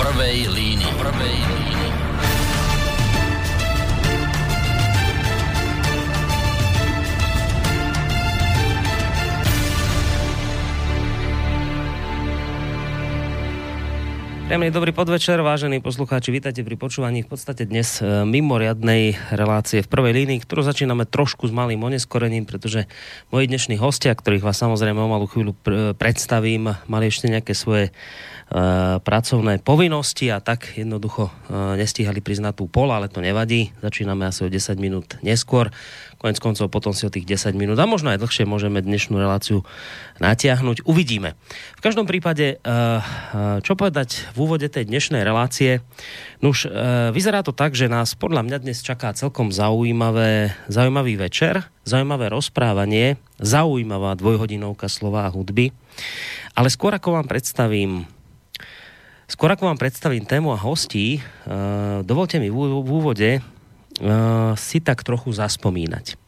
prvej línii. Prvej línii. Príjemný dobrý podvečer, vážení poslucháči, vítajte pri počúvaní v podstate dnes e, mimoriadnej relácie v prvej línii, ktorú začíname trošku s malým oneskorením, pretože moji dnešní hostia, ktorých vás samozrejme o malú chvíľu pr- predstavím, mali ešte nejaké svoje pracovné povinnosti a tak jednoducho uh, nestíhali na tú pol, ale to nevadí. Začíname asi o 10 minút neskôr. Konec koncov potom si o tých 10 minút a možno aj dlhšie môžeme dnešnú reláciu natiahnuť. Uvidíme. V každom prípade, eh, eh, čo povedať v úvode tej dnešnej relácie? Nuž, eh, vyzerá to tak, že nás podľa mňa dnes čaká celkom zaujímavé, zaujímavý večer, zaujímavé rozprávanie, zaujímavá dvojhodinovka slova a hudby. Ale skôr ako vám predstavím Skôr ako vám predstavím tému a hostí, dovolte mi v úvode uh, si tak trochu zaspomínať.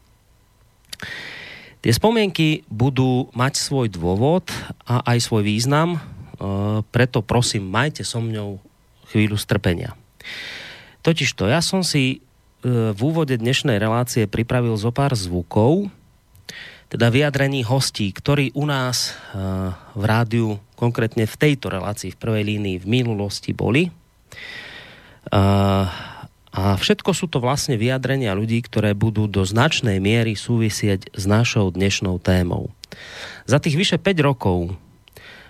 Tie spomienky budú mať svoj dôvod a aj svoj význam, uh, preto prosím, majte so mňou chvíľu strpenia. Totižto, ja som si uh, v úvode dnešnej relácie pripravil zo pár zvukov, teda vyjadrení hostí, ktorí u nás uh, v rádiu, konkrétne v tejto relácii v prvej línii v minulosti boli. A všetko sú to vlastne vyjadrenia ľudí, ktoré budú do značnej miery súvisieť s našou dnešnou témou. Za tých vyše 5 rokov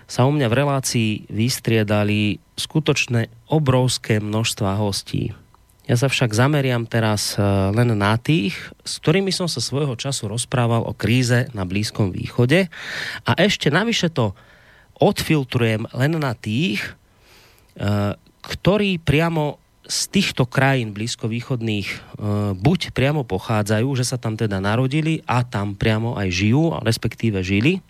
sa u mňa v relácii vystriedali skutočné obrovské množstva hostí. Ja sa však zameriam teraz e, len na tých, s ktorými som sa svojho času rozprával o kríze na Blízkom východe a ešte navyše to odfiltrujem len na tých, e, ktorí priamo z týchto krajín blízkovýchodných e, buď priamo pochádzajú, že sa tam teda narodili a tam priamo aj žijú, respektíve žili,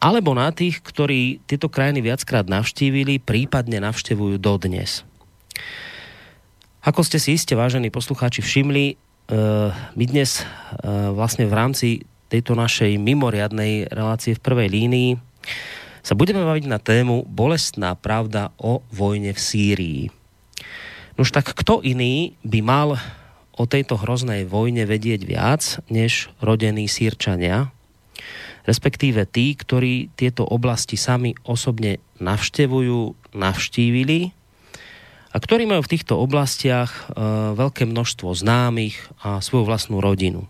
alebo na tých, ktorí tieto krajiny viackrát navštívili, prípadne navštevujú dodnes. Ako ste si iste, vážení poslucháči, všimli, e, my dnes vlastne v rámci tejto našej mimoriadnej relácie v prvej línii sa budeme baviť na tému Bolestná pravda o vojne v Sýrii. Už tak kto iný by mal o tejto hroznej vojne vedieť viac, než rodení sírčania, respektíve tí, ktorí tieto oblasti sami osobne navštevujú, navštívili a ktorí majú v týchto oblastiach e, veľké množstvo známych a svoju vlastnú rodinu.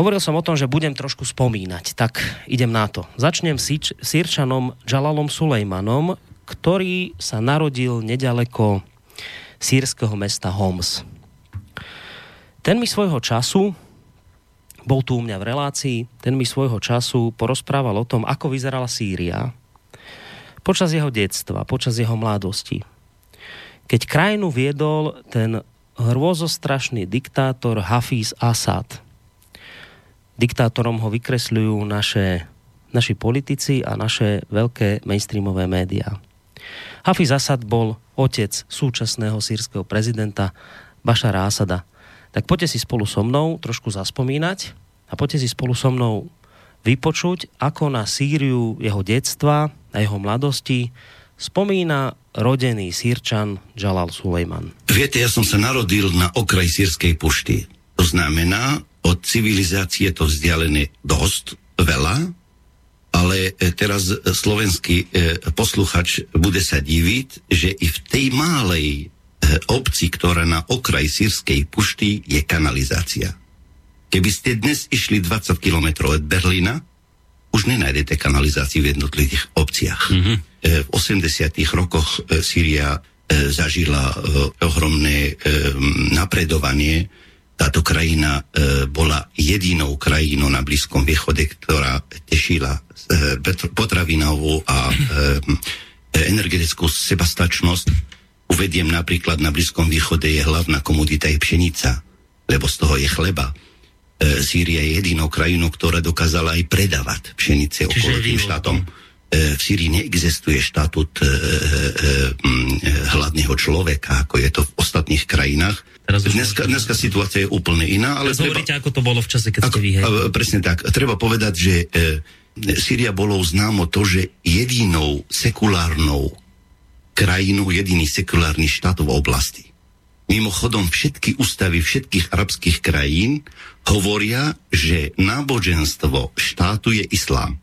Hovoril som o tom, že budem trošku spomínať, tak idem na to. Začnem sírčanom Jalalom Sulejmanom, ktorý sa narodil nedaleko sírskeho mesta Homs. Ten mi svojho času, bol tu u mňa v relácii, ten mi svojho času porozprával o tom, ako vyzerala Sýria počas jeho detstva, počas jeho mladosti. Keď krajinu viedol ten hrôzostrašný diktátor Hafiz Assad. Diktátorom ho vykresľujú naše, naši politici a naše veľké mainstreamové médiá. Hafiz Asad bol otec súčasného sírskeho prezidenta Bašara Asada. Tak poďte si spolu so mnou trošku zaspomínať a poďte si spolu so mnou vypočuť, ako na Sýriu jeho detstva a jeho mladosti spomína rodený sírčan Jalal Sulejman. Viete, ja som sa narodil na okraj sírskej pušty. To znamená, od civilizácie to vzdialené dosť, veľa, ale e, teraz e, slovenský e, posluchač bude sa diviť, že i v tej malej obci, ktorá na okraj sírskej pušty je kanalizácia. Keby ste dnes išli 20 km od Berlína, už nenájdete kanalizáciu v jednotlivých obciach. Mm-hmm. V 80. rokoch Sýria zažila ohromné napredovanie táto krajina e, bola jedinou krajinou na Blízkom východe, ktorá tešila e, potravinovú a e, energetickú sebastačnosť. Uvediem napríklad, na Blízkom východe je hlavná komodita je pšenica, lebo z toho je chleba. E, Sýria je jedinou krajinou, ktorá dokázala aj predávať pšenice okolitým štátom. E, v Sýrii neexistuje štatút e, e, hladného človeka, ako je to v ostatných krajinách. Teraz dneska, dneska situácia je úplne iná. Ale treba, hovoríte, ako to bolo v čase, keď ako, ste vy. Presne tak. Treba povedať, že e, Sýria bolo známo to, že jedinou sekulárnou krajinu, jediný sekulárny štát v oblasti. Mimochodom, všetky ústavy všetkých arabských krajín hovoria, že náboženstvo štátu je islám.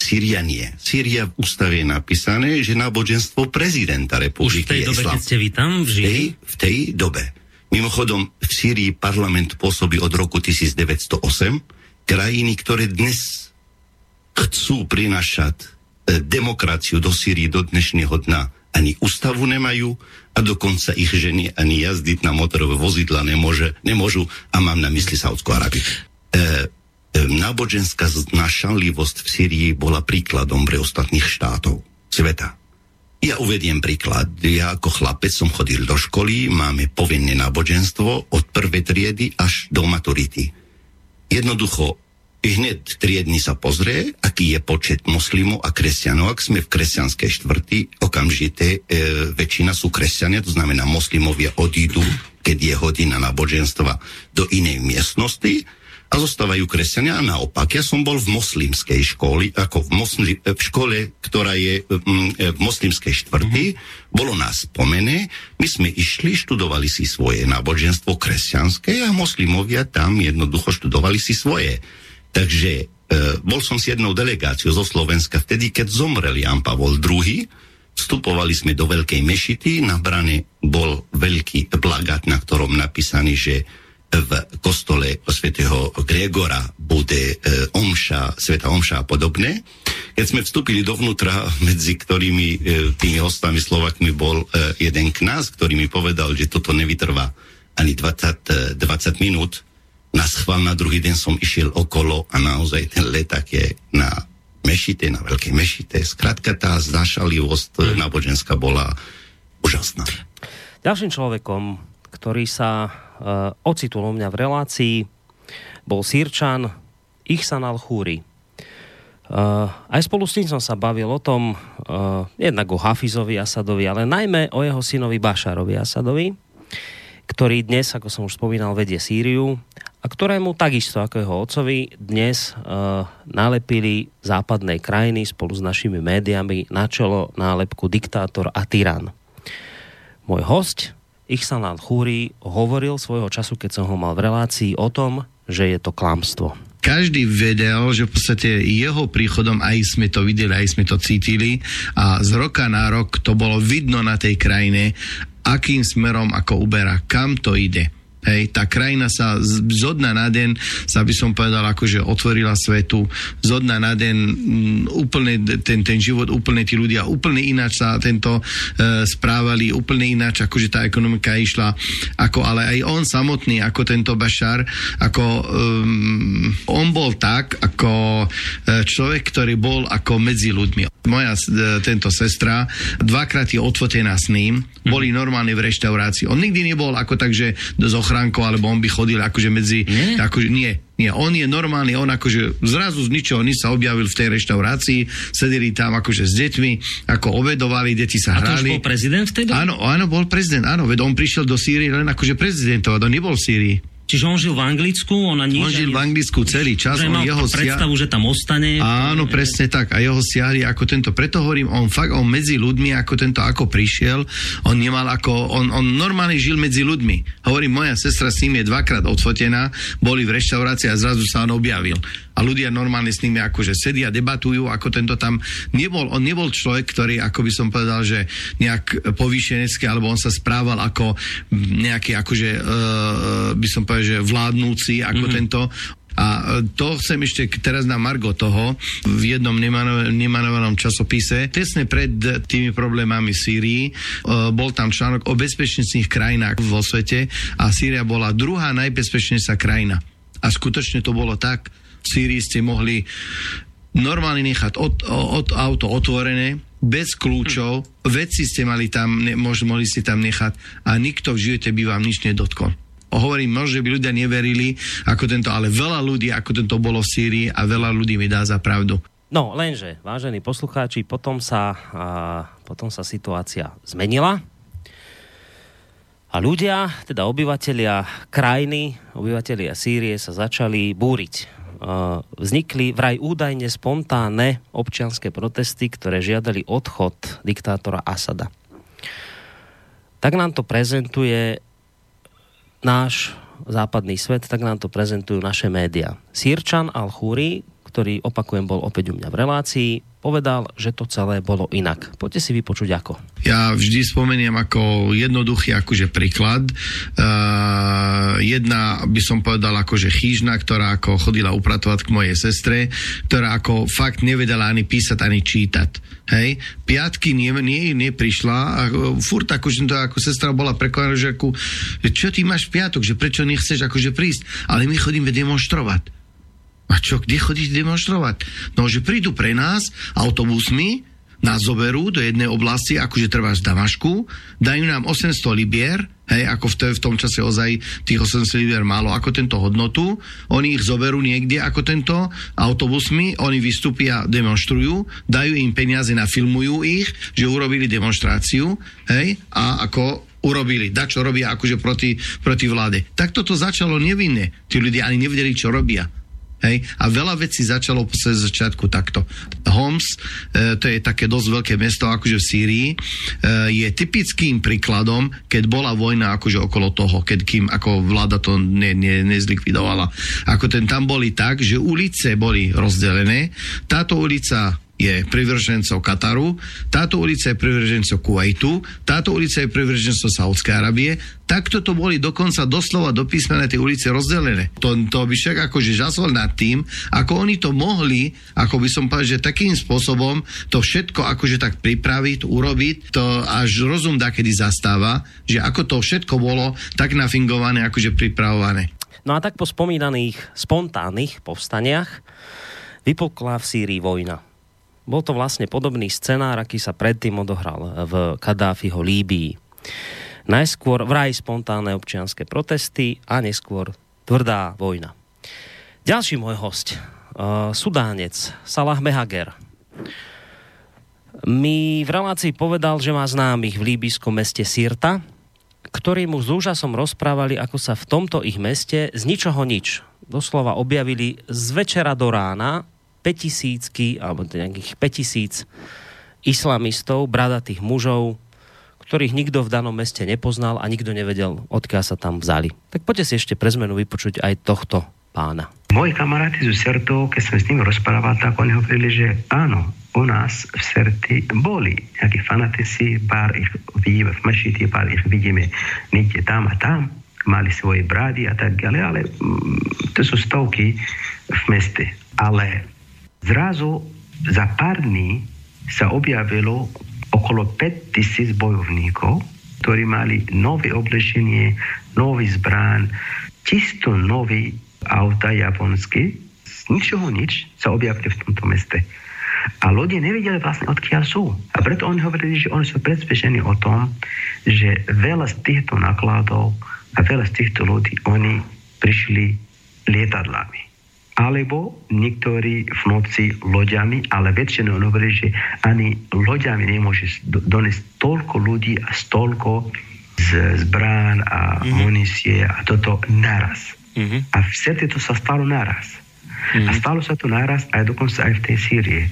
Syria nie. Syria v ústave je napísané, že náboženstvo prezidenta republiky Už v tej je dobe, islám. keď ste vy tam V tej, žili? v tej dobe. Mimochodom, v Sýrii parlament pôsobí od roku 1908. Krajiny, ktoré dnes chcú prinašať e, demokraciu do Sýrii do dnešného dna, ani ústavu nemajú a dokonca ich ženy ani jazdiť na motorové vozidla nemôže, nemôžu a mám na mysli Saudskú Arabiu. E, e, náboženská znašanlivosť v Sýrii bola príkladom pre ostatných štátov sveta. Ja uvediem príklad. Ja ako chlapec som chodil do školy, máme povinné náboženstvo od prvej triedy až do maturity. Jednoducho, hneď triedny sa pozrie, aký je počet moslimov a kresťanov. Ak sme v kresťanskej štvrti, okamžite e, väčšina sú kresťania, to znamená moslimovia odídu, keď je hodina náboženstva do inej miestnosti a zostávajú kresťania a naopak. Ja som bol v moslimskej škole, ako v, mosli, v škole, ktorá je mm, v moslimskej štvrti, mm-hmm. bolo nás spomené, my sme išli, študovali si svoje náboženstvo kresťanské a moslimovia tam jednoducho študovali si svoje. Takže e, bol som s jednou delegáciou zo Slovenska vtedy, keď zomrel Jan Pavol II, vstupovali sme do Veľkej Mešity, na brane bol veľký plagát, na ktorom napísaný, že v kostole svätého Gregora bude e, omša, sveta omša a podobné. Keď sme vstúpili dovnútra, medzi ktorými e, tými hostami Slovakmi bol e, jeden kňaz, ktorý mi povedal, že toto nevytrvá ani 20, e, 20 minút. Na schvál na druhý deň som išiel okolo a naozaj ten leták je na mešite, na veľkej mešite. Skrátka tá znašalivosť mm. náboženská bola úžasná. Ďalším človekom, ktorý sa ocitol u mňa v relácii, bol Sýrčan Ihsan al-Khúri. Uh, aj spolu s tým som sa bavil o tom, uh, jednak o Hafizovi Asadovi, ale najmä o jeho synovi Bašarovi Asadovi, ktorý dnes, ako som už spomínal, vedie Sýriu a ktorému takisto ako jeho otcovi dnes uh, nalepili západnej krajiny spolu s našimi médiami na čelo nálepku diktátor a tyran. Môj host, Ihsan al-Khúri, hovoril svojho času, keď som ho mal v relácii o tom, že je to klamstvo. Každý vedel, že v podstate jeho príchodom aj sme to videli, aj sme to cítili a z roka na rok to bolo vidno na tej krajine, akým smerom ako uberá, kam to ide. Hej, tá krajina sa z, zo dna na deň, sa by som povedal, akože otvorila svetu, zo dna na deň m, úplne ten, ten život, úplne tí ľudia, úplne ináč sa tento e, správali, úplne ináč, akože tá ekonomika išla, ako, ale aj on samotný, ako tento Bašar, ako um, on bol tak, ako e, človek, ktorý bol ako medzi ľuďmi. Moja e, tento sestra dvakrát je odfotená s ním, boli normálne v reštaurácii. On nikdy nebol ako tak, že z ochránkou, alebo on by chodil akože medzi... Nie? Akože, nie, nie, on je normálny, on akože zrazu z ničoho nič sa objavil v tej reštaurácii, sedeli tam akože s deťmi, ako obedovali, deti sa A to už hrali. bol prezident vtedy? Áno, áno, bol prezident, áno, veď on prišiel do Sýrie len akože prezidentovať, on nebol v Sýrii. Čiže on žil v Anglicku, ona nič... On žil v Anglicku celý čas, že on jeho sia... predstavu, že tam ostane. Áno, presne tak. A jeho siahli ako tento. Preto hovorím, on fakt, on medzi ľuďmi, ako tento, ako prišiel, on nemal ako, on, on normálne žil medzi ľuďmi. Hovorím, moja sestra s ním je dvakrát odfotená, boli v reštaurácii a zrazu sa on objavil. A ľudia normálne s nimi akože sedia, debatujú, ako tento tam nebol, on nebol človek, ktorý, ako by som povedal, že nejak povýšenecký, alebo on sa správal ako nejaký, akože, uh, by som povedal, že vládnúci, ako mm-hmm. tento. A e, to chcem ešte teraz na Margo toho v jednom nemano- nemanovanom časopise. Tesne pred tými problémami Sýrii e, bol tam článok o bezpečnostných krajinách vo svete a Sýria bola druhá najbezpečnejšia krajina. A skutočne to bolo tak. V Sýrii ste mohli normálne nechať od, od auto otvorené, bez kľúčov, veci ste mali tam, ne, mož, mohli ste tam nechať a nikto v živote by vám nič nedotkol. Hovorím, možno by ľudia neverili ako tento, ale veľa ľudí ako tento bolo v Sýrii a veľa ľudí mi dá za pravdu. No, lenže, vážení poslucháči, potom sa, a, potom sa situácia zmenila a ľudia, teda obyvatelia krajiny, obyvatelia Sýrie sa začali búriť. Vznikli vraj údajne spontánne občianské protesty, ktoré žiadali odchod diktátora Asada. Tak nám to prezentuje náš západný svet, tak nám to prezentujú naše média. Sírčan Al-Khúri, ktorý, opakujem, bol opäť u mňa v relácii, povedal, že to celé bolo inak. Poďte si vypočuť ako. Ja vždy spomeniem ako jednoduchý akože príklad. Uh, jedna by som povedal akože chýžna, ktorá ako chodila upratovať k mojej sestre, ktorá ako fakt nevedela ani písať, ani čítať. Hej, piatky nie, nie, nie prišla a furt akože to ako sestra bola prekonaná, že ako, čo ty máš piatok, že prečo nechceš akože prísť, ale my chodíme demonstrovať. A čo, kde chodíš demonstrovať? No, že prídu pre nás autobusmi, nás zoberú do jednej oblasti, akože trvá z Damašku, dajú nám 800 libier, hej, ako v, v tom čase ozaj tých 800 libier málo ako tento hodnotu, oni ich zoberú niekde ako tento autobusmi, oni vystúpia, demonstrujú, dajú im peniaze, nafilmujú ich, že urobili demonstráciu, hej, a ako urobili, da čo robia akože proti, proti vláde. Tak toto začalo nevinne. Tí ľudia ani nevedeli, čo robia. Hej? A veľa vecí začalo po začiatku takto. Homs, e, to je také dosť veľké mesto akože v Sýrii, e, je typickým príkladom, keď bola vojna akože okolo toho, keď kým ako vláda to ne, ne, nezlikvidovala. Ako ten tam boli tak, že ulice boli rozdelené, táto ulica je privržencov Kataru, táto ulica je privržencov Kuwaitu, táto ulica je privržencov Saudskej Arabie. Takto to boli dokonca doslova do písmena tie ulice rozdelené. To, to by však akože žasol nad tým, ako oni to mohli, ako by som povedal, že takým spôsobom to všetko akože tak pripraviť, urobiť, to až rozum kedy zastáva, že ako to všetko bolo tak nafingované, akože pripravované. No a tak po spomínaných spontánnych povstaniach vypukla v Sýrii vojna. Bol to vlastne podobný scenár, aký sa predtým odohral v Kadáfiho Líbii. Najskôr vraj spontánne občianské protesty a neskôr tvrdá vojna. Ďalší môj host, uh, Sudánec Salah Mehager, mi v relácii povedal, že má známych v líbyskom meste Sirta, ktorí mu s úžasom rozprávali, ako sa v tomto ich meste z ničoho nič doslova objavili z večera do rána 5000 alebo nejakých 5000 islamistov, bradatých mužov, ktorých nikto v danom meste nepoznal a nikto nevedel, odkiaľ sa tam vzali. Tak poďte si ešte pre zmenu vypočuť aj tohto pána. Moji kamaráti zo Sertu, keď som s nimi rozprával, tak oni hovorili, že áno, u nás v Serti boli nejakí fanatici, pár ich vidíme v mešiti, pár ich vidíme niekde tam a tam, mali svoje brády a tak ďalej, ale mm, to sú stovky v meste. Ale Zrazu za pár dní sa objavilo okolo 5000 bojovníkov, ktorí mali nové oblečenie, nový zbrán, čisto nový auta japonský. Z ničoho nič sa objavili v tomto meste. A ľudia nevedeli vlastne, odkiaľ sú. A preto oni hovorili, že oni sú presvedčení o tom, že veľa z týchto nakladov a veľa z týchto ľudí, oni prišli lietadlami alebo niektorí v noci loďami, ale väčšinou hovorí, že ani loďami nemôže doniesť toľko ľudí a stolko z zbrán a mm-hmm. munície a toto naraz. Mm-hmm. A v sete to sa stalo naraz. Mm-hmm. A stalo sa to naraz aj dokonca aj v tej Sýrie.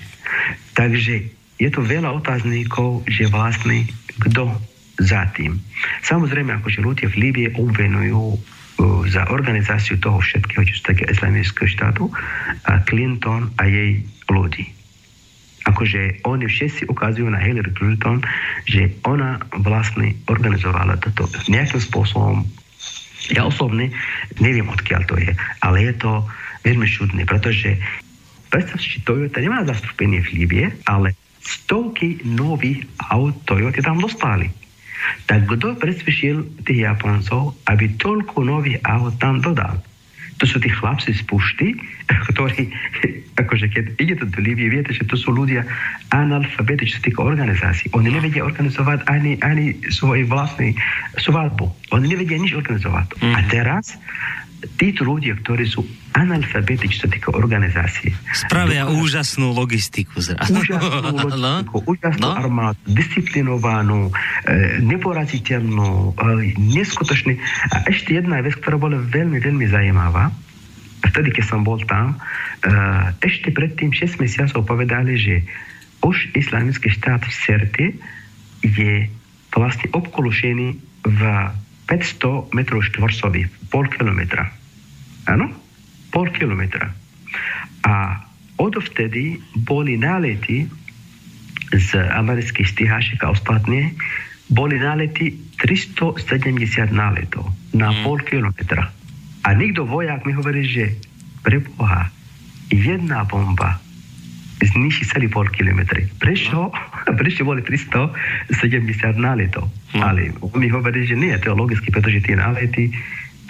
Takže je to veľa otáznikov, že vlastne kto za tým. Samozrejme, akože ľudia v Líbie obvenujú za organizáciu toho všetkého, čo sa také islamického štátu, a Clinton a jej ľudí. Akože oni všetci ukazujú na Hillary Clinton, že ona vlastne organizovala toto nejakým spôsobom. Ja osobne neviem, odkiaľ to je, ale je to veľmi čudné, pretože predstav si, Toyota nemá zastúpenie v Líbie, ale stovky nových aut Toyota tam dostali. Tak kto presvedčil tých Japoncov, aby toľko nových aut tam dodal? To sú tí chlapci z pušty, ktorí, akože keď idete do Líbie, viete, že to sú ľudia analfabety, čo sa týka organizácií. Oni nevedia organizovať ani, ani svoj vlastný svadbu. Oni nevedia nič organizovať. Mm. A teraz títo ľudia, ktorí sú analfabeti, čo sa týka organizácie. Spravia dokážu, úžasnú logistiku zrazu. Úžasnú logistiku, no? úžasnú no? armádu, disciplinovanú, e, neporaziteľnú, e, neskutočný. A ešte jedna vec, ktorá bola veľmi, veľmi zaujímavá, vtedy, keď som bol tam, e, ešte predtým 6 mesiacov povedali, že už islamický štát v Serte je vlastne obkolušený v 500 metrov štvorcových, pol kilometra. Áno? Pol kilometra. A odvtedy boli nálety z amerických stíhačiek a ostatné, boli nálety 370 náletov na mm. pol kilometra. A nikto vojak mi hovorí, že pre Boha, jedna bomba celý pol kilometry. Prečo? No. Prečo boli 370 náletov? No. Ale on mi hovorí, že nie, to je logicky, pretože tie nálety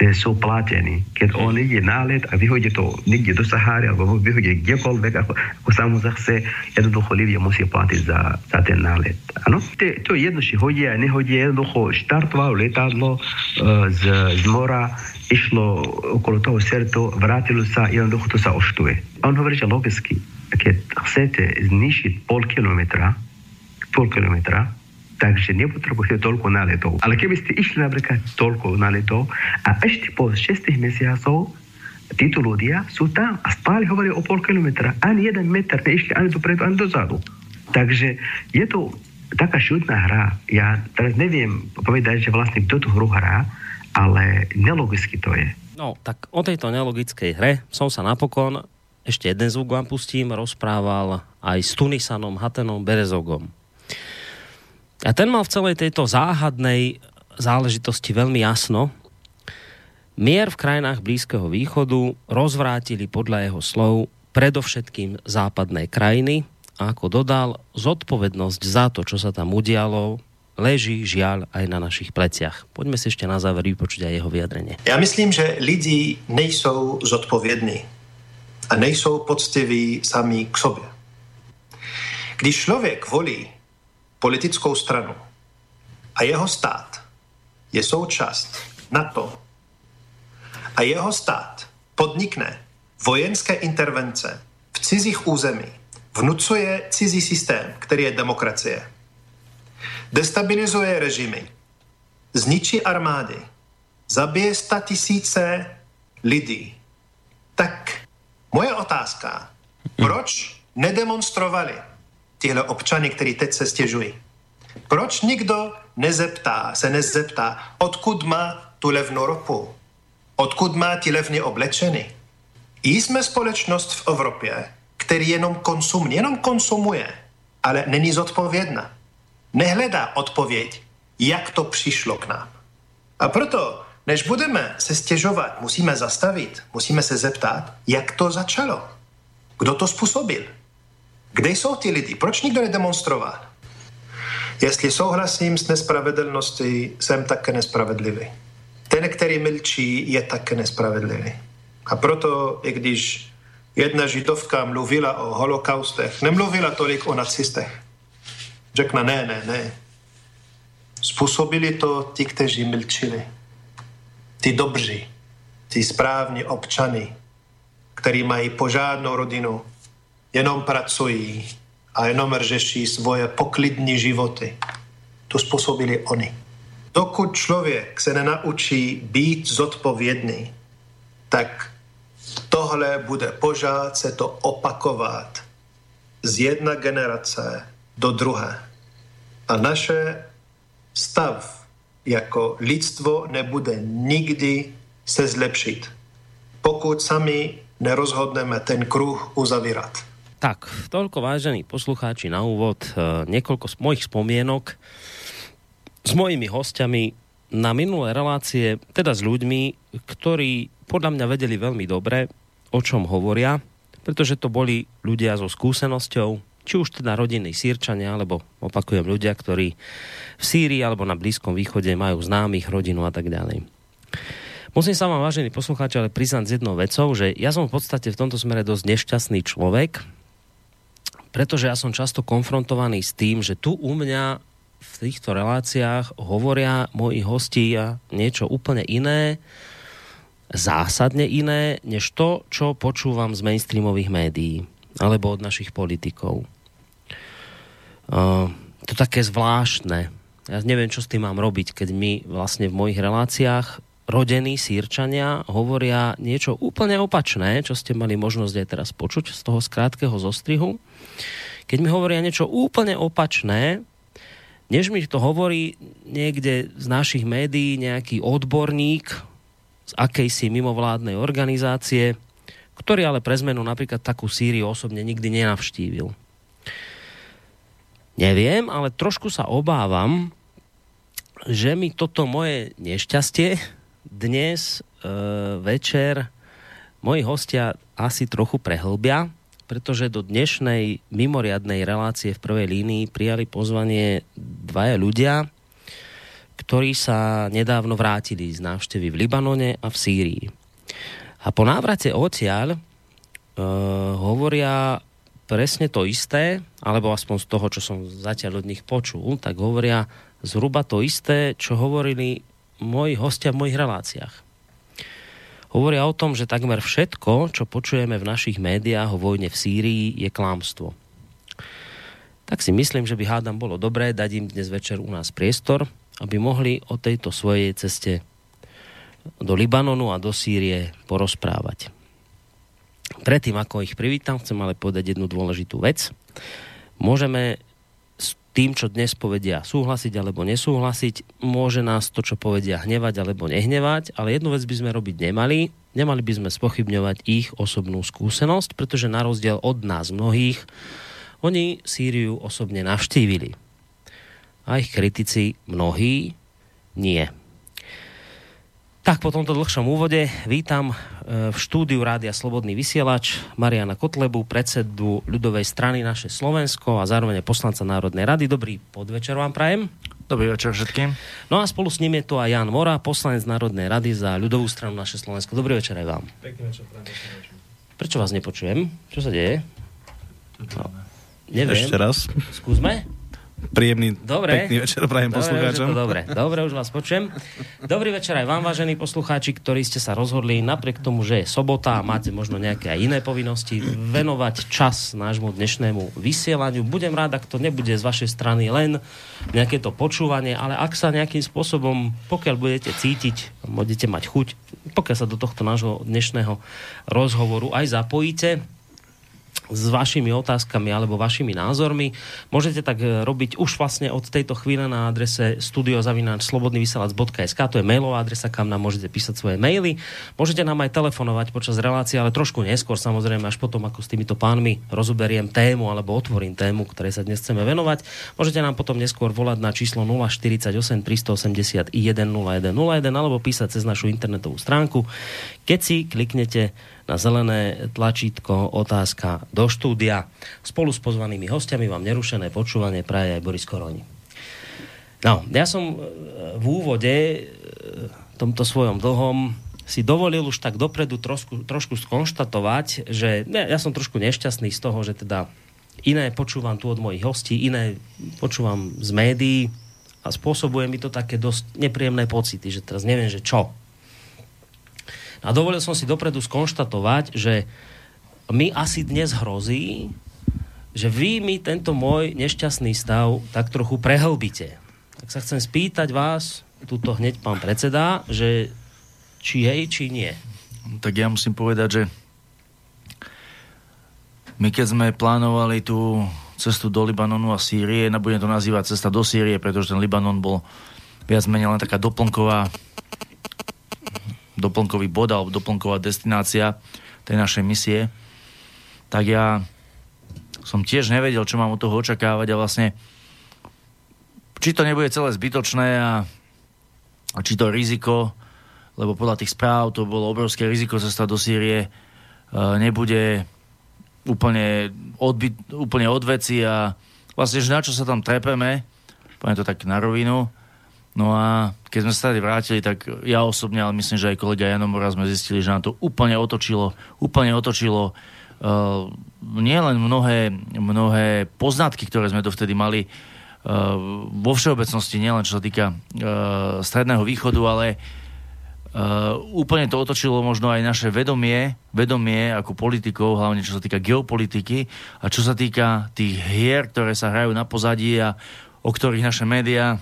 e, sú platení. Keď on ide nálet a vyhodí to niekde do Sahary alebo vyhodí kdekoľvek, ako, ako sa mu zachce, jednoducho Livia musí platiť za, za ten nálet. Ano? To, to je jedno, či hodí a nehodí, jednoducho štartovalo letadlo uh, z, z mora, išlo okolo toho sertu, vrátilo sa, jednoducho to sa oštuje. A on hovorí, že logicky, keď chcete znišiť pol kilometra, pol kilometra, takže nepotrebujete toľko náletov. Ale keby ste išli napríklad toľko náletov a ešte po 6 mesiacov títo ľudia sú tam a stále hovoria o pol kilometra. Ani jeden meter neišli ani dopredu, ani dozadu. Takže je to taká šutná hra. Ja teraz neviem povedať, že vlastne kto tú hru hrá, ale nelogicky to je. No, tak o tejto nelogickej hre som sa napokon ešte jeden zvuk vám pustím, rozprával aj s Tunisanom Hatenom Berezogom. A ten mal v celej tejto záhadnej záležitosti veľmi jasno. Mier v krajinách Blízkeho východu rozvrátili podľa jeho slov predovšetkým západné krajiny a ako dodal, zodpovednosť za to, čo sa tam udialo, leží žiaľ aj na našich pleciach. Poďme si ešte na záver vypočuť aj jeho vyjadrenie. Ja myslím, že lidi nejsou zodpovědní a nejsou poctiví sami k sobě. Když člověk volí politickou stranu a jeho stát je součást NATO a jeho stát podnikne vojenské intervence v cizích území, vnucuje cizí systém, který je demokracie, destabilizuje režimy, zničí armády, zabije sta tisíce lidí, tak Moje otázka, proč nedemonstrovali tihle občany, kteří teď se stěžují? Proč nikdo nezeptá, se nezeptá, odkud má tu levnou ropu? Odkud má ti levně oblečeny? Jsme společnost v Evropě, který jenom konsumuje, jenom konsumuje, ale není zodpovědná. Nehledá odpověď, jak to přišlo k nám. A proto než budeme se stěžovat, musíme zastavit, musíme se zeptat, jak to začalo. Kdo to způsobil? Kde jsou ty lidi? Proč nikdo nedemonstroval? Jestli souhlasím s nespravedlností, jsem také nespravedlivý. Ten, který mlčí, je také nespravedlivý. A proto, i když jedna židovka mluvila o holokaustech, nemluvila tolik o nacistech. Řekla, ne, ne, ne. Způsobili to ti, kteří mlčili tí dobří, tí správní občany, ktorí mají požádnou rodinu, jenom pracují a jenom řeší svoje poklidní životy. To způsobili oni. Dokud člověk se nenaučí být zodpovědný, tak tohle bude pořád se to opakovat z jedna generace do druhé. A naše stav jako lidstvo nebude nikdy se zlepšit, pokud sami nerozhodneme ten kruh uzavírat. Tak, toľko vážení poslucháči na úvod, e, niekoľko z mojich spomienok s mojimi hostiami na minulé relácie, teda s ľuďmi, ktorí podľa mňa vedeli veľmi dobre, o čom hovoria, pretože to boli ľudia so skúsenosťou, či už teda rodinní sírčania, alebo opakujem ľudia, ktorí v Sýrii alebo na Blízkom východe majú známych, rodinu a tak ďalej. Musím sa vám, vážení poslucháči, ale priznať s jednou vecou, že ja som v podstate v tomto smere dosť nešťastný človek, pretože ja som často konfrontovaný s tým, že tu u mňa v týchto reláciách hovoria moji hostia niečo úplne iné, zásadne iné, než to, čo počúvam z mainstreamových médií alebo od našich politikov. Uh, to také zvláštne. Ja neviem, čo s tým mám robiť, keď my vlastne v mojich reláciách rodení sírčania hovoria niečo úplne opačné, čo ste mali možnosť aj teraz počuť z toho skrátkeho zostrihu. Keď mi hovoria niečo úplne opačné, než mi to hovorí niekde z našich médií nejaký odborník z akejsi mimovládnej organizácie, ktorý ale pre zmenu napríklad takú Sýriu osobne nikdy nenavštívil. Neviem, ale trošku sa obávam, že mi toto moje nešťastie dnes e, večer moji hostia asi trochu prehlbia, pretože do dnešnej mimoriadnej relácie v prvej línii prijali pozvanie dvaja ľudia, ktorí sa nedávno vrátili z návštevy v Libanone a v Sýrii. A po návrate odtiaľ e, hovoria presne to isté, alebo aspoň z toho, čo som zatiaľ od nich počul, tak hovoria zhruba to isté, čo hovorili moji hostia v mojich reláciách hovoria o tom, že takmer všetko, čo počujeme v našich médiách o vojne v Sýrii, je klámstvo. Tak si myslím, že by hádam bolo dobré dať im dnes večer u nás priestor, aby mohli o tejto svojej ceste do Libanonu a do Sýrie porozprávať. Predtým, ako ich privítam, chcem ale povedať jednu dôležitú vec. Môžeme tým, čo dnes povedia súhlasiť alebo nesúhlasiť. Môže nás to, čo povedia hnevať alebo nehnevať, ale jednu vec by sme robiť nemali. Nemali by sme spochybňovať ich osobnú skúsenosť, pretože na rozdiel od nás mnohých, oni Sýriu osobne navštívili. A ich kritici mnohí nie. Tak po tomto dlhšom úvode vítam e, v štúdiu Rádia Slobodný vysielač Mariana Kotlebu, predsedu ľudovej strany naše Slovensko a zároveň poslanca Národnej rady. Dobrý podvečer vám prajem. Dobrý večer všetkým. No a spolu s ním je to aj Jan Mora, poslanec Národnej rady za ľudovú stranu naše Slovensko. Dobrý večer aj vám. Pekný večer, prajem, Prečo vás nepočujem? Čo sa deje? No, neviem. Ešte raz. Skúsme. Príjemný, dobre. pekný večer prajem dobre, poslucháčom. Dobre, dobre, už vás počujem. Dobrý večer aj vám, vážení poslucháči, ktorí ste sa rozhodli napriek tomu, že je sobota a máte možno nejaké aj iné povinnosti, venovať čas nášmu dnešnému vysielaniu. Budem rád, ak to nebude z vašej strany len nejaké to počúvanie, ale ak sa nejakým spôsobom, pokiaľ budete cítiť, budete mať chuť, pokiaľ sa do tohto nášho dnešného rozhovoru aj zapojíte, s vašimi otázkami alebo vašimi názormi. Môžete tak e, robiť už vlastne od tejto chvíle na adrese studiozavináčslobodnyvyselac.sk to je mailová adresa, kam nám môžete písať svoje maily. Môžete nám aj telefonovať počas relácie, ale trošku neskôr, samozrejme, až potom, ako s týmito pánmi rozoberiem tému alebo otvorím tému, ktorej sa dnes chceme venovať. Môžete nám potom neskôr volať na číslo 048 381 0101 alebo písať cez našu internetovú stránku. Keď si kliknete na zelené tlačítko otázka do štúdia. Spolu s pozvanými hostiami vám nerušené počúvanie praje aj Boris Koroni. No, ja som e, v úvode e, tomto svojom dlhom si dovolil už tak dopredu trošku, trošku skonštatovať, že ne, ja som trošku nešťastný z toho, že teda iné počúvam tu od mojich hostí, iné počúvam z médií a spôsobuje mi to také dosť nepríjemné pocity, že teraz neviem, že čo. A dovolil som si dopredu skonštatovať, že mi asi dnes hrozí, že vy mi tento môj nešťastný stav tak trochu prehlbíte. Tak sa chcem spýtať vás, tuto hneď pán predseda, že či hej, či nie. Tak ja musím povedať, že my keď sme plánovali tú cestu do Libanonu a Sýrie, nebudem to nazývať cesta do Sýrie, pretože ten Libanon bol viac menej len taká doplnková doplnkový bod alebo doplnková destinácia tej našej misie, tak ja som tiež nevedel, čo mám od toho očakávať a vlastne či to nebude celé zbytočné a, a či to riziko, lebo podľa tých správ to bolo obrovské riziko cesta do Sýrie, e, nebude úplne, odbyt, úplne od a vlastne, že na čo sa tam trepeme, poviem to tak na rovinu, No a keď sme sa tady vrátili, tak ja osobne, ale myslím, že aj kolega Janomora sme zistili, že nám to úplne otočilo, úplne otočilo uh, nielen mnohé, mnohé poznatky, ktoré sme dovtedy mali uh, vo všeobecnosti, nielen čo sa týka uh, Stredného východu, ale Uh, úplne to otočilo možno aj naše vedomie, vedomie ako politikov, hlavne čo sa týka geopolitiky a čo sa týka tých hier, ktoré sa hrajú na pozadí a o ktorých naše médiá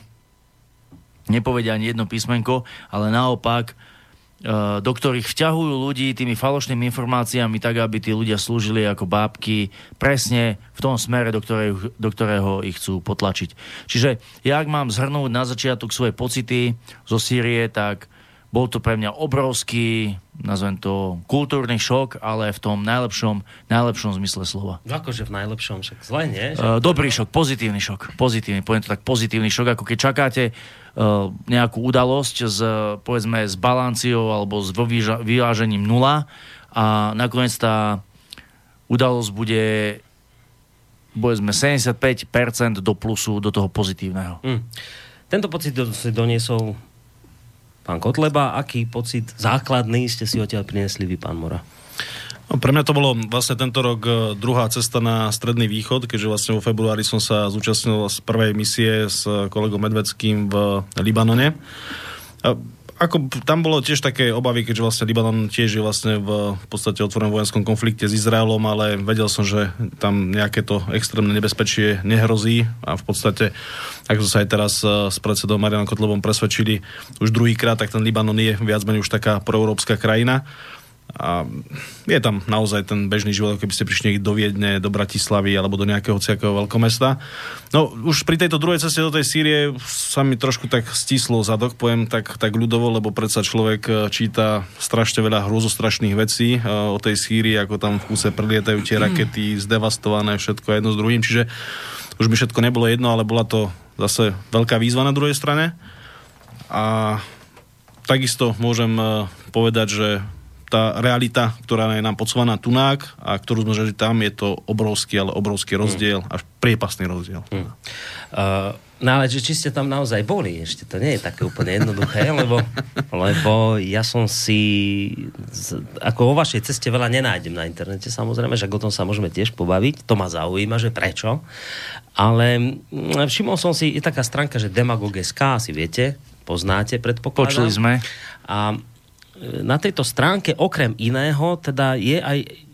nepovedia ani jedno písmenko, ale naopak do ktorých vťahujú ľudí tými falošnými informáciami tak, aby tí ľudia slúžili ako bábky presne v tom smere, do, ktorej, do ktorého ich chcú potlačiť. Čiže ja ak mám zhrnúť na začiatok svoje pocity zo Sýrie, tak bol to pre mňa obrovský, nazvem to, kultúrny šok, ale v tom najlepšom, najlepšom zmysle slova. Akože v najlepšom, však zle, nie? Uh, dobrý šok, pozitívny šok. Pozitívny, poviem to tak, pozitívny šok, ako keď čakáte uh, nejakú udalosť s, povedzme, s balanciou alebo s vyvážením nula a nakoniec tá udalosť bude povedzme 75% do plusu, do toho pozitívneho. Mm. Tento pocit si doniesol pán Kotleba. Aký pocit základný ste si odtiaľ prinesli vy, pán Mora? No, pre mňa to bolo vlastne tento rok e, druhá cesta na Stredný východ, keďže vlastne vo februári som sa zúčastnil z prvej misie s kolegom Medvedským v Libanone. Ako tam bolo tiež také obavy, keďže vlastne Libanon tiež je vlastne v, v podstate otvorenom vojenskom konflikte s Izraelom, ale vedel som, že tam nejaké to extrémne nebezpečie nehrozí a v podstate, ako sa aj teraz e, s predsedom Marianom Kotlobom presvedčili už druhýkrát, tak ten Libanon je viac menej už taká proeurópska krajina a je tam naozaj ten bežný život, keby ste prišli do Viedne, do Bratislavy alebo do nejakého ciakého veľkomesta. No už pri tejto druhej ceste do tej Sýrie sa mi trošku tak stislo zadok, poviem tak, tak ľudovo, lebo predsa človek e, číta strašne veľa hrozostrašných vecí e, o tej Sýrii, ako tam v kúse prelietajú tie rakety, zdevastované všetko jedno s druhým, čiže už mi všetko nebolo jedno, ale bola to zase veľká výzva na druhej strane. A takisto môžem e, povedať, že tá realita, ktorá je nám podsúvaná tunák a ktorú sme žili tam, je to obrovský, ale obrovský rozdiel, mm. až priepasný rozdiel. Mm. Uh, no ale či ste tam naozaj boli, ešte to nie je také úplne jednoduché, lebo, lebo ja som si, ako o vašej ceste veľa nenájdem na internete, samozrejme, že o tom sa môžeme tiež pobaviť, to ma zaujíma, že prečo, ale mm, všimol som si, je taká stránka, že Demagog.sk, asi viete, poznáte, predpokladám. Počuli sme. A na tejto stránke okrem iného teda je aj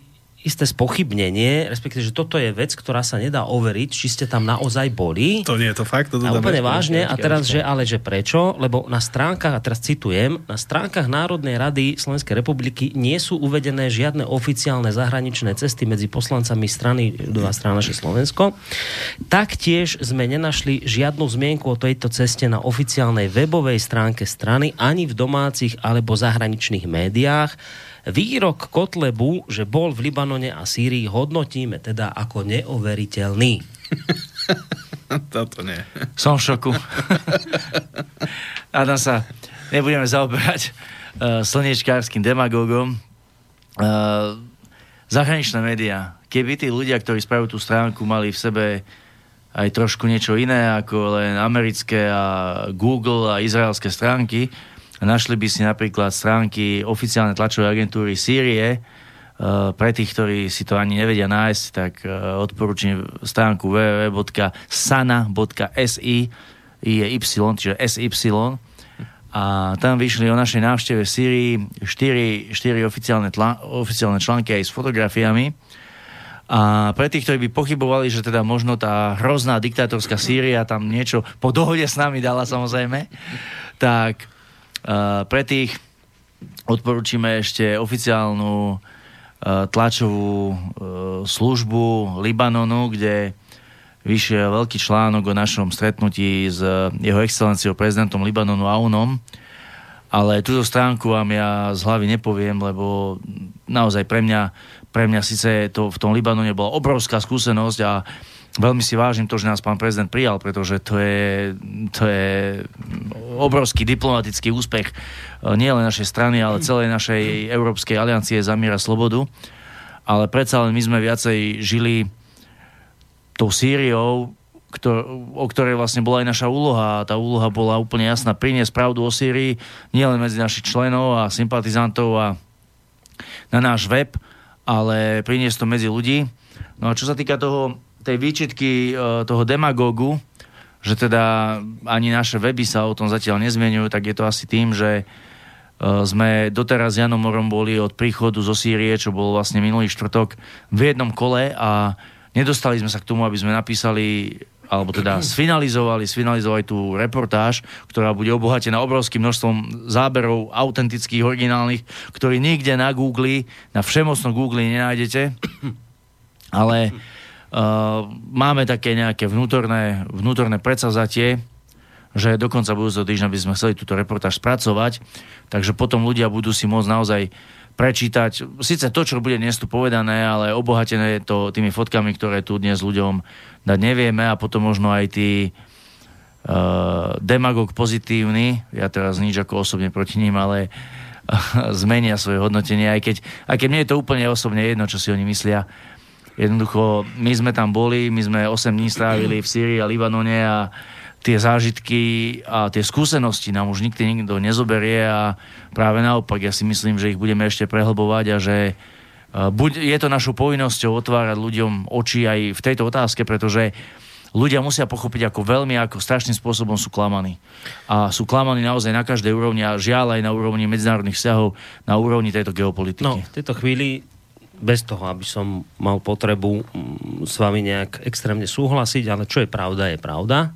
isté spochybnenie, respektíve, že toto je vec, ktorá sa nedá overiť, či ste tam naozaj boli. To nie je to fakt. To a úplne vážne. A teraz, že ale že prečo? Lebo na stránkach, a teraz citujem, na stránkach Národnej rady Slovenskej republiky nie sú uvedené žiadne oficiálne zahraničné cesty medzi poslancami strany Ľudová strana naše Slovensko. Taktiež sme nenašli žiadnu zmienku o tejto ceste na oficiálnej webovej stránke strany ani v domácich alebo zahraničných médiách Výrok Kotlebu, že bol v Libanone a Sýrii, hodnotíme teda ako neoveriteľný. Toto nie. Som v šoku. Adam sa nebudeme zaoberať uh, slnečkárským demagógom. Uh, zahraničné médiá. Keby tí ľudia, ktorí spravujú tú stránku, mali v sebe aj trošku niečo iné ako len americké a Google a izraelské stránky, Našli by si napríklad stránky oficiálnej tlačovej agentúry Sýrie, Uh, pre tých, ktorí si to ani nevedia nájsť, tak uh, odporúčam stránku www.sana.si je Y, čiže SY. A tam vyšli o našej návšteve v Sýrii 4, 4 oficiálne, tla, oficiálne články aj s fotografiami. A pre tých, ktorí by pochybovali, že teda možno tá hrozná diktátorská Sýria tam niečo po dohode s nami dala samozrejme, tak pre tých odporúčime ešte oficiálnu uh, tlačovú uh, službu Libanonu, kde vyšiel veľký článok o našom stretnutí s jeho excelenciou prezidentom Libanonu Aunom. Ale túto stránku vám ja z hlavy nepoviem, lebo naozaj pre mňa, pre mňa síce to v tom Libanone bola obrovská skúsenosť a veľmi si vážim to, že nás pán prezident prijal, pretože to je, to je obrovský diplomatický úspech e, nie len našej strany, ale celej našej Európskej aliancie za miera slobodu. Ale predsa len my sme viacej žili tou Sýriou, ktor- o ktorej vlastne bola aj naša úloha. A tá úloha bola úplne jasná. Priniesť pravdu o Sýrii nielen medzi našich členov a sympatizantov a na náš web, ale priniesť to medzi ľudí. No a čo sa týka toho tej výčitky e, toho demagogu, že teda ani naše weby sa o tom zatiaľ nezmenujú, tak je to asi tým, že e, sme doteraz s Janom Morom boli od príchodu zo Sýrie, čo bol vlastne minulý štvrtok, v jednom kole a nedostali sme sa k tomu, aby sme napísali alebo teda sfinalizovali, sfinalizovali tú reportáž, ktorá bude obohatená obrovským množstvom záberov autentických, originálnych, ktorý nikde na Google, na všemocnom Google nenájdete. Ale uh, máme také nejaké vnútorné, vnútorné predsavzatie, že dokonca budúceho týždňa by sme chceli túto reportáž spracovať, takže potom ľudia budú si môcť naozaj prečítať, síce to, čo bude dnes tu povedané, ale obohatené je to tými fotkami, ktoré tu dnes ľuďom dať nevieme a potom možno aj tí uh, demagog pozitívny, ja teraz nič ako osobne proti ním, ale uh, zmenia svoje hodnotenie, aj keď, aj keď mne je to úplne osobne jedno, čo si oni myslia. Jednoducho, my sme tam boli, my sme 8 dní strávili v Sýrii a Libanone a tie zážitky a tie skúsenosti nám už nikdy nikto nezoberie a práve naopak, ja si myslím, že ich budeme ešte prehlbovať a že e, buď je to našou povinnosťou otvárať ľuďom oči aj v tejto otázke, pretože ľudia musia pochopiť, ako veľmi, ako strašným spôsobom sú klamaní. A sú klamaní naozaj na každej úrovni a žiaľ aj na úrovni medzinárodných vzťahov, na úrovni tejto geopolitiky. No, v tejto chvíli bez toho, aby som mal potrebu mm, s vami nejak extrémne súhlasiť, ale čo je pravda, je pravda.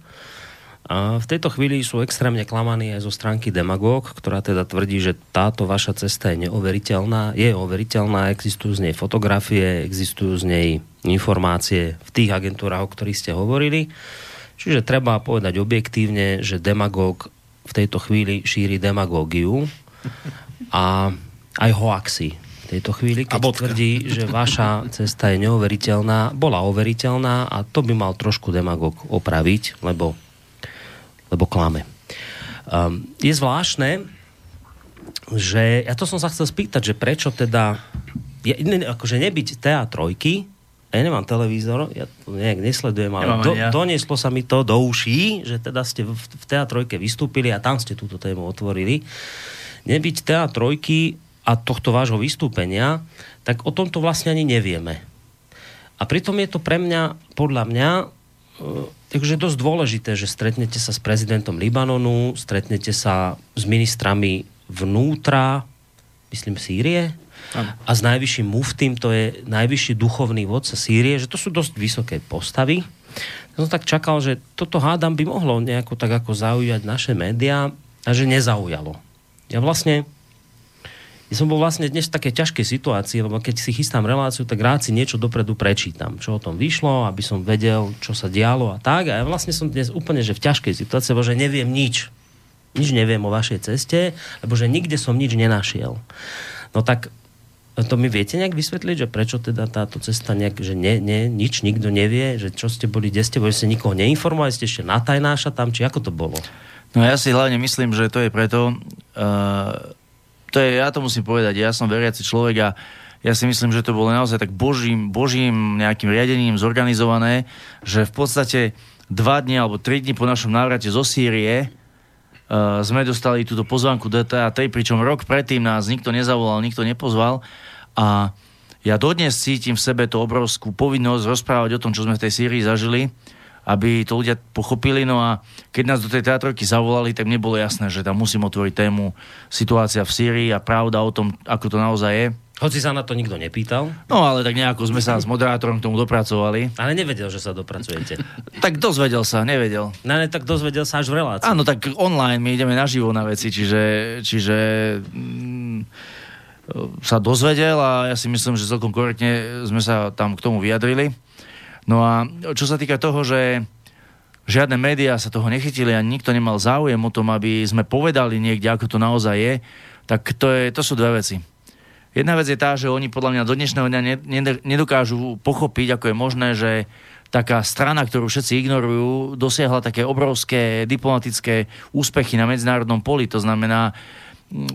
A v tejto chvíli sú extrémne klamaní aj zo stránky Demagog, ktorá teda tvrdí, že táto vaša cesta je neoveriteľná. Je overiteľná, existujú z nej fotografie, existujú z nej informácie v tých agentúrach, o ktorých ste hovorili. Čiže treba povedať objektívne, že Demagog v tejto chvíli šíri demagógiu a aj hoaxy tejto chvíli, keď tvrdí, že vaša cesta je neoveriteľná, bola overiteľná a to by mal trošku demagog opraviť, lebo lebo klame. Um, je zvláštne, že ja to som sa chcel spýtať, že prečo teda je, ne, akože nebyť TA3, ja nemám televízor, ja to nejak nesledujem, ale do, ja. donieslo sa mi to do uší, že teda ste v, v TA3 vystúpili a tam ste túto tému otvorili. Nebyť TA3 a tohto vášho vystúpenia, tak o tomto vlastne ani nevieme. A pritom je to pre mňa, podľa mňa, Takže je dosť dôležité, že stretnete sa s prezidentom Libanonu, stretnete sa s ministrami vnútra, myslím Sýrie, a s najvyšším muftým, to je najvyšší duchovný vodca Sýrie, že to sú dosť vysoké postavy. Ja som tak čakal, že toto hádam by mohlo nejako tak ako zaujať naše médiá a že nezaujalo. Ja vlastne ja som bol vlastne dnes v takej ťažkej situácii, lebo keď si chystám reláciu, tak rád si niečo dopredu prečítam, čo o tom vyšlo, aby som vedel, čo sa dialo a tak. A ja vlastne som dnes úplne že v ťažkej situácii, lebo že neviem nič. Nič neviem o vašej ceste, lebo že nikde som nič nenašiel. No tak to mi viete nejak vysvetliť, že prečo teda táto cesta nejak, že ne, ne, nič nikto nevie, že čo ste boli, kde ste boli, ste nikoho neinformovali, ste ešte natajnáša tam, či ako to bolo? No ja si hlavne myslím, že to je preto, uh, to je, ja to musím povedať, ja som veriaci človek a ja si myslím, že to bolo naozaj tak božím, božím nejakým riadením zorganizované, že v podstate dva dni alebo tri dni po našom návrate zo Sýrie uh, sme dostali túto pozvánku DTA 3, pričom rok predtým nás nikto nezavolal, nikto nepozval a ja dodnes cítim v sebe tú obrovskú povinnosť rozprávať o tom, čo sme v tej Sýrii zažili aby to ľudia pochopili. No a keď nás do tej teatrojky zavolali, tak mne bolo jasné, že tam musím otvoriť tému situácia v Sýrii a pravda o tom, ako to naozaj je. Hoci sa na to nikto nepýtal. No ale tak nejako sme sa s moderátorom k tomu dopracovali. Ale nevedel, že sa dopracujete. tak dozvedel sa, nevedel. No ale tak dozvedel sa až v relácii. Áno, tak online my ideme naživo na veci, čiže, čiže mm, sa dozvedel a ja si myslím, že celkom korektne sme sa tam k tomu vyjadrili. No a čo sa týka toho, že žiadne médiá sa toho nechytili a nikto nemal záujem o tom, aby sme povedali niekde, ako to naozaj je, tak to, je, to sú dve veci. Jedna vec je tá, že oni podľa mňa do dnešného dňa nedokážu pochopiť, ako je možné, že taká strana, ktorú všetci ignorujú, dosiahla také obrovské diplomatické úspechy na medzinárodnom poli. To znamená,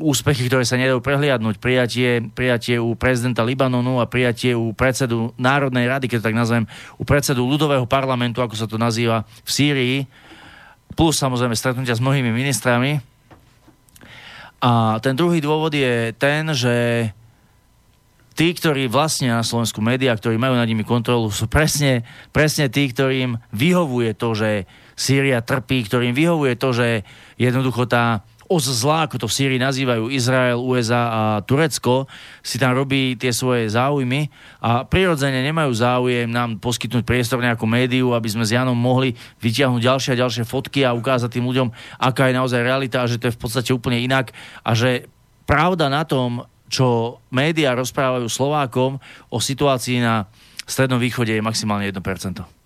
úspechy, ktoré sa nedajú prehliadnúť. Prijatie, prijatie u prezidenta Libanonu a prijatie u predsedu Národnej rady, keď to tak nazvem, u predsedu ľudového parlamentu, ako sa to nazýva v Sýrii, plus samozrejme stretnutia s mnohými ministrami. A ten druhý dôvod je ten, že tí, ktorí vlastnia na Slovensku médiá, ktorí majú nad nimi kontrolu, sú presne, presne tí, ktorým vyhovuje to, že Sýria trpí, ktorým vyhovuje to, že jednoducho tá os zla, ako to v Sýrii nazývajú Izrael, USA a Turecko, si tam robí tie svoje záujmy a prirodzene nemajú záujem nám poskytnúť priestor nejakú médiu, aby sme s Janom mohli vyťahnuť ďalšie a ďalšie fotky a ukázať tým ľuďom, aká je naozaj realita a že to je v podstate úplne inak a že pravda na tom, čo médiá rozprávajú Slovákom o situácii na Strednom východe je maximálne 1%.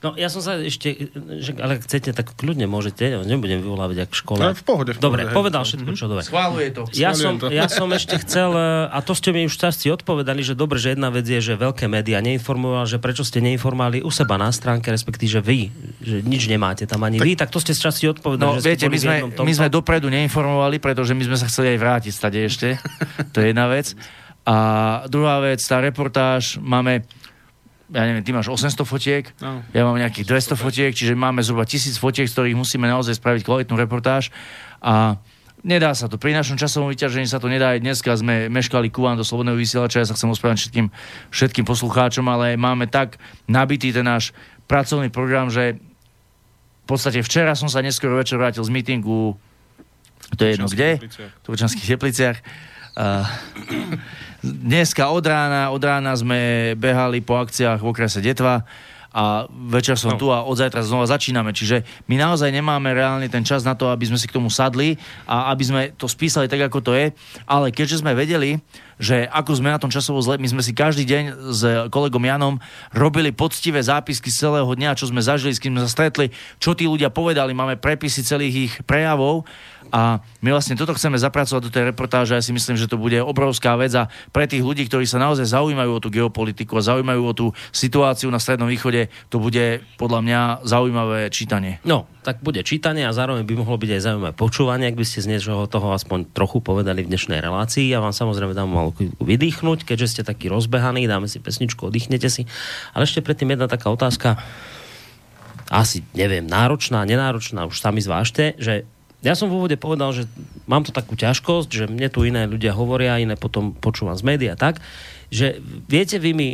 No ja som sa ešte, že, ale ak chcete, tak kľudne môžete, nebudem vyvolávať ako v škole. No, v pohode, v pohode, Dobre, hej. povedal všetko, čo dobre. Schváluje to. Ja som, to. ja som ešte chcel, a to ste mi už časti odpovedali, že dobre, že jedna vec je, že veľké médiá neinformovali, že prečo ste neinformovali u seba na stránke, respektíve že vy, že nič nemáte tam ani tak, vy, tak to ste z časti odpovedali, No, že viete, ste boli my sme, my sme dopredu neinformovali, pretože my sme sa chceli aj vrátiť stade ešte. to je jedna vec. A druhá vec, tá reportáž, máme ja neviem, ty máš 800 fotiek, No. ja mám nejakých 200 fotiek, čiže máme zhruba 1000 fotiek, z ktorých musíme naozaj spraviť kvalitnú reportáž a nedá sa to. Pri našom časovom vyťažení sa to nedá. Aj dneska sme meškali vám do Slobodného vysielača, ja sa chcem ospravedlniť všetkým, všetkým poslucháčom, ale máme tak nabitý ten náš pracovný program, že v podstate včera som sa neskoro večer vrátil z mítingu to je jedno kde, v Turčanských tepliciach. A dneska od rána, od rána sme behali po akciách v okrese Detva a večer som No. tu a od zajtra znova začíname. Čiže my naozaj nemáme reálne ten čas na to, aby sme si k tomu sadli a aby sme to spísali tak, ako to je. Ale keďže sme vedeli, že ako sme na tom časovo zle, my sme si každý deň s kolegom Janom robili poctivé zápisky z celého dňa, čo sme zažili, s kým sme sa stretli, čo tí ľudia povedali, máme prepisy celých ich prejavov a my vlastne toto chceme zapracovať do tej reportáže. Ja si myslím, že to bude obrovská vec a pre tých ľudí, ktorí sa naozaj zaujímajú o tú geopolitiku a zaujímajú o tú situáciu na Strednom východe, to bude podľa mňa zaujímavé čítanie. No, tak bude čítanie a zároveň by mohlo byť aj zaujímavé počúvanie, ak by ste z niečoho toho aspoň trochu povedali v dnešnej relácii. Ja vám samozrejme dám malú vydýchnuť, keďže ste takí rozbehaní, dáme si pesničku, oddychnete si. Ale ešte predtým jedna taká otázka, asi neviem, náročná, nenáročná, už sami zvážte, že ja som v úvode povedal, že mám to takú ťažkosť, že mne tu iné ľudia hovoria, iné potom počúvam z médiá tak, že viete vy mi,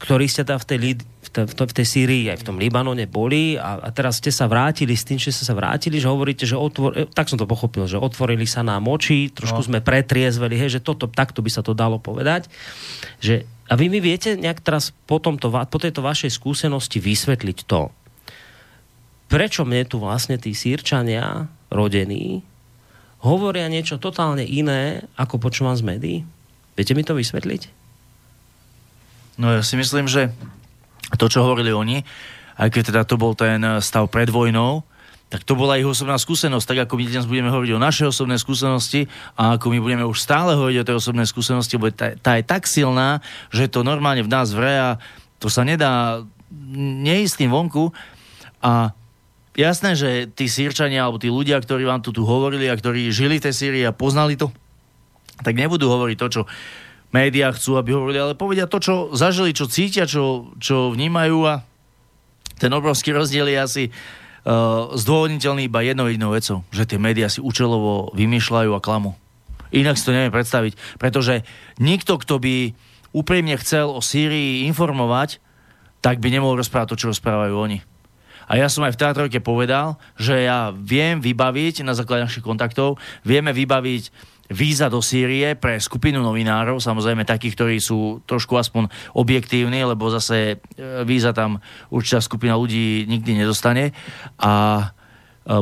ktorí ste tam v tej, v tej, v tej, v tej Sýrii aj v tom Libanone boli a, a teraz ste sa vrátili s tým, že ste sa vrátili, že hovoríte, že otvor, eh, tak som to pochopil, že otvorili sa nám oči, trošku no. sme pretriezveli, hej, že toto, takto by sa to dalo povedať. Že, a vy mi viete nejak teraz po, tomto, po tejto vašej skúsenosti vysvetliť to, prečo mne tu vlastne tí sírčania rodení hovoria niečo totálne iné, ako počúvam z médií? Viete mi to vysvetliť? No ja si myslím, že to, čo hovorili oni, aj keď teda to bol ten stav pred vojnou, tak to bola ich osobná skúsenosť, tak ako my dnes budeme hovoriť o našej osobnej skúsenosti a ako my budeme už stále hovoriť o tej osobnej skúsenosti, lebo tá, tá je tak silná, že to normálne v nás vre a to sa nedá neistým vonku a jasné, že tí sírčania alebo tí ľudia, ktorí vám tu, tu hovorili a ktorí žili v tej Sýrii a poznali to, tak nebudú hovoriť to, čo médiá chcú, aby hovorili, ale povedia to, čo zažili, čo cítia, čo, čo vnímajú a ten obrovský rozdiel je asi uh, zdôvodniteľný iba jednou jedinou vecou, že tie médiá si účelovo vymýšľajú a klamu. Inak si to neviem predstaviť, pretože nikto, kto by úprimne chcel o Sýrii informovať, tak by nemohol rozprávať to, čo rozprávajú oni. A ja som aj v teatrojke povedal, že ja viem vybaviť na základe našich kontaktov, vieme vybaviť víza do Sýrie pre skupinu novinárov, samozrejme takých, ktorí sú trošku aspoň objektívni, lebo zase e, víza tam určitá skupina ľudí nikdy nedostane. A e,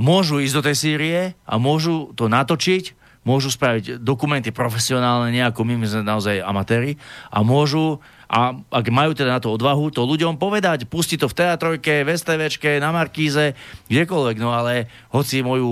môžu ísť do tej Sýrie a môžu to natočiť, môžu spraviť dokumenty profesionálne, nejako my, my sme naozaj amatéri, a môžu, a ak majú teda na to odvahu, to ľuďom povedať, pustiť to v teatrojke, v STVčke, na Markíze, kdekoľvek, no ale hoci moju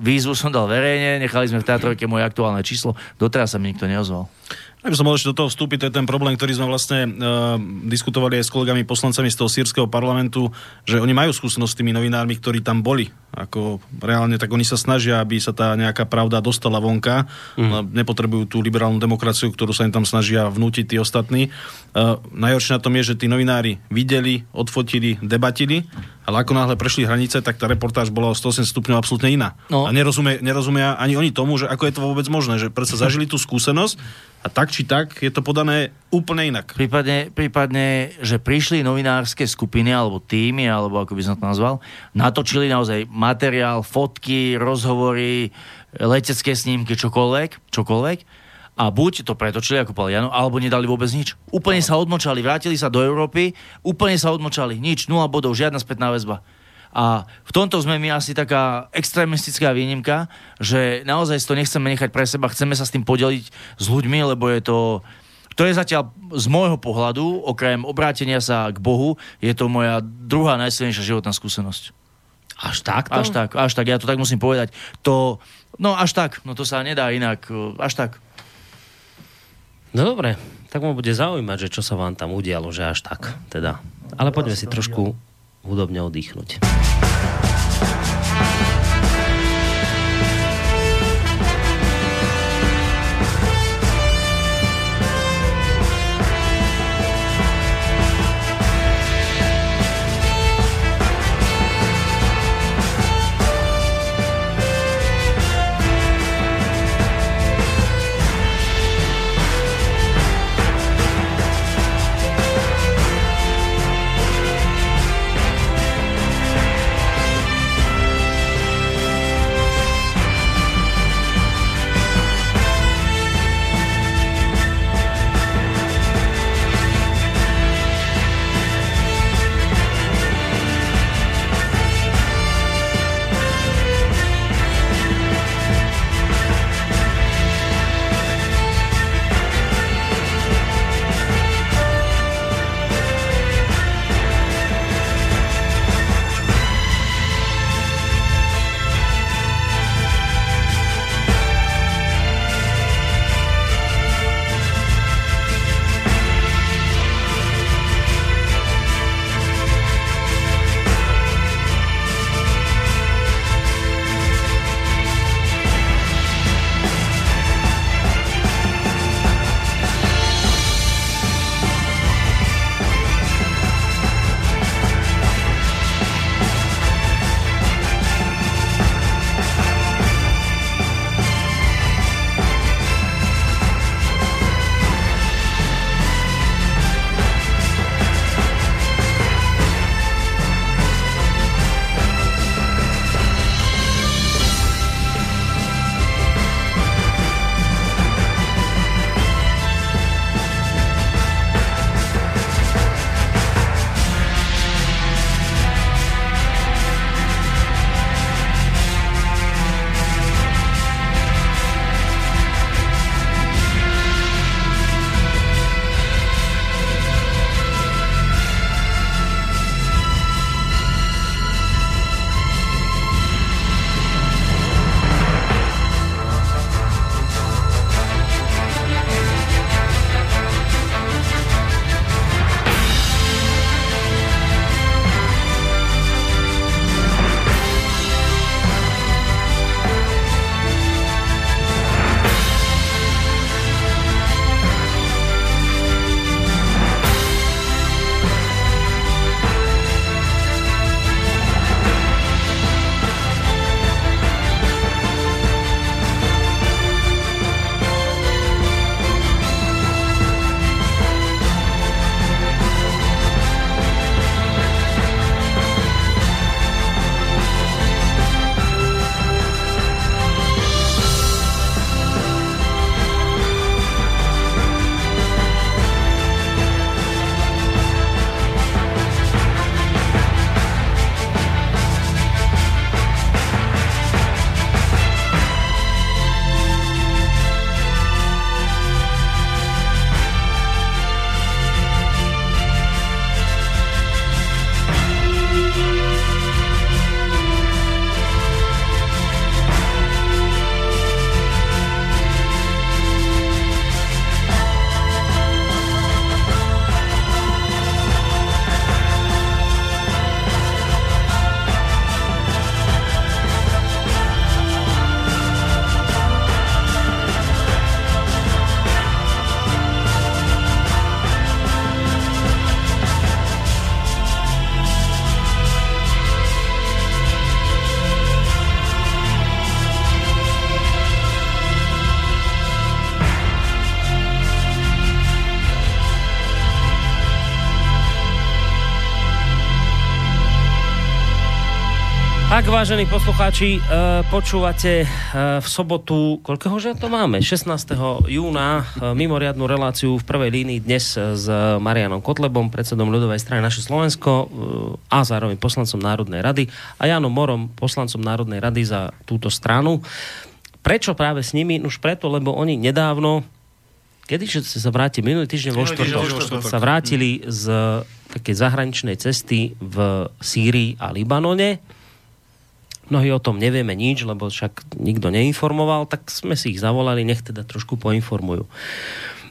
výzvu som dal verejne, nechali sme v teatrojke moje aktuálne číslo, doteraz sa mi nikto neozval. Ak by som mohol ešte do toho vstúpiť, to je ten problém, ktorý sme vlastne uh, diskutovali aj s kolegami poslancami z toho sírskeho parlamentu, že oni majú skúsenosť s tými novinármi, ktorí tam boli. Ako reálne, tak oni sa snažia, aby sa tá nejaká pravda dostala vonka. Mm. Nepotrebujú tú liberálnu demokraciu, ktorú sa im tam snažia vnútiť tí ostatní. Uh, najhoršie na tom je, že tí novinári videli, odfotili, debatili, ale ako náhle prešli hranice, tak tá reportáž bola o 180 stupňov absolútne iná. No. A nerozumie, nerozumia ani oni tomu, že ako je to vôbec možné, že predsa zažili tú skúsenosť, A tak či tak je to podané úplne inak. Prípadne, prípadne, že prišli novinárske skupiny alebo týmy, alebo ako by som to nazval, natočili naozaj materiál, fotky, rozhovory, letecké snímky, čokoľvek, čokoľvek a buď to pretočili ako Paliano, alebo nedali vôbec nič. Úplne sa odmočali, vrátili sa do Európy, úplne sa odmočali, nič, nula bodov, žiadna spätná väzba. A v tomto sme my asi taká extrémistická výnimka, že naozaj to nechceme nechať pre seba, chceme sa s tým podeliť s ľuďmi, lebo je to... To je zatiaľ z môjho pohľadu, okrem obrátenia sa k Bohu, je to moja druhá najsilnejšia životná skúsenosť. Až tak to? Až tak, až tak, ja to tak musím povedať. To, no až tak, no to sa nedá inak, až tak. No dobre, tak ma bude zaujímať, že čo sa vám tam udialo, že až tak, teda. Ale poďme si trošku hudobne oddychnúť. Tak, vážení poslucháči, e, počúvate e, v sobotu, koľkého že to máme? 16. júna e, mimoriadnú reláciu v prvej línii dnes s Marianom Kotlebom, predsedom ľudovej strany Naše Slovensko a zároveň poslancom Národnej rady a Janom Morom, poslancom Národnej rady za túto stranu. Prečo práve s nimi? Už preto, lebo oni nedávno Kedy sa vrátili? Minulý týždeň vo štvrtok sa vrátili z takej zahraničnej cesty v Sýrii a Libanone Mnohí o tom nevieme nič, lebo však nikto neinformoval, tak sme si ich zavolali, nech teda trošku poinformujú.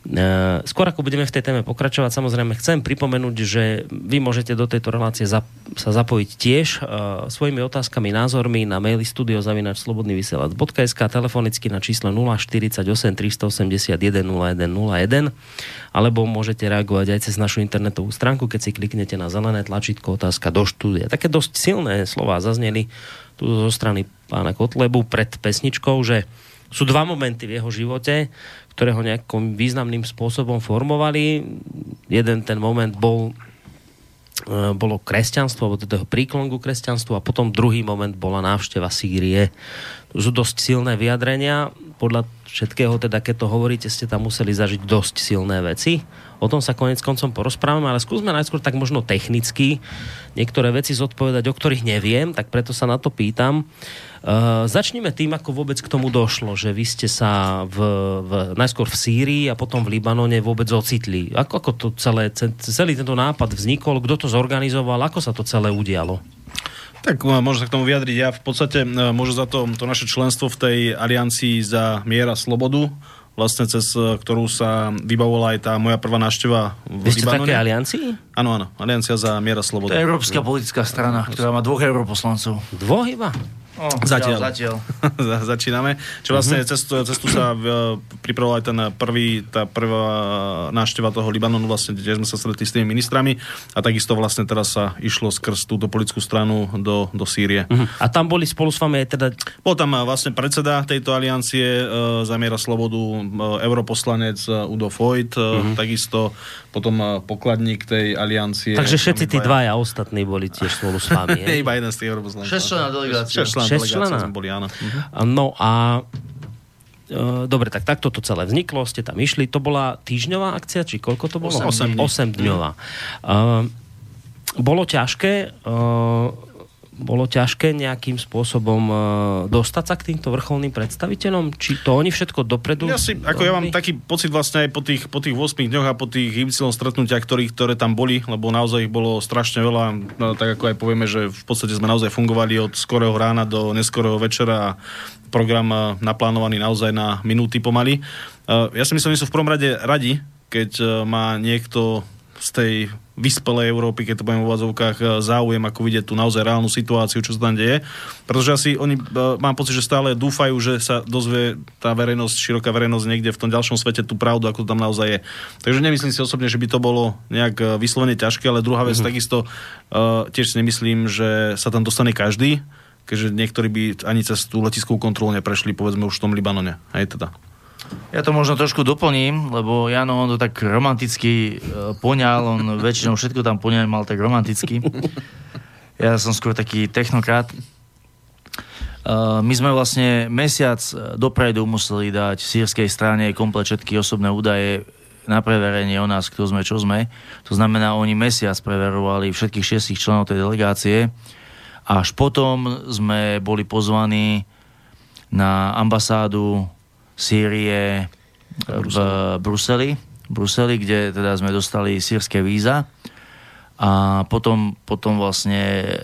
E, skôr ako budeme v tej téme pokračovať, samozrejme chcem pripomenúť, že vy môžete do tejto relácie sa zapojiť tiež e, svojimi otázkami, názormi na maili studiozavinačslobodnyvysielac.sk telefonicky na číslo 048 381 0101 alebo môžete reagovať aj cez našu internetovú stránku, keď si kliknete na zelené tlačítko otázka do štúdia. Také dosť silné slova zazneli tu zo strany pána Kotlebu pred pesničkou, že sú dva momenty v jeho živote, ktoré ho nejakým významným spôsobom formovali. Jeden ten moment bol e, bolo kresťanstvo, alebo teda príklon kresťanstvu a potom druhý moment bola návšteva Sýrie. To sú dosť silné vyjadrenia. Podľa všetkého, teda keď to hovoríte, ste tam museli zažiť dosť silné veci. O tom sa konec koncom porozprávame, ale skúsme najskôr tak možno technicky niektoré veci zodpovedať, o ktorých neviem, tak preto sa na to pýtam. Uh, začneme tým, ako vôbec k tomu došlo, že vy ste sa v, v, najskôr v Sýrii a potom v Libanone vôbec ocitli. Ako, ako to celé, celý tento nápad vznikol, kto to zorganizoval, ako sa to celé udialo? Tak môžem sa k tomu vyjadriť. Ja v podstate môžem za to, to naše členstvo v tej aliancii za miera slobodu, vlastne cez ktorú sa vybavovala aj tá moja prvá návšteva v Vy ste Libanone. také aliancii? Áno, áno. Aliancia za miera slobodu. To je európska politická strana, ktorá má dvoch europoslancov. Dvoch iba? Oh, zatiaľ. zatiaľ. Začíname. Čo vlastne uh-huh. cestu, cestu sa pripravoval aj ten prvý, tá prvá návšteva toho Libanonu, vlastne, kde sme sa stretli s tými ministrami a takisto vlastne teraz sa išlo skrz túto politickú stranu do, do Sýrie. Uh-huh. A tam boli spolu s vami aj teda... Bol tam vlastne predseda tejto aliancie uh, Zamiera Slobodu, uh, europoslanec uh, Udo Foyt, uh, uh-huh. takisto potom uh, pokladník tej aliancie. Takže všetci tí dvaja ostatní boli tiež spolu s vami. Iba jeden z tých europoslancov. Šesťčlená delegácia. Šesťčlená? boli, áno. Uh-huh. No a e, Dobre, tak takto to celé vzniklo, ste tam išli. To bola týždňová akcia, či koľko to bolo? 8, 8 dňová. Uh, bolo ťažké uh, bolo ťažké nejakým spôsobom uh, dostať sa k týmto vrcholným predstaviteľom? Či to oni všetko dopredu? Ja, si, ako ja mám taký pocit vlastne aj po tých, po tých 8 dňoch a po tých Y stretnutiach, ktorých, ktoré tam boli, lebo naozaj ich bolo strašne veľa, no, tak ako aj povieme, že v podstate sme naozaj fungovali od skorého rána do neskorého večera a program uh, naplánovaný naozaj na minúty pomaly. Uh, ja si myslím, že sú v prvom rade radi, keď má niekto z tej vyspelej Európy, keď to poviem v uvazovkách, e, záujem, ako vidieť tú naozaj reálnu situáciu, čo sa tam deje. Pretože asi oni, e, mám pocit, že stále dúfajú, že sa dozvie tá verejnosť, široká verejnosť niekde v tom ďalšom svete tú pravdu, ako to tam naozaj je. Takže nemyslím si osobne, že by to bolo nejak e, vyslovene ťažké, ale druhá vec, mm-hmm. takisto tiež si nemyslím, že sa tam dostane každý, keďže niektorí by ani cez tú letiskovú kontrolu neprešli, povedzme už v tom Libanone. Aj teda. Ja to možno trošku doplním, lebo Jano on to tak romanticky e, poňal, on väčšinou všetko tam poňal mal tak romanticky. Ja som skôr taký technokrat. E, my sme vlastne mesiac dopredu museli dať sírskej strane komplet všetky osobné údaje na preverenie o nás, kto sme, čo sme. To znamená, oni mesiac preverovali všetkých šiestich členov tej delegácie. Až potom sme boli pozvaní na ambasádu Sýrie v Bruseli, Bruseli, kde teda sme dostali sírske víza. A potom, potom vlastne e,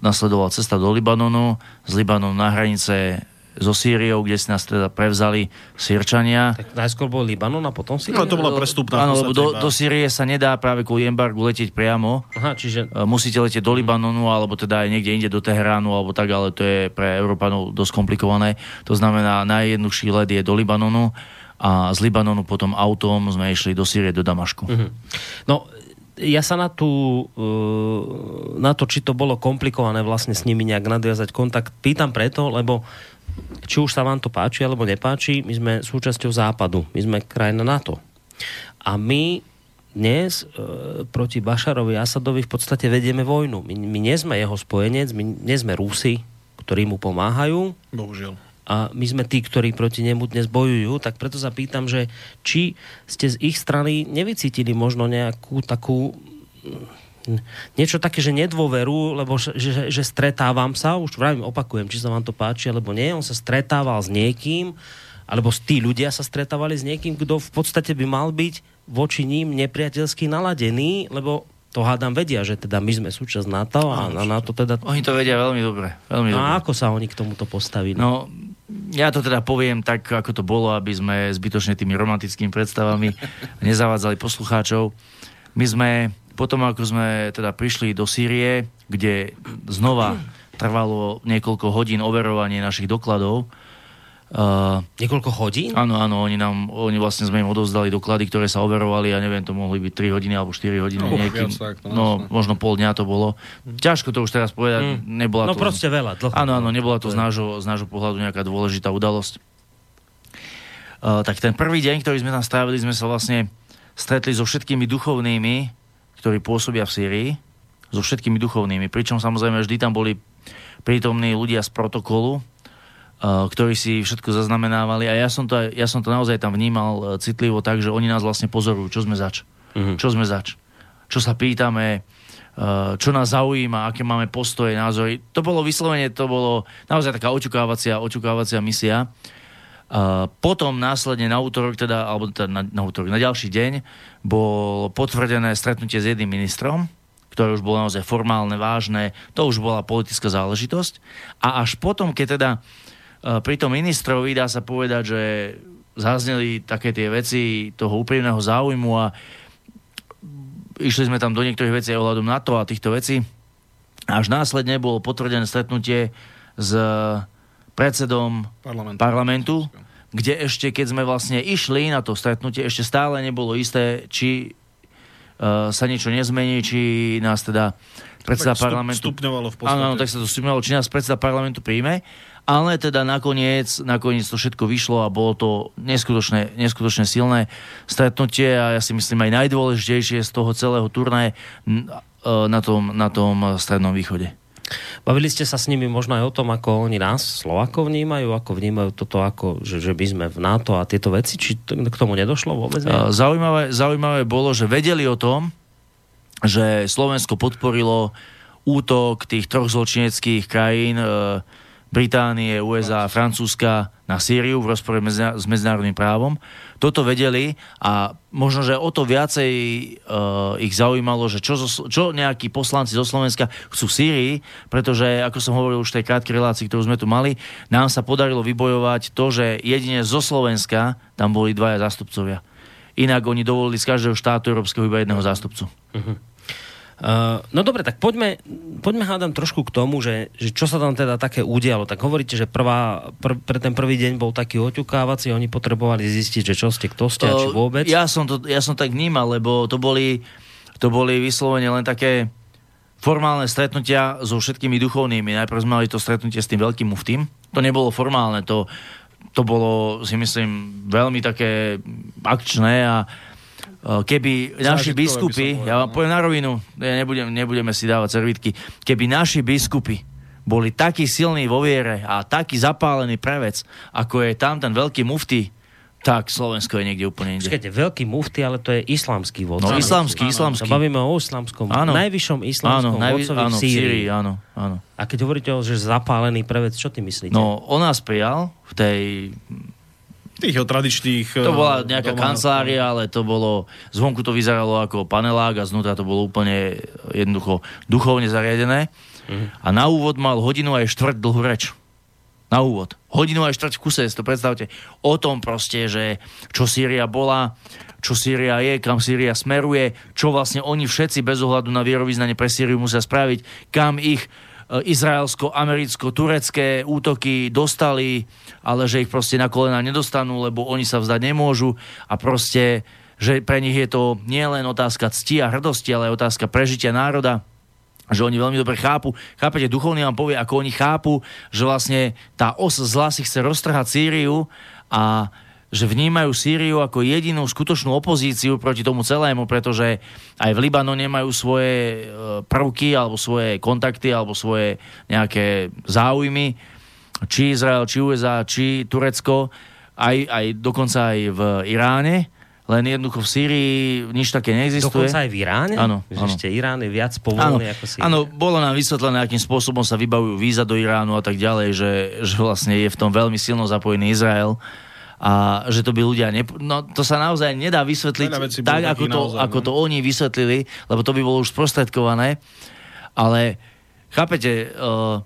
nasledovala cesta do Libanonu, z Libanonu na hranice so Sýriou, kde si nás teda prevzali Sýrčania. Tak najskôr bol Libanon a potom Sýria? No to bola prestupná. Áno, lebo do, do Sýrie sa nedá práve kvôli embargu letieť priamo. Aha, čiže... E, musíte letieť do Libanonu, alebo teda aj niekde inde do Teheránu, alebo tak, ale to je pre Európanov dosť komplikované. To znamená, najjednoduchší let je do Libanonu a z Libanonu potom autom sme išli do Sýrie, do Damašku. Mm-hmm. No, ja sa na, tú, e, na to, či to bolo komplikované vlastne s nimi nejak nadviazať kontakt, pýtam preto, lebo či už sa vám to páči alebo nepáči, my sme súčasťou západu, my sme krajina NATO. A my dnes e, proti Bašarovi Asadovi v podstate vedieme vojnu. My, my nie sme jeho spojenec, my nie sme Rusi, ktorí mu pomáhajú. Bohužiaľ. A my sme tí, ktorí proti nemu dnes bojujú, tak preto sa pýtam, že či ste z ich strany nevycítili možno nejakú takú niečo také, že nedôveru, lebo že, že, že stretávam sa, už vravím, opakujem, či sa vám to páči, alebo nie, on sa stretával s niekým, alebo tí ľudia sa stretávali s niekým, kto v podstate by mal byť voči ním nepriateľsky naladený, lebo to hádam vedia, že teda my sme súčasť NATO a na NATO teda... Oni to vedia veľmi dobre. Veľmi No dobre. a ako sa oni k tomuto postavili? No, ja to teda poviem tak, ako to bolo, aby sme zbytočne tými romantickými predstavami nezavádzali poslucháčov. My sme, potom ako sme teda prišli do Sýrie, kde znova trvalo niekoľko hodín overovanie našich dokladov, Uh, Niekoľko hodín? áno, áno, oni nám, oni vlastne sme im odovzdali doklady, ktoré sa overovali, ja neviem, to mohli byť 3 hodiny alebo 4 hodiny. No, niekým, viac tak, to no, možno pol dňa to bolo. Ťažko to už teraz povedať, nebola No to... proste veľa, dlho. Áno, áno, nebola to z nášho, z nášho pohľadu nejaká dôležitá udalosť. Uh, tak ten prvý deň, ktorý sme tam strávili, sme sa vlastne stretli so všetkými duchovnými, ktorí pôsobia v Sýrii, so všetkými duchovnými, pričom samozrejme vždy tam boli prítomní ľudia z protokolu, uh, ktorí si všetko zaznamenávali a ja som to, ja som to naozaj tam vnímal uh, citlivo tak, že oni nás vlastne pozorujú, čo sme zač. Mhm. Čo sme zač. Čo sa pýtame, uh, čo nás zaujíma, aké máme postoje, názory. To bolo vyslovene, to bolo naozaj taká očukávacia, očukávacia misia. Potom následne na útorok, teda, alebo teda na, na útorok, na ďalší deň, bolo potvrdené stretnutie s jedným ministrom, ktoré už bolo naozaj formálne, vážne, to už bola politická záležitosť. A až potom, keď teda uh, pri tom ministrovi dá sa povedať, že zazneli také tie veci toho úprimného záujmu a išli sme tam do niektorých vecí ohľadom NATO a týchto vecí. Až následne bolo potvrdené stretnutie s predsedom Parlamentu. parlamentu, kde ešte, keď sme vlastne išli na to stretnutie, ešte stále nebolo isté, či uh, sa niečo nezmení, či nás teda predseda Tak parlamentu... stupňovalo v podstate. Áno, tak sa to stupňovalo, či nás predseda parlamentu príjme, ale teda nakoniec, nakoniec to všetko vyšlo a bolo to neskutočne, neskutočne silné stretnutie a ja si myslím aj najdôležitejšie z toho celého turnaje e, na tom, na tom strednom východe. Bavili ste sa s nimi možno aj o tom, ako oni nás, Slovákov, vnímajú, ako vnímajú toto, ako, že, že by sme v NATO a tieto veci, či to, k tomu nedošlo vôbec? E, Nie? Zaujímavé, zaujímavé bolo, že vedeli o tom, že Slovensko podporilo útok tých troch zločineckých krajín e, Británie, USA Francúzska na Sýriu v rozpore medzina- s medzinárodným právom. Toto vedeli a možno, že o to viacej uh, ich zaujímalo, že čo, zo, čo nejakí poslanci zo Slovenska chcú v Sýrii, pretože, ako som hovoril už v tej krátkej relácii, ktorú sme tu mali, nám sa podarilo vybojovať to, že jedine zo Slovenska tam boli dvaja zástupcovia. Inak oni dovolili z každého štátu európskeho iba jedného zástupcu. Uh, no dobre, tak poďme, poďme hádam trošku k tomu, že, že čo sa tam teda také udialo. Tak hovoríte, že prvá, pr- pre ten prvý deň bol taký oťukávací, oni potrebovali zistiť, že čo ste, kto ste a či O, vôbec. Ja som, to, ja som tak vnímal, lebo to boli, to boli vyslovene len také formálne stretnutia so všetkými duchovnými. Najprv sme mali to stretnutie s tým veľkým muftým. To nebolo formálne, to, to bolo, si myslím, veľmi také akčné a keby naši biskupy, ja vám no. poviem na rovinu, ja nebudem, nebudeme si dávať servítky, keby naši biskupy boli takí silní vo viere a taký zapálený prevec, ako je tam ten veľký mufty, tak Slovensko je niekde úplne inde. Počkajte, veľký mufty, ale to je islamský vodca. No, islamský, islamský. Sa bavíme o islamskom, Áno. najvyššom islamskom áno, najvi- vodcovi áno, v Sýrii. áno, áno. A keď hovoríte o, že zapálený prevec, čo ty myslíte? No, on nás prijal v tej... Tých tradičných... To eh, bola nejaká domách. kancelária, ale to bolo... Zvonku to vyzeralo ako panelák a znútra to bolo úplne jednoducho duchovne zariadené. A na úvod mal hodinu aj štvrť dlhú reč. Na úvod. Hodinu aj štvrť v kuse, to predstavte. O tom proste, že čo Sýria bola, čo Sýria je, kam Sýria smeruje, čo vlastne oni všetci bez ohľadu na vierovýznanie pre Sýriu musia spraviť, kam ich izraelsko-americko-turecké útoky dostali, ale že ich proste na kolena nedostanú, lebo oni sa vzdať nemôžu a proste, že pre nich je to nielen otázka cti a hrdosti, ale aj otázka prežitia národa že oni veľmi dobre chápu. Chápete, duchovný vám povie, ako oni chápu, že vlastne tá os zla si chce roztrhať Sýriu a že vnímajú Sýriu ako jedinú skutočnú opozíciu proti tomu celému, pretože aj v Libanone majú svoje e, prvky alebo svoje kontakty alebo svoje nejaké záujmy, či Izrael, či USA, či Turecko, aj, aj dokonca aj v Iráne len jednoducho v Sýrii nič také neexistuje. Dokonca aj v Iráne? Áno. Áno. ešte Irán je viac povolený ako Sýria. áno, bolo nám vysvetlené, akým spôsobom sa vybavujú víza do Iránu a tak ďalej, že, že vlastne je v tom veľmi silno zapojený Izrael a že to by ľudia... Nep- no to sa naozaj nedá vysvetliť tak, ako to, naozaj, ako no. to oni vysvetlili, lebo to by bolo už sprostredkované. Ale chápete, uh,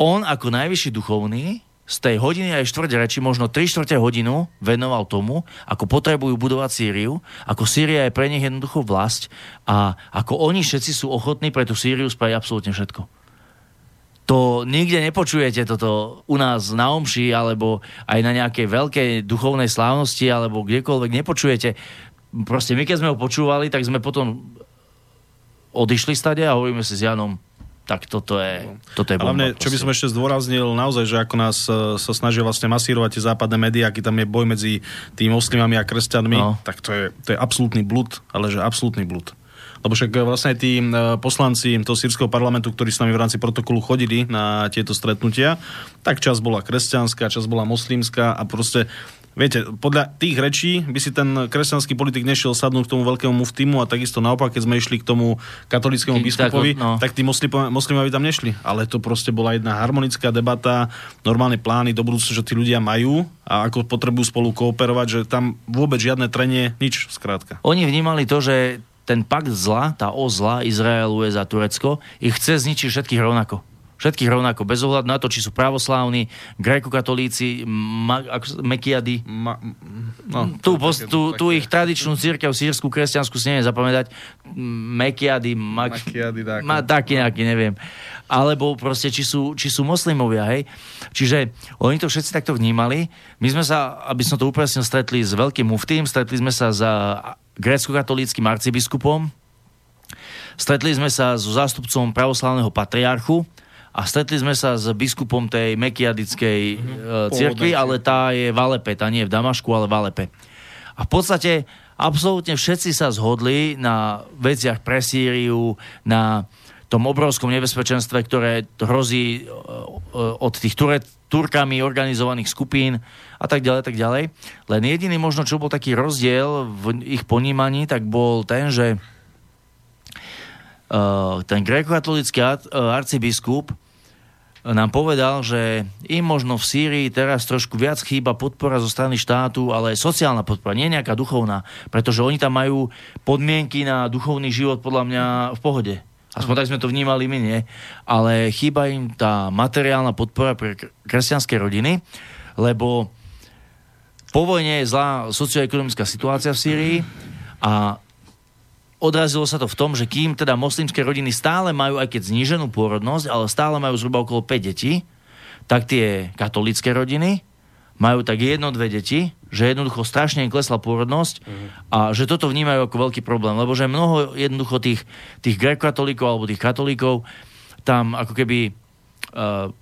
on ako najvyšší duchovný z tej hodiny aj štvrť reči, možno 3 štvrte hodinu venoval tomu, ako potrebujú budovať Sýriu, ako Sýria je pre nich jednoducho vlast a ako oni všetci sú ochotní pre tú Sýriu spraviť absolútne všetko. To nikde nepočujete toto u nás na Omši alebo aj na nejakej veľkej duchovnej slávnosti alebo kdekoľvek nepočujete. Proste my keď sme ho počúvali, tak sme potom odišli stade a hovoríme si s Janom, tak toto je, toto je bomba. Hlavne, čo by som ešte zdôraznil, naozaj, že ako nás e, sa snažia vlastne masírovať tie západné médiá, aký tam je boj medzi tými moslimami a kresťanmi, No. tak to je, to je absolútny blud, ale že absolútny blud. Lebo však e, vlastne tí e, poslanci toho sírskeho parlamentu, ktorí s nami v rámci protokolu chodili na tieto stretnutia, tak čas bola kresťanská, čas bola moslimská a proste Viete, podľa tých rečí by si ten kresťanský politik nešiel sadnúť k tomu veľkému muftimu a takisto naopak, keď sme išli k tomu katolickému biskupovi, tak, no. tak tí moslimo- moslimovi tam nešli. Ale to proste bola jedna harmonická debata, normálne plány do budúcna, že tí ľudia majú a ako potrebujú spolu kooperovať, že tam vôbec žiadne trenie, nič skrátka. Oni vnímali to, že ten pakt zla, tá o zla, Izrael, USA, Turecko, ich chce zničiť všetkých rovnako. Všetkých rovnako, bez ohľadu na to, či sú pravoslávni, gréko-katolíci, ma, mekiady. Ma, no, Tu, to je pos, také- tu, také- tu ich tradičnú církev, sírsku, kresťanskú si neviem zapamätať. Mekiady, mak, Makiady, ma, taký nejaký, neviem. Alebo proste, či sú, či sú moslimovia, hej. Čiže oni to všetci takto vnímali. My sme sa, aby som to upresnil, stretli s veľkým muftým, stretli sme sa s a, grécko-katolíckým arcibiskupom, stretli sme sa so zástupcom pravoslavného patriarchu a stretli sme sa s biskupom tej mekiadickej mm-hmm. cirkvi, ale tá je v Alepe, tá nie je v Damašku, ale v Alepe. A v podstate absolútne všetci sa zhodli na veciach pre Sýriu, na tom obrovskom nebezpečenstve, ktoré hrozí e, e, od tých ture, Turkami organizovaných skupín a tak ďalej, tak ďalej. Len jediný možno, čo bol taký rozdiel v ich ponímaní, tak bol ten, že uh, ten gréko-katolický ar- uh, arcibiskup nám povedal, že im možno v Sýrii teraz trošku viac chýba podpora zo strany štátu, ale sociálna podpora, nie nejaká duchovná, pretože oni tam majú podmienky na duchovný život podľa mňa v pohode. Aspoň tak sme to vnímali my, nie? Ale chýba im tá materiálna podpora pre kr- kresťanské rodiny, lebo po vojne je zlá socioekonomická situácia v Sýrii a odrazilo sa to v tom, že kým teda moslimské rodiny stále majú, aj keď zníženú pôrodnosť, ale stále majú zhruba okolo 5 detí, tak tie katolické rodiny majú tak jedno, dve deti, že jednoducho strašne im klesla pôrodnosť a že toto vnímajú ako veľký problém, lebo že mnoho jednoducho tých, tých grekokatolíkov alebo tých katolíkov tam ako keby uh,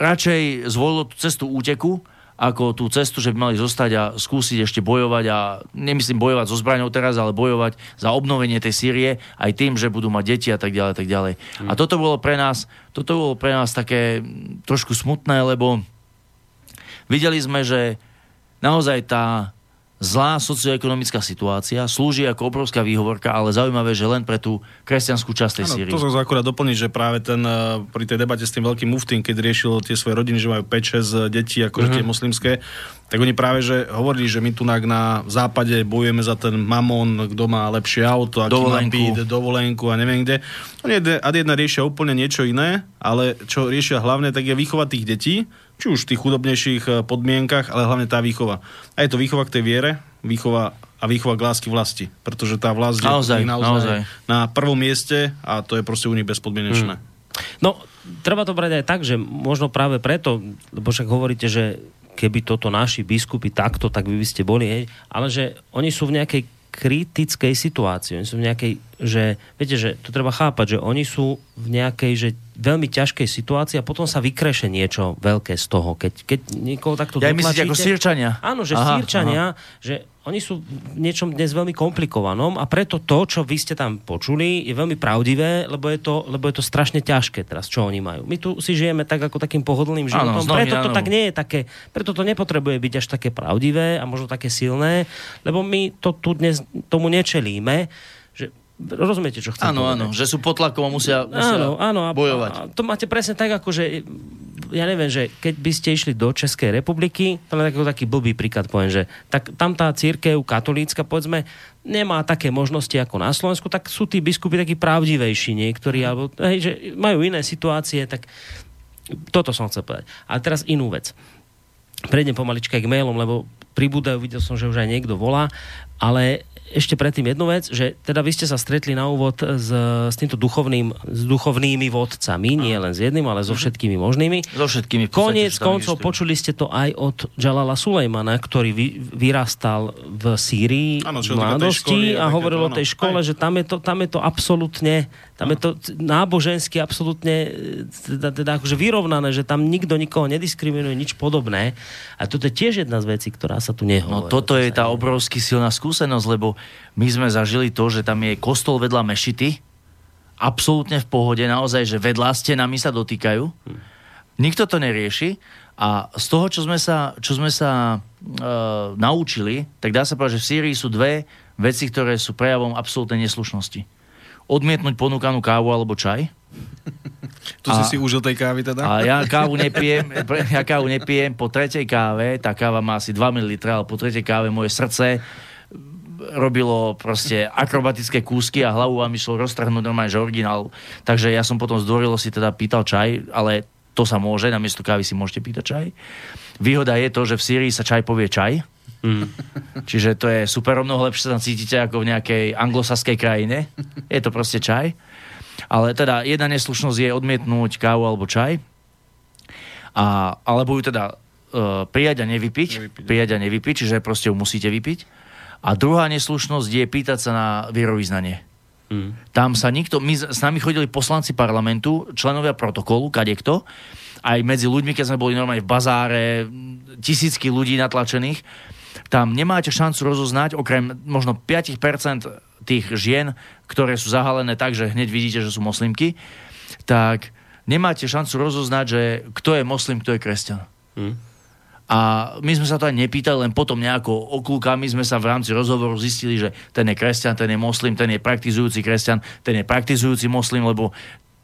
radšej zvolilo tú cestu úteku, ako tú cestu, že by mali zostať a skúsiť ešte bojovať a nemyslím bojovať so zbraňou teraz, ale bojovať za obnovenie tej Sýrie aj tým, že budú mať deti a tak ďalej, tak ďalej. Mm. A toto bolo pre nás, toto bolo pre nás také trošku smutné, lebo videli sme, že naozaj tá zlá socioekonomická situácia slúži ako obrovská výhovorka, ale zaujímavé, že len pre tú kresťanskú časť tej Sýrie. to som akurát doplniť, že práve ten eh, pri tej debate s tým veľkým muftým, keď riešil tie svoje rodiny, že majú 5-6 detí, akože Mhm. tie moslimské, tak oni práve že hovorili, že my tu na, na západe bojujeme za ten mamon, kto má lepšie auto, aký má Dovolenku. byt, dovolenku a neviem kde. Oni jedna, a jedna riešia úplne niečo iné, ale čo riešia hlavne, tak je výchova tých detí, či už v tých chudobnejších eh, podmienkach, ale hlavne tá výchova. A je to výchova k tej viere, výchova a výchova k lásky vlasti. Pretože tá vlast je Naozaj, naozaj. na prvom mieste a to je proste u nich bezpodmienečné. No, treba to brať aj tak, že možno práve preto, lebo však hovoríte, že keby toto naši biskupy takto, tak by, by ste boli, hej, ale že oni sú v nejakej kritickej situácii, oni sú v nejakej že, viete, že to treba chápať, že oni sú v nejakej, že veľmi ťažkej situácii a potom sa vykreše niečo veľké z toho. Keď, keď niekoho takto Ja myslíte ako Sýrčania? Áno, že Aha, Sýrčania, že oni sú v niečom dnes veľmi komplikovanom a preto to, čo vy ste tam počuli, je veľmi pravdivé, lebo je to, lebo je to strašne ťažké teraz, čo oni majú. My tu si žijeme tak ako takým pohodlným životom, z nohy preto to nohu. tak nie je také, preto to nepotrebuje byť až také pravdivé a možno také silné, lebo my to tu dnes tomu nečelíme, rozumiete, čo chcem Áno, povedať? áno, že sú pod tlakom a musia, musia Áno, áno. A, bojovať. A to máte presne tak, ako že ja neviem, že keď by ste išli do Českej republiky, to len taký, taký blbý príklad poviem, že tak tam tá církev katolícka, povedzme, nemá také možnosti ako na Slovensku, tak sú tí biskupy takí pravdivejší niektorí, alebo hej, že majú iné situácie, tak toto som chcel povedať. A teraz inú vec. Prejdem pomalička k mailom, lebo pribúdajú, videl som, že už aj niekto volá, ale ešte predtým jednu vec, že teda vy ste sa stretli na úvod s, s týmto duchovným, s duchovnými vodcami, nie len s jedným, ale so všetkými možnými. So všetkými. Koniec koncov počuli ste to aj od Jalala Sulejmana, ktorý vy, vyrastal v Sýrii v školy mladosti a hovoril o tej škole, Aj. že tam je to, tam je to absolútne, tam je to nábožensky absolútne teda, teda akože vyrovnané, že tam nikto nikoho nediskriminuje, nič podobné. A toto je tiež jedna z vecí, ktorá sa tu nehovorí. No toto je tá obrovsky silná skúsenosť, lebo my sme zažili to, že tam je kostol vedľa mešity, absolútne v pohode, naozaj, že vedľa stenami sa dotýkajú. Nikto to nerieši a z toho, čo sme sa, čo sme sa e, naučili, tak dá sa povedať, že v Sýrii sú dve veci, ktoré sú prejavom absolútnej neslušnosti. Odmietnúť ponúkanú kávu alebo čaj, Tu A- si si užil tej kávy teda? a ja kávu nepijem, ja kávu nepijem po tretej káve, tá káva má asi 2 ml, ale po tretej káve moje srdce robilo proste akrobatické kúsky a hlavu vám išlo roztrhnúť normálne, že originál. Takže ja som potom zdvorilo si teda pýtal čaj, ale to sa môže, namiesto kávy si môžete pýtať čaj. Výhoda je to, že v Sýrii sa čaj povie čaj. Čiže to je super, o mnoho lepšie sa tam cítite ako v nejakej anglosaskej krajine. Je to proste čaj. Ale teda jedna neslušnosť je odmietnúť kávu alebo čaj. A, alebo ju teda uh, prijať a nevypiť. Nevypiť. Prijať a nevypiť, čiže proste ju musíte vypiť. A druhá neslušnosť je pýtať sa na vierovýznanie. Mm. Tam sa nikto, my, s nami chodili poslanci parlamentu, členovia protokolu, kadekto, aj medzi ľuďmi, keď sme boli normálne v bazáre, tisícky ľudí natlačených, tam nemáte šancu rozoznať, okrem možno 5% tých žien, ktoré sú zahalené tak, že hneď vidíte, že sú moslimky, tak nemáte šancu rozoznať, že kto je moslim, kto je kresťan. Hm. A my sme sa to aj nepýtali, len potom nejako oklúkami sme sa v rámci rozhovoru zistili, že ten je kresťan, ten je moslim, ten je praktizujúci kresťan, ten je praktizujúci moslim, lebo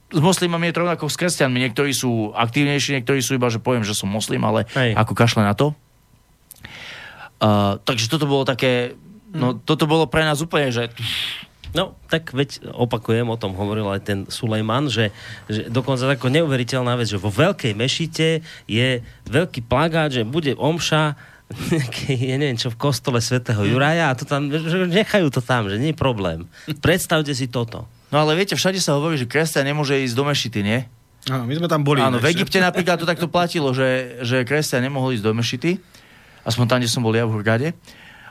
s moslimami je to rovnako s kresťanmi. Niektorí sú aktívnejší, niektorí sú iba, že poviem, že som moslim, ale Hej. ako kašle na to. Uh, takže toto bolo také, no toto bolo pre nás úplne, že No, tak veď opakujem, o tom hovoril aj ten Sulejman, že, že dokonca tako neuveriteľná vec, že vo veľkej mešite je veľký plagát, že bude omša ja neviem čo, v kostole svätého Juraja a to tam, že nechajú to tam, že nie je problém. Predstavte si toto. No ale viete, všade sa hovorí, že kresťan nemôže ísť do mešity, nie? Áno, my sme tam boli. Áno, v. Egypte napríklad to takto platilo, že, že kresťan nemohol ísť do mešity, aspoň tam, kde som bol ja v Hurgade.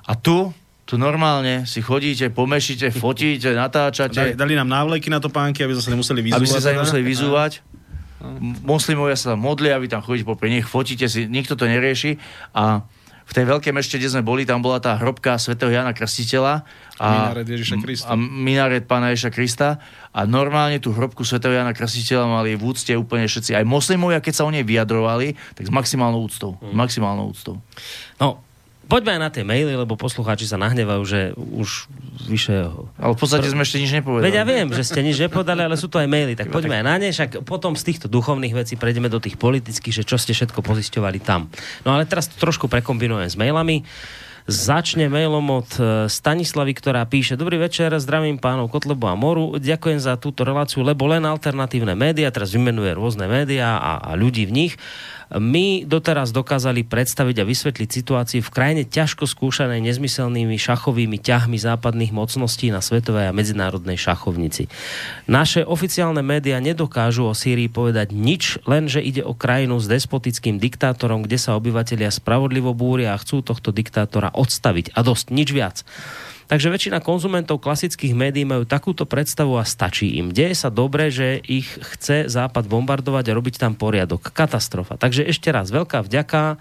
A tu, tu normálne si chodíte, pomešite, fotíte, Dali, natáčate, dali nám návleky na topánky, aby sa nemuseli vyzúvať. aby ste sa nemuseli vyzúvať. Moslimovia sa tam modlia, vy tam chodíte popri nich, fotíte si, nikto to nerieši. A v tej veľkej mešte, kde sme boli, tam bola tá hrobka svätého Jana Krstiteľa a Minaret Ježiša Krista. a minaret pána Ježiša Krista a normálne tú hrobku svätého Jana Krstiteľa mali v úcte úplne všetci. Aj moslimovia, keď sa o nej vyjadrovali, tak s maximálnou úctou. S maximálnou úctou. No, poďme aj na tie maily, lebo poslucháči sa nahnevajú, že už vyše... Ale v podstate sme ešte nič nepovedali. Veď ja viem, že ste nič nepovedali, ale sú to aj maily, tak poďme aj na ne, však potom z týchto duchovných vecí prejdeme do tých politických, že čo ste všetko pozisťovali tam. No ale teraz to trošku prekombinujem s mailami. Začne mailom od e, Stanislavy, ktorá píše Dobrý večer, zdravím pánov Kotlebu a Moru. Ďakujem za túto reláciu, lebo len alternatívne médiá, teraz vymenuje rôzne médiá a, a ľudí v nich, my doteraz dokázali predstaviť a vysvetliť situáciu v krajine ťažko skúšanej nezmyselnými šachovými ťahmi západných mocností na svetovej a medzinárodnej šachovnici. Naše oficiálne médiá nedokážu o Sýrii povedať nič, len že ide o krajinu s despotickým diktátorom, kde sa obyvatelia spravodlivo búria a chcú tohto diktátora odstaviť. A dosť, nič viac. Takže väčšina konzumentov klasických médií majú takúto predstavu a stačí im. Deje sa dobre, že ich chce Západ bombardovať a robiť tam poriadok. Katastrofa. Takže ešte raz veľká vďaka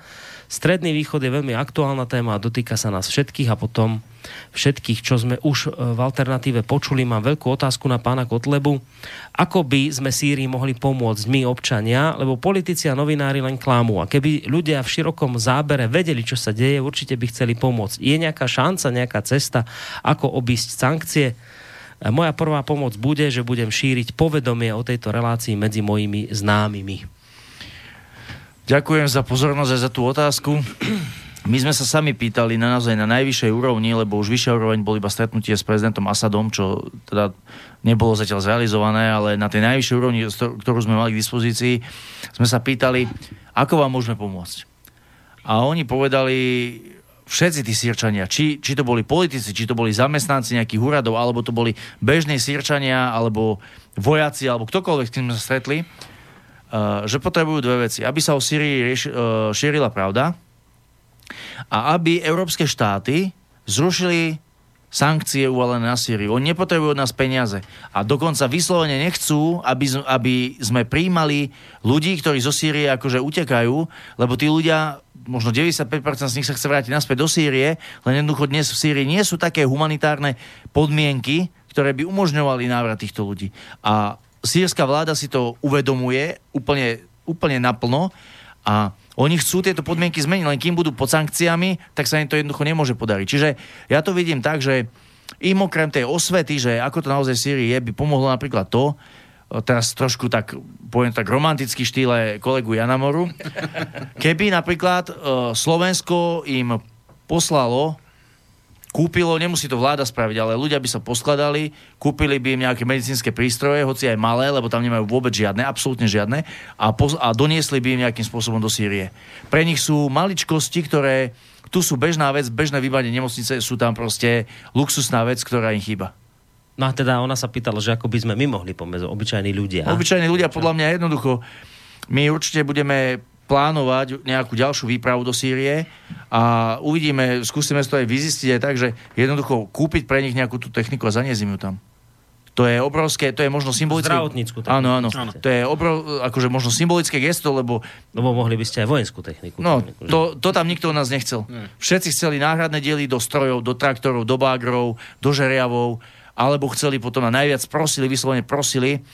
Stredný východ je veľmi aktuálna téma a dotýka sa nás všetkých a potom všetkých, čo sme už e, v alternatíve počuli. Mám veľkú otázku na pána Kotlebu. Ako by sme Sýrii mohli pomôcť my, občania, lebo politici a novinári len klamú. A keby ľudia v širokom zábere vedeli, čo sa deje, určite by chceli pomôcť. Je nejaká šanca, nejaká cesta, ako obísť sankcie? Moja prvá pomoc bude, že budem šíriť povedomie o tejto relácii medzi mojimi známymi. Ďakujem za pozornosť a za tú otázku. My sme sa sami pýtali na naozaj na najvyššej úrovni, lebo už vyššia úroveň bol iba stretnutie s prezidentom Asadom, čo teda nebolo zatiaľ zrealizované, ale na tej najvyššej úrovni, ktorú sme mali k dispozícii, sme sa pýtali, ako vám môžeme pomôcť. A oni povedali, všetci tí sírčania, či, či to boli politici, či to boli zamestnanci nejakých úradov, alebo to boli bežní sírčania, alebo vojaci, alebo ktokoľvek, s tým sme sa stretli, že potrebujú dve veci. Aby sa o Syrii rieš, eh, šírila pravda a aby európske štáty zrušili sankcie uvalené na Syriu. Oni nepotrebujú od nás peniaze. A dokonca vyslovene nechcú, aby, aby sme príjmali ľudí, ktorí zo Sýrie akože utekajú, lebo tí ľudia, možno 95% z nich sa chce vrátiť naspäť do Sýrie, len jednoducho dnes v Sýrii nie sú také humanitárne podmienky, ktoré by umožňovali návrat týchto ľudí. A sírska vláda si to uvedomuje úplne, úplne naplno a oni chcú tieto podmienky zmeniť, len kým budú pod sankciami, tak sa im to jednoducho nemôže podariť. Čiže ja to vidím tak, že im okrem tej osvety, že ako to naozaj v Sýrii je, by pomohlo napríklad to, teraz trošku tak, poviem tak romantický štýle kolegu Janamoru, keby napríklad Slovensko im poslalo kúpilo, nemusí to vláda spraviť, ale ľudia by sa poskladali, kúpili by im nejaké medicínske prístroje, hoci aj malé, lebo tam nemajú vôbec žiadne, absolútne žiadne, a, pos- a doniesli by im nejakým spôsobom do Sýrie. Pre nich sú maličkosti, ktoré tu sú bežná vec, bežné vybanie nemocnice, sú tam proste luxusná vec, ktorá im chýba. No a teda ona sa pýtala, že ako by sme my mohli pomôcť, obyčajní ľudia. Obyčajní ľudia, podľa mňa jednoducho, my určite budeme plánovať nejakú ďalšiu výpravu do Sýrie a uvidíme, skúsime to aj vyzistiť aj tak, že jednoducho kúpiť pre nich nejakú tú techniku a zaniesť ju tam. To je obrovské, to je možno symbolické... Zdravotnícku techniku. Áno, áno. áno. To je obrov, akože možno symbolické gesto, lebo... Lebo mohli by ste aj vojenskú techniku. No, techniku, to, to tam nikto od nás nechcel. Nie. Všetci chceli náhradné diely do strojov, do traktorov, do bágrov, do žeriavov, alebo chceli potom a najviac prosili, vyslovene prosili,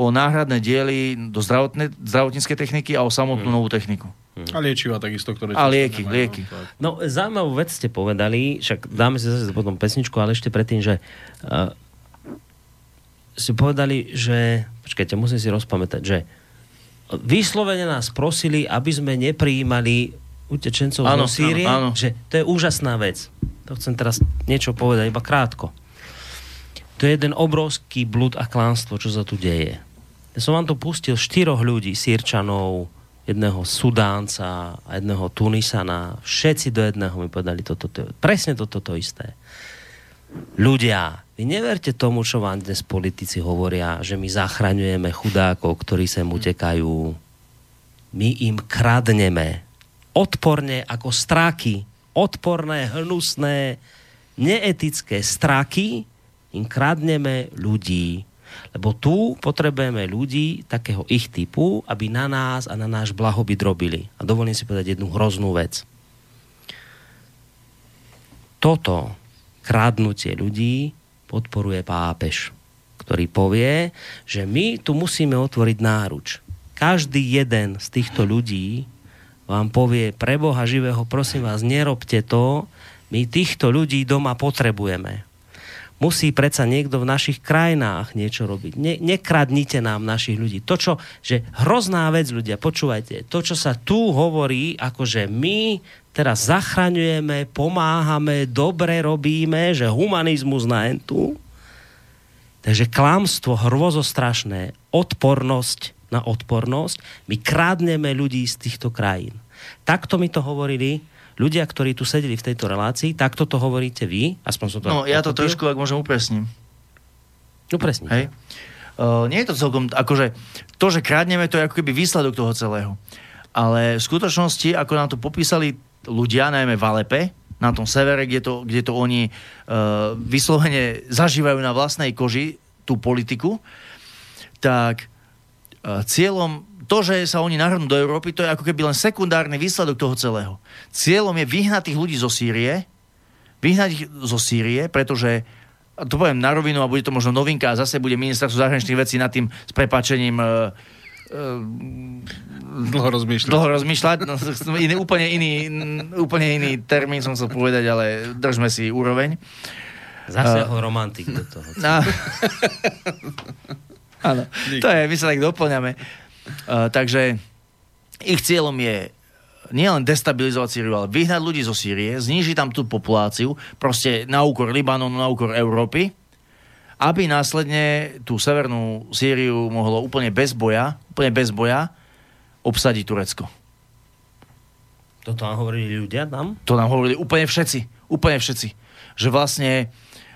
o náhradné diely do zdravotníckej techniky a o samotnú hmm. novú techniku. Hmm. A liečiva takisto, ktoré... A lieky, nemajú, lieky. No, zaujímavú vec ste povedali, však dáme si zase potom pesničku, ale ešte predtým, že uh, ste povedali, že... Počkajte, musím si rozpamätať, že vyslovene nás prosili, aby sme neprijímali utečencov áno, zo Sýrie, áno, áno. že to je úžasná vec. To chcem teraz niečo povedať, iba krátko. To je jeden obrovský blud a klánstvo, čo sa tu deje. Ja som vám to pustil štyroch ľudí, sírčanov, jedného Sudánca a jedného Tunisana. Všetci do jedného mi povedali toto. To, to, presne toto to, to isté. Ľudia, vy neverte tomu, čo vám dnes politici hovoria, že my zachraňujeme chudákov, ktorí sem utekajú. My im kradneme odporne ako stráky, odporné, hnusné, neetické straky, im kradneme ľudí, lebo tu potrebujeme ľudí takého ich typu, aby na nás a na náš blahobyt robili. A dovolím si povedať jednu hroznú vec. Toto kradnutie ľudí podporuje pápež, ktorý povie, že my tu musíme otvoriť náruč. Každý jeden z týchto ľudí vám povie, pre Boha živého, prosím vás, nerobte to, my týchto ľudí doma potrebujeme musí predsa niekto v našich krajinách niečo robiť. Ne, nekradnite nám našich ľudí. To, čo, že hrozná vec, ľudia, počúvajte, to, čo sa tu hovorí, ako že my teraz zachraňujeme, pomáhame, dobre robíme, že humanizmus na entu. Takže klamstvo hrozostrašné, odpornosť na odpornosť, my krádneme ľudí z týchto krajín. Takto mi to hovorili ľudia, ktorí tu sedeli v tejto relácii, takto to hovoríte vy, aspoň som to... No, ja to trošku, ak môžem, upresním. Upresním. Hej. Uh, nie je to celkom, akože to, že krádneme, to je ako keby výsledok toho celého. Ale v skutočnosti, ako nám to popísali ľudia, najmä v Alepe, na tom severe, kde to, kde to oni uh, vyslovene zažívajú na vlastnej koži tú politiku, tak uh, cieľom to, že sa oni nahrnú do Európy, to je ako keby len sekundárny výsledok toho celého. Cieľom je vyhnať tých ľudí zo Sýrie, vyhnať ich zo Sýrie, pretože a to poviem na rovinu a bude to možno novinka a zase bude ministerstvo zahraničných vecí nad tým s prepáčením uh, Dlho rozmýšľať. Dlho rozmýšľať. No, iný, úplne, iný, úplne iný termín som chcel povedať, ale držme si úroveň. Zasiahol uh, romantik do toho. No. Áno, to je, my sa tak doplňame. Uh, takže ich cieľom je nielen destabilizovať Sýriu, ale vyhnať ľudí zo Sýrie, znížiť tam tú populáciu, proste na úkor Libanonu, na úkor Európy, aby následne tú severnú Sýriu mohlo úplne bez boja, úplne bez boja obsadiť Turecko. Toto nám hovorili ľudia tam? To nám hovorili úplne všetci. Úplne všetci. Že vlastne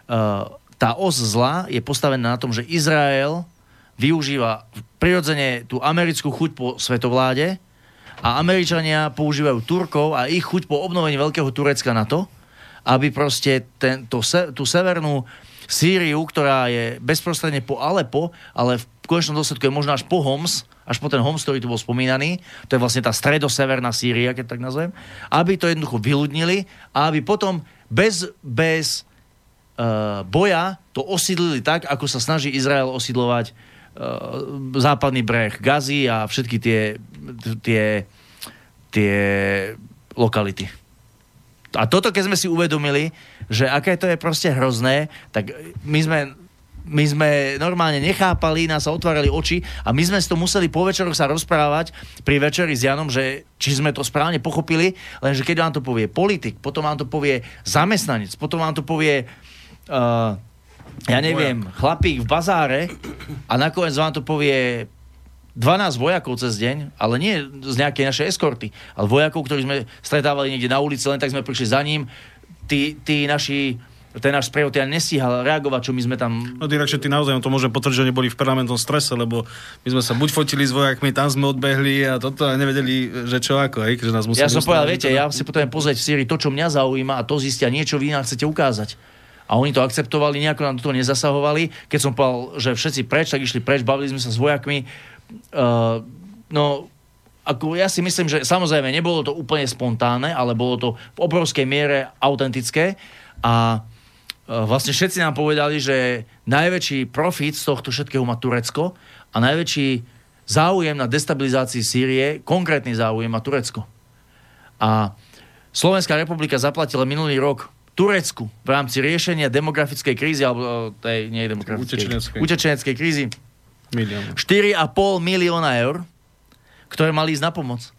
uh, tá os zla je postavená na tom, že Izrael využíva prirodzene tú americkú chuť po svetovláde, a Američania používajú Turkov a ich chuť po obnovení Veľkého Turecka na to, aby proste ten, to, tú severnú Sýriu, ktorá je bezprostredne po Alepo, ale v konečnom dôsledku je možno až po Homs, až po ten Homs, ktorý tu bol spomínaný, to je vlastne tá stredoseverná Sýria, keď tak nazvem, aby to jednoducho vyľudnili a aby potom bez, bez uh, boja to osídlili tak, ako sa snaží Izrael osídlovať západný breh Gazy a všetky tie, tie tie lokality. A toto, keď sme si uvedomili, že aké to je proste hrozné, tak my sme my sme normálne nechápali, nás sa otvárali oči a my sme si to museli po večeroch sa rozprávať pri večeri s Janom, že či sme to správne pochopili, lenže keď vám to povie politik, potom vám to povie zamestnanec, potom vám to povie uh, ja neviem, chlapík v bazáre a nakoniec vám to povie 12 vojakov cez deň, ale nie z nejakej našej eskorty, ale vojakov, ktorí sme stretávali niekde na ulici, len tak sme prišli za ním. Tí, tí naši ten náš sprejov teda nestíhal reagovať, čo my sme tam... No direkšie, ty naozaj, to môžem potvrdiť, že oni boli v parlamentnom strese, lebo my sme sa buď fotili s vojakmi, tam sme odbehli a toto a nevedeli, že čo ako, aj, že nás Ja som povedal, viete, teda... ja si potrebujem pozrieť v Syrii to, čo mňa zaujíma a to zistia niečo vy nám chcete ukázať. A oni to akceptovali, nejako nám to nezasahovali. Keď som povedal, že všetci preč, tak išli preč, bavili sme sa s vojakmi Uh, no, ako ja si myslím, že samozrejme nebolo to úplne spontánne, ale bolo to v obrovskej miere autentické a uh, vlastne všetci nám povedali, že najväčší profit z tohto všetkého má Turecko a najväčší záujem na destabilizácii Sýrie, konkrétny záujem má Turecko. A Slovenská republika zaplatila minulý rok Turecku v rámci riešenia demografickej krízy, alebo tej, nie demografickej, utečeneckej, krízy, 4,5 milióna eur, ktoré mali ísť na pomoc.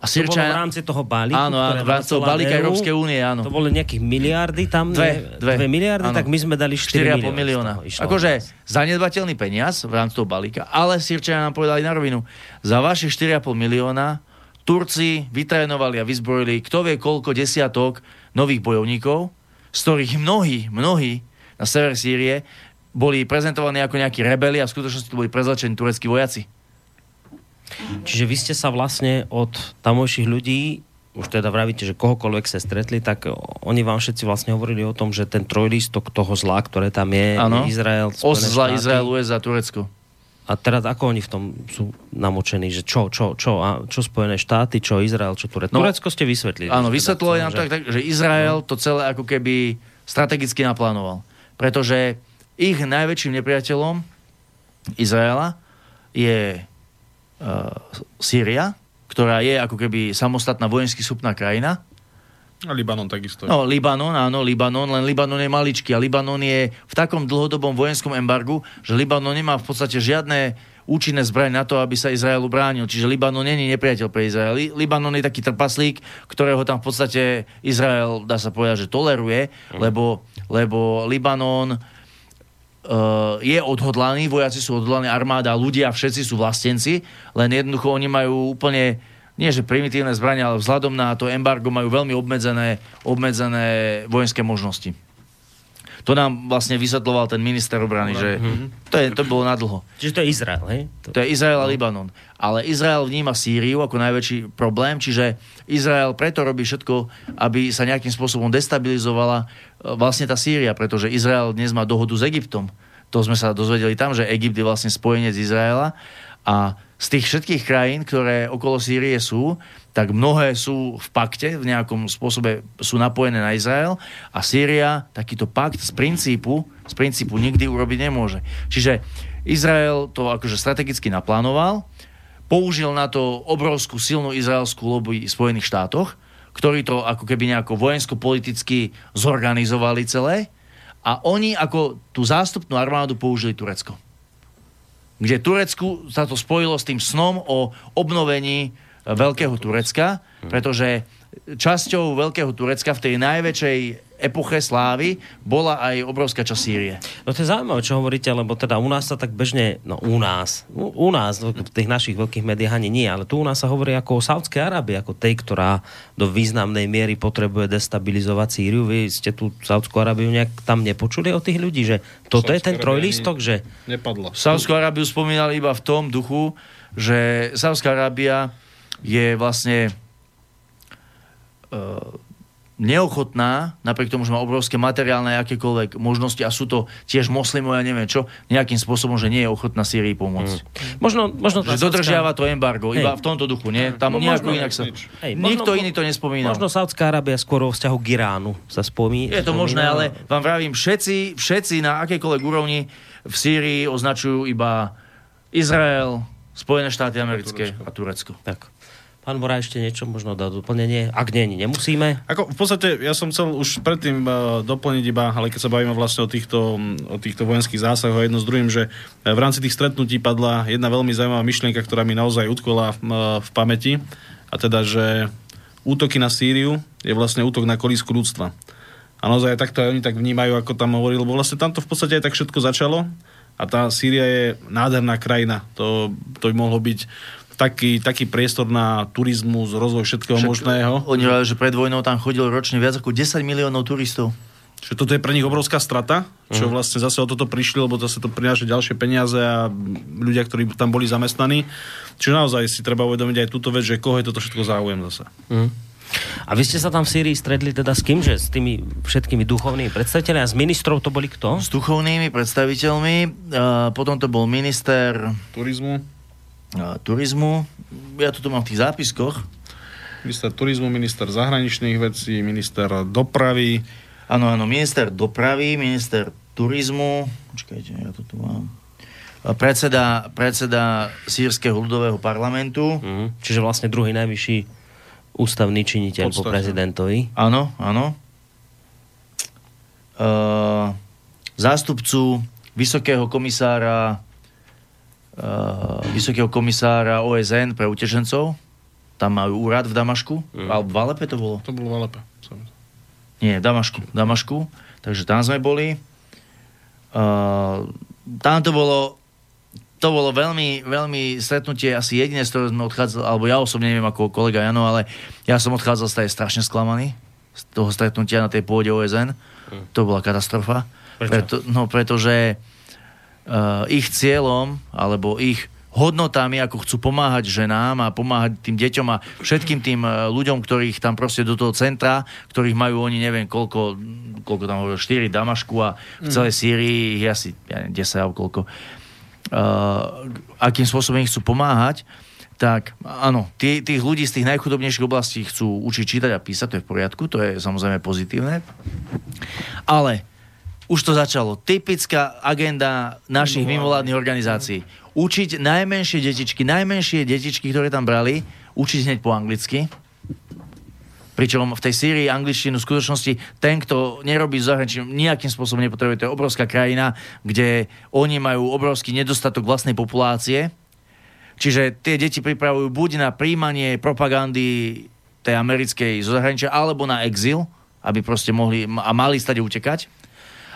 A Sirča... To bolo v rámci toho balíku, áno, áno, v rámci toho balíka EU, Európskej únie, áno. To boli nejakých miliardy tam, dve, dve, dve miliardy, áno. tak my sme dali 4, 4,5 milióna. Akože zanedbateľný peniaz v rámci toho balíka, ale Sirčania nám povedali na rovinu, za vaše 4,5 milióna Turci vytrénovali a vyzbrojili kto vie koľko desiatok nových bojovníkov, z ktorých mnohí, mnohí na sever Sýrie boli prezentovaní ako nejakí rebeli a v skutočnosti to boli prezlečení tureckí vojaci. Čiže vy ste sa vlastne od tamojších ľudí už teda vravíte, že kohokoľvek sa stretli, tak oni vám všetci vlastne hovorili o tom, že ten trojlistok toho zla, ktoré tam je, ano. Izrael, Os zla Izrael, USA, Turecko. A teraz ako oni v tom sú namočení, že čo, čo, čo, a čo Spojené štáty, čo Izrael, čo Turecko? No, Turecko ste vysvetlili. Áno, vysvetlo nám že... tak, tak, že Izrael to celé ako keby strategicky naplánoval. Pretože ich najväčším nepriateľom Izraela je uh, Sýria, ktorá je ako keby samostatná vojensky súpna krajina. A Libanon takisto. No, Libanon, áno, Libanon, len Libanon je maličký a Libanon je v takom dlhodobom vojenskom embargu, že Libanon nemá v podstate žiadne účinné zbraň na to, aby sa Izraelu bránil. Čiže Libanon není nepriateľ pre Izrael. Libanon je taký trpaslík, ktorého tam v podstate Izrael, dá sa povedať, že toleruje, mm. lebo, lebo Libanon uh, je odhodlaný, vojaci sú odhodlaní, armáda, ľudia, všetci sú vlastenci, len jednoducho oni majú úplne nie že primitívne zbrania, ale vzhľadom na to embargo majú veľmi obmedzené, obmedzené vojenské možnosti. To nám vlastne vysvetloval ten minister obrany, že to, je, to bolo nadlho. Čiže to je Izrael, hej? To je Izrael a Libanon. Ale Izrael vníma Sýriu ako najväčší problém, čiže Izrael preto robí všetko, aby sa nejakým spôsobom destabilizovala e, vlastne tá Sýria, pretože Izrael dnes má dohodu s Egyptom. To sme sa dozvedeli tam, že Egypt je vlastne spojenec Izraela a z tých všetkých krajín, ktoré okolo Sýrie sú, tak mnohé sú v pakte, v nejakom spôsobe sú napojené na Izrael a Sýria takýto pakt z princípu, z princípu nikdy urobiť nemôže. Čiže Izrael to akože strategicky naplánoval, použil na to obrovskú silnú izraelskú lobby v Spojených štátoch, ktorí to ako keby nejako vojensko-politicky zorganizovali celé a oni ako tú zástupnú armádu použili Turecko. Kde Turecku sa to spojilo s tým snom o obnovení Veľkého Turecka, pretože časťou Veľkého Turecka v tej najväčšej epoche slávy bola aj obrovská časť Sýrie. No to je zaujímavé, čo hovoríte, lebo teda u nás sa tak bežne, no u nás, u, u nás, v tých našich veľkých médiách ani nie, ale tu u nás sa hovorí ako o Saudskej Arábii, ako tej, ktorá do významnej miery potrebuje destabilizovať Sýriu. Vy ste tu Saudskú Arábiu nejak tam nepočuli od tých ľudí, že toto je ten trojlistok, že... Nepadlo. Saudskú Arábiu spomínali iba v tom duchu, že Saudská Arábia je vlastne uh, neochotná, napriek tomu, že má obrovské materiálne akékoľvek možnosti a sú to tiež moslimovia, neviem čo, nejakým spôsobom, že nie je ochotná Syrii pomôcť. Mm. Možno, možno Že dodržiava to embargo, Hej. iba v tomto duchu, nie? Tam No, nejako inak sa... Hej, Nikto možno- iný to nespomínal. Možno Saudská Arábia skôr o vzťahu k Iránu sa spomí. Je to spomína. možné, ale vám vravím, všetci, všetci na akejkoľvek úrovni v Sýrii označujú iba Izrael, Spojené štáty americké a Turecko. Tak. Pán Mora, ešte niečo možno dá doplnenie? Ak nie, nemusíme. Ako v podstate ja som chcel už predtým uh, doplniť iba, ale keď sa bavíme vlastne o týchto, o týchto vojenských zásahoch a jedno s druhým, že eh, v rámci tých stretnutí padla jedna veľmi zaujímavá myšlienka, ktorá mi naozaj utkvola v, eh, v pamäti a teda, že útoky na Sýriu je vlastne útok na kolísku ľudstva. A naozaj aj takto aj oni tak vnímajú, ako tam hovoril, lebo vlastne tamto v podstate aj tak všetko začalo a tá Sýria je nádherná krajina. To, to by mohlo byť taký, taký priestor na turizmus, rozvoj všetkého možného. Oni hovorili, že pred vojnou tam chodilo ročne viac ako 10 miliónov turistov. Že toto je pre nich obrovská strata, čo vlastne zase o toto prišli, lebo zase to prináša ďalšie peniaze a ľudia, ktorí tam boli zamestnaní. Čiže naozaj si treba uvedomiť aj túto vec, že koho je toto všetko záujem zase. A vy ste sa tam v Sýrii stredli teda s kým? Že s tými všetkými duchovnými predstaviteľmi a z ministrov to boli kto? S duchovnými predstaviteľmi, potom to bol minister Turizmu, turizmu, ja to tu mám v tých zápiskoch, minister turizmu, minister zahraničných vecí, minister dopravy, Áno, áno, minister dopravy, minister turizmu, počkajte, ja to tu mám, predseda, predseda sírskeho ľudového parlamentu, Mhm. Čiže vlastne druhý najvyšší ústavný činiteľ po Podstate. prezidentovi. áno, áno, Uh, zástupcu vysokého komisára vysokého komisára OSN pre utečencov, tam majú úrad v Damašku, alebo v Alepe to bolo? to bolo Valepe. Nie, v Damašku. v Damašku. Takže tam sme boli. Uh, tam to bolo to bolo veľmi, veľmi stretnutie, asi jediné, z ktorého sme odchádzali, alebo ja osobne neviem ako kolega Jano, ale ja som odchádzal z tej strašne sklamaný z toho stretnutia na tej pôde OSN. To bola katastrofa. Prečo? Preto, no, pretože uh, ich cieľom, alebo ich hodnotami, ako chcú pomáhať ženám a pomáhať tým deťom a všetkým tým eh, ľuďom, ktorých tam proste do toho centra, ktorých majú oni neviem koľko, koľko tam hovoril, 4 v Damašku a v celej Sýrii ich asi ja neviem, 10 alebo koľko. Uh, akým spôsobom ich chcú pomáhať, tak áno, tí, tých ľudí z tých najchudobnejších oblastí chcú učiť čítať a písať, to je v poriadku, to je samozrejme pozitívne. Ale už to začalo. Typická agenda našich mimovládnych organizácií. Učiť najmenšie detičky, najmenšie detičky, ktoré tam brali, učiť hneď po anglicky. Pričom v tej Sýrii angličtinu v skutočnosti ten, kto nerobí v zahraničí, nejakým spôsobom nepotrebuje. To je obrovská krajina, kde oni majú obrovský nedostatok vlastnej populácie. Čiže tie deti pripravujú buď na príjmanie propagandy tej americkej zo zahraničia, alebo na exil, aby proste mohli a mali stať utekať.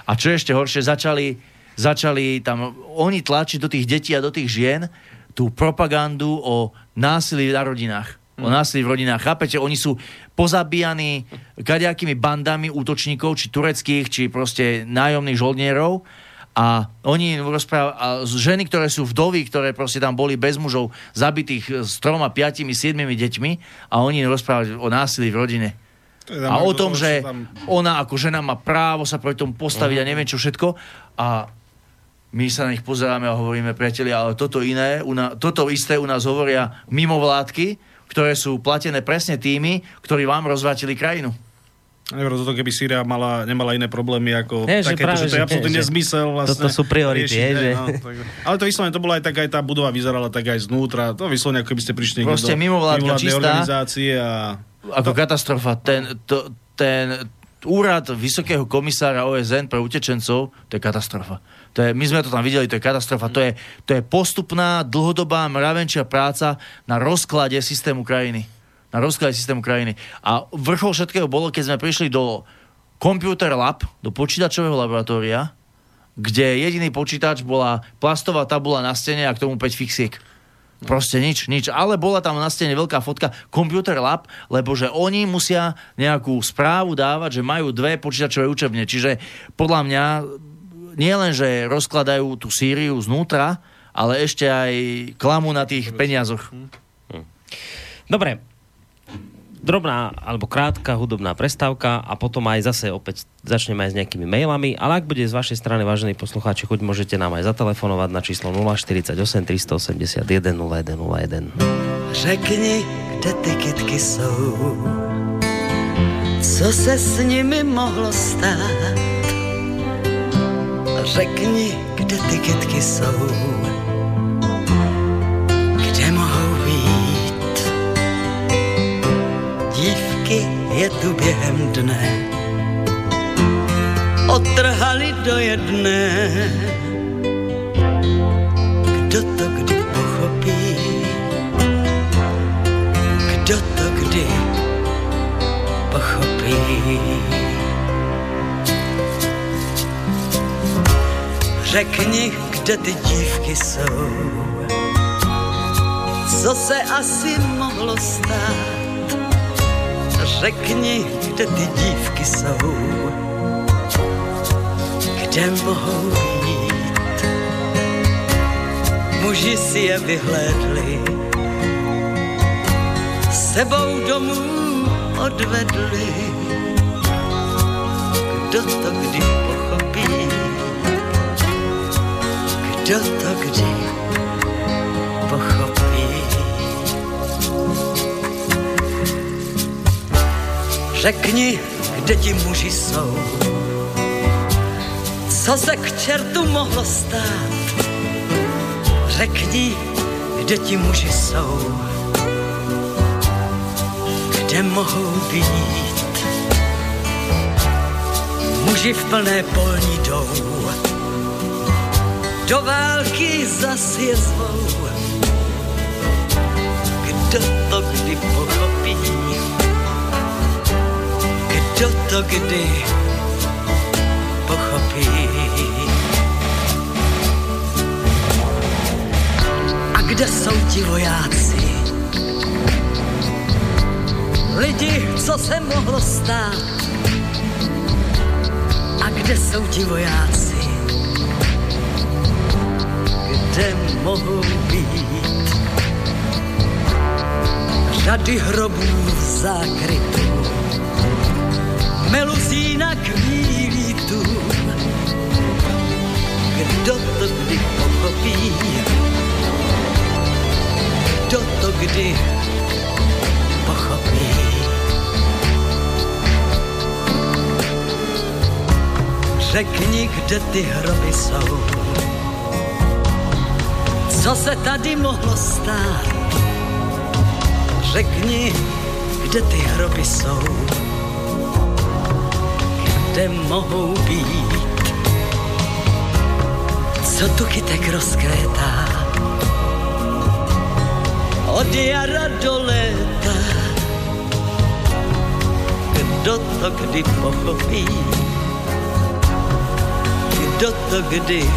A čo ešte horšie, začali, začali tam oni tlačiť do tých detí a do tých žien tú propagandu o násilí na rodinách. O násilí v rodinách. Chápete? Oni sú pozabíjani kadejakými bandami útočníkov, či tureckých, či proste nájomných žoldnierov. A oni rozprávajú, a ženy, ktoré sú vdovy, ktoré proste tam boli bez mužov, zabitých s troma, piatimi, siedmimi deťmi a oni rozprávajú o násilí v rodine. A o tom, že ona ako žena má právo sa proti tomu postaviť a neviem čo všetko. A my sa na nich pozeráme a hovoríme, priatelia, ale toto iné, u na, toto isté u nás hovoria mimovládky, ktoré sú platené presne tými, ktorí vám rozvrátili krajinu. Neviem, toto keby Syria mala, nemala iné problémy ako Nie, že takéto, práve, že to je absolútny nezmysel vlastne. toto sú priority, riešiť, je, že- no, tak, ale to vyslovene, to bola aj tak, aj tá budova vyzerala tak aj znútra. To vyslovene, ako keby ste prišli niekde Proste do mimovládka čistá. organizácie a... Ako katastrofa. Ten, to, ten úrad Vysokého komisára OSN pre utečencov, to je katastrofa. To je, my sme to tam videli, to je katastrofa. To je, to je postupná, dlhodobá, mravenčia práca na rozklade systému krajiny. Na rozklade systému krajiny. A vrchol všetkého bolo, keď sme prišli do Computer Lab, do počítačového laboratória, kde jediný počítač bola plastová tabula na stene a k tomu 5 fixiek. Proste nič, nič. Ale bola tam na stene veľká fotka Computer Lab, lebo že oni musia nejakú správu dávať, že majú dve počítačové učebne. Čiže podľa mňa nie len, že rozkladajú tú Sýriu znútra, ale ešte aj klamu na tých peniazoch. Dobre, drobná alebo krátka hudobná prestávka a potom aj zase opäť začneme aj s nejakými mailami, ale ak bude z vašej strany, vážení poslucháči, chuť môžete nám aj zatelefonovať na číslo 048 381 0101. Řekni, kde ty kytky jsou, co se s nimi mohlo stát. Řekni, kde ty kytky jsou, během dne, otrhali do jedné. Kdo to kdy pochopí? Kdo to kdy pochopí? Řekni, kde ty dívky jsou, co se asi mohlo stát. Řekni, kde ty dívky jsou, kde mohou být. Muži si je vyhlédli, sebou domů odvedli. Kdo to kdy pochopí? Kdo to kdy Řekni, kde ti muži jsou, co se k čertu mohlo stát. Řekni, kde ti muži jsou, kde mohou být. Muži v plné polní jdou, do války zas je zvou. Kdo to kdy pochopí? Kdo to kdy pochopí? A kde jsou ti vojáci? Lidi, co se mohlo stát? A kde jsou ti vojáci? Kde mohou být? Řady hrobů v meluzína kvílí tu. Kdo to kdy pochopí? Kdo to kdy pochopí? Řekni, kde ty hroby jsou. Co se tady mohlo stát? Řekni, kde ty hroby jsou. Kde mohou být? Co tu kytek rozkvétá? Od jara do léta. Kdo to kdy pochopí? Kdo to kdy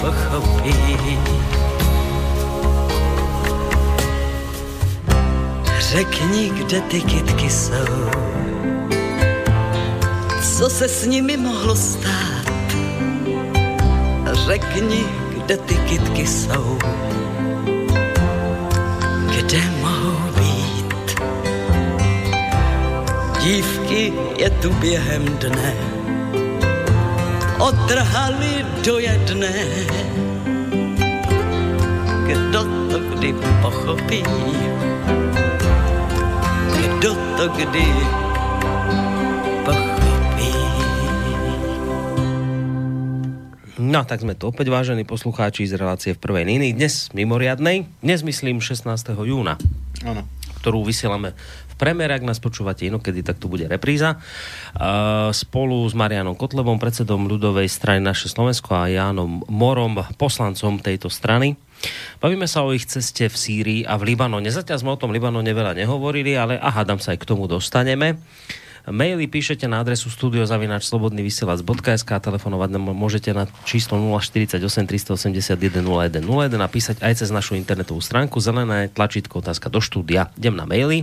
pochopí? Řekni, kde ty kytky jsou, co se s nimi mohlo stát. Řekni, kde ty kytky jsou, kde mohou být. Dívky je tu během dne, otrhali do jedné. Kdo to kdy pochopí? Kdo to kdy No, tak sme tu opäť, vážení poslucháči z relácie v prvej línii. Dnes mimoriadnej, dnes myslím 16. júna, Áno. ktorú vysielame v premiére, ak nás počúvate inokedy, tak tu bude repríza. Uh, spolu s Marianom Kotlevom, predsedom ľudovej strany Naše Slovensko a Jánom Morom, poslancom tejto strany. Bavíme sa o ich ceste v Sýrii a v Libanone. Zatiaľ sme o tom Libanone veľa nehovorili, ale a hádam sa aj k tomu dostaneme. Maily píšete na adresu studiozavináčslobodnyvysielac.sk a telefonovať môžete na číslo 048 381 0101 a písať aj cez našu internetovú stránku zelené tlačítko otázka do štúdia. Idem na maily.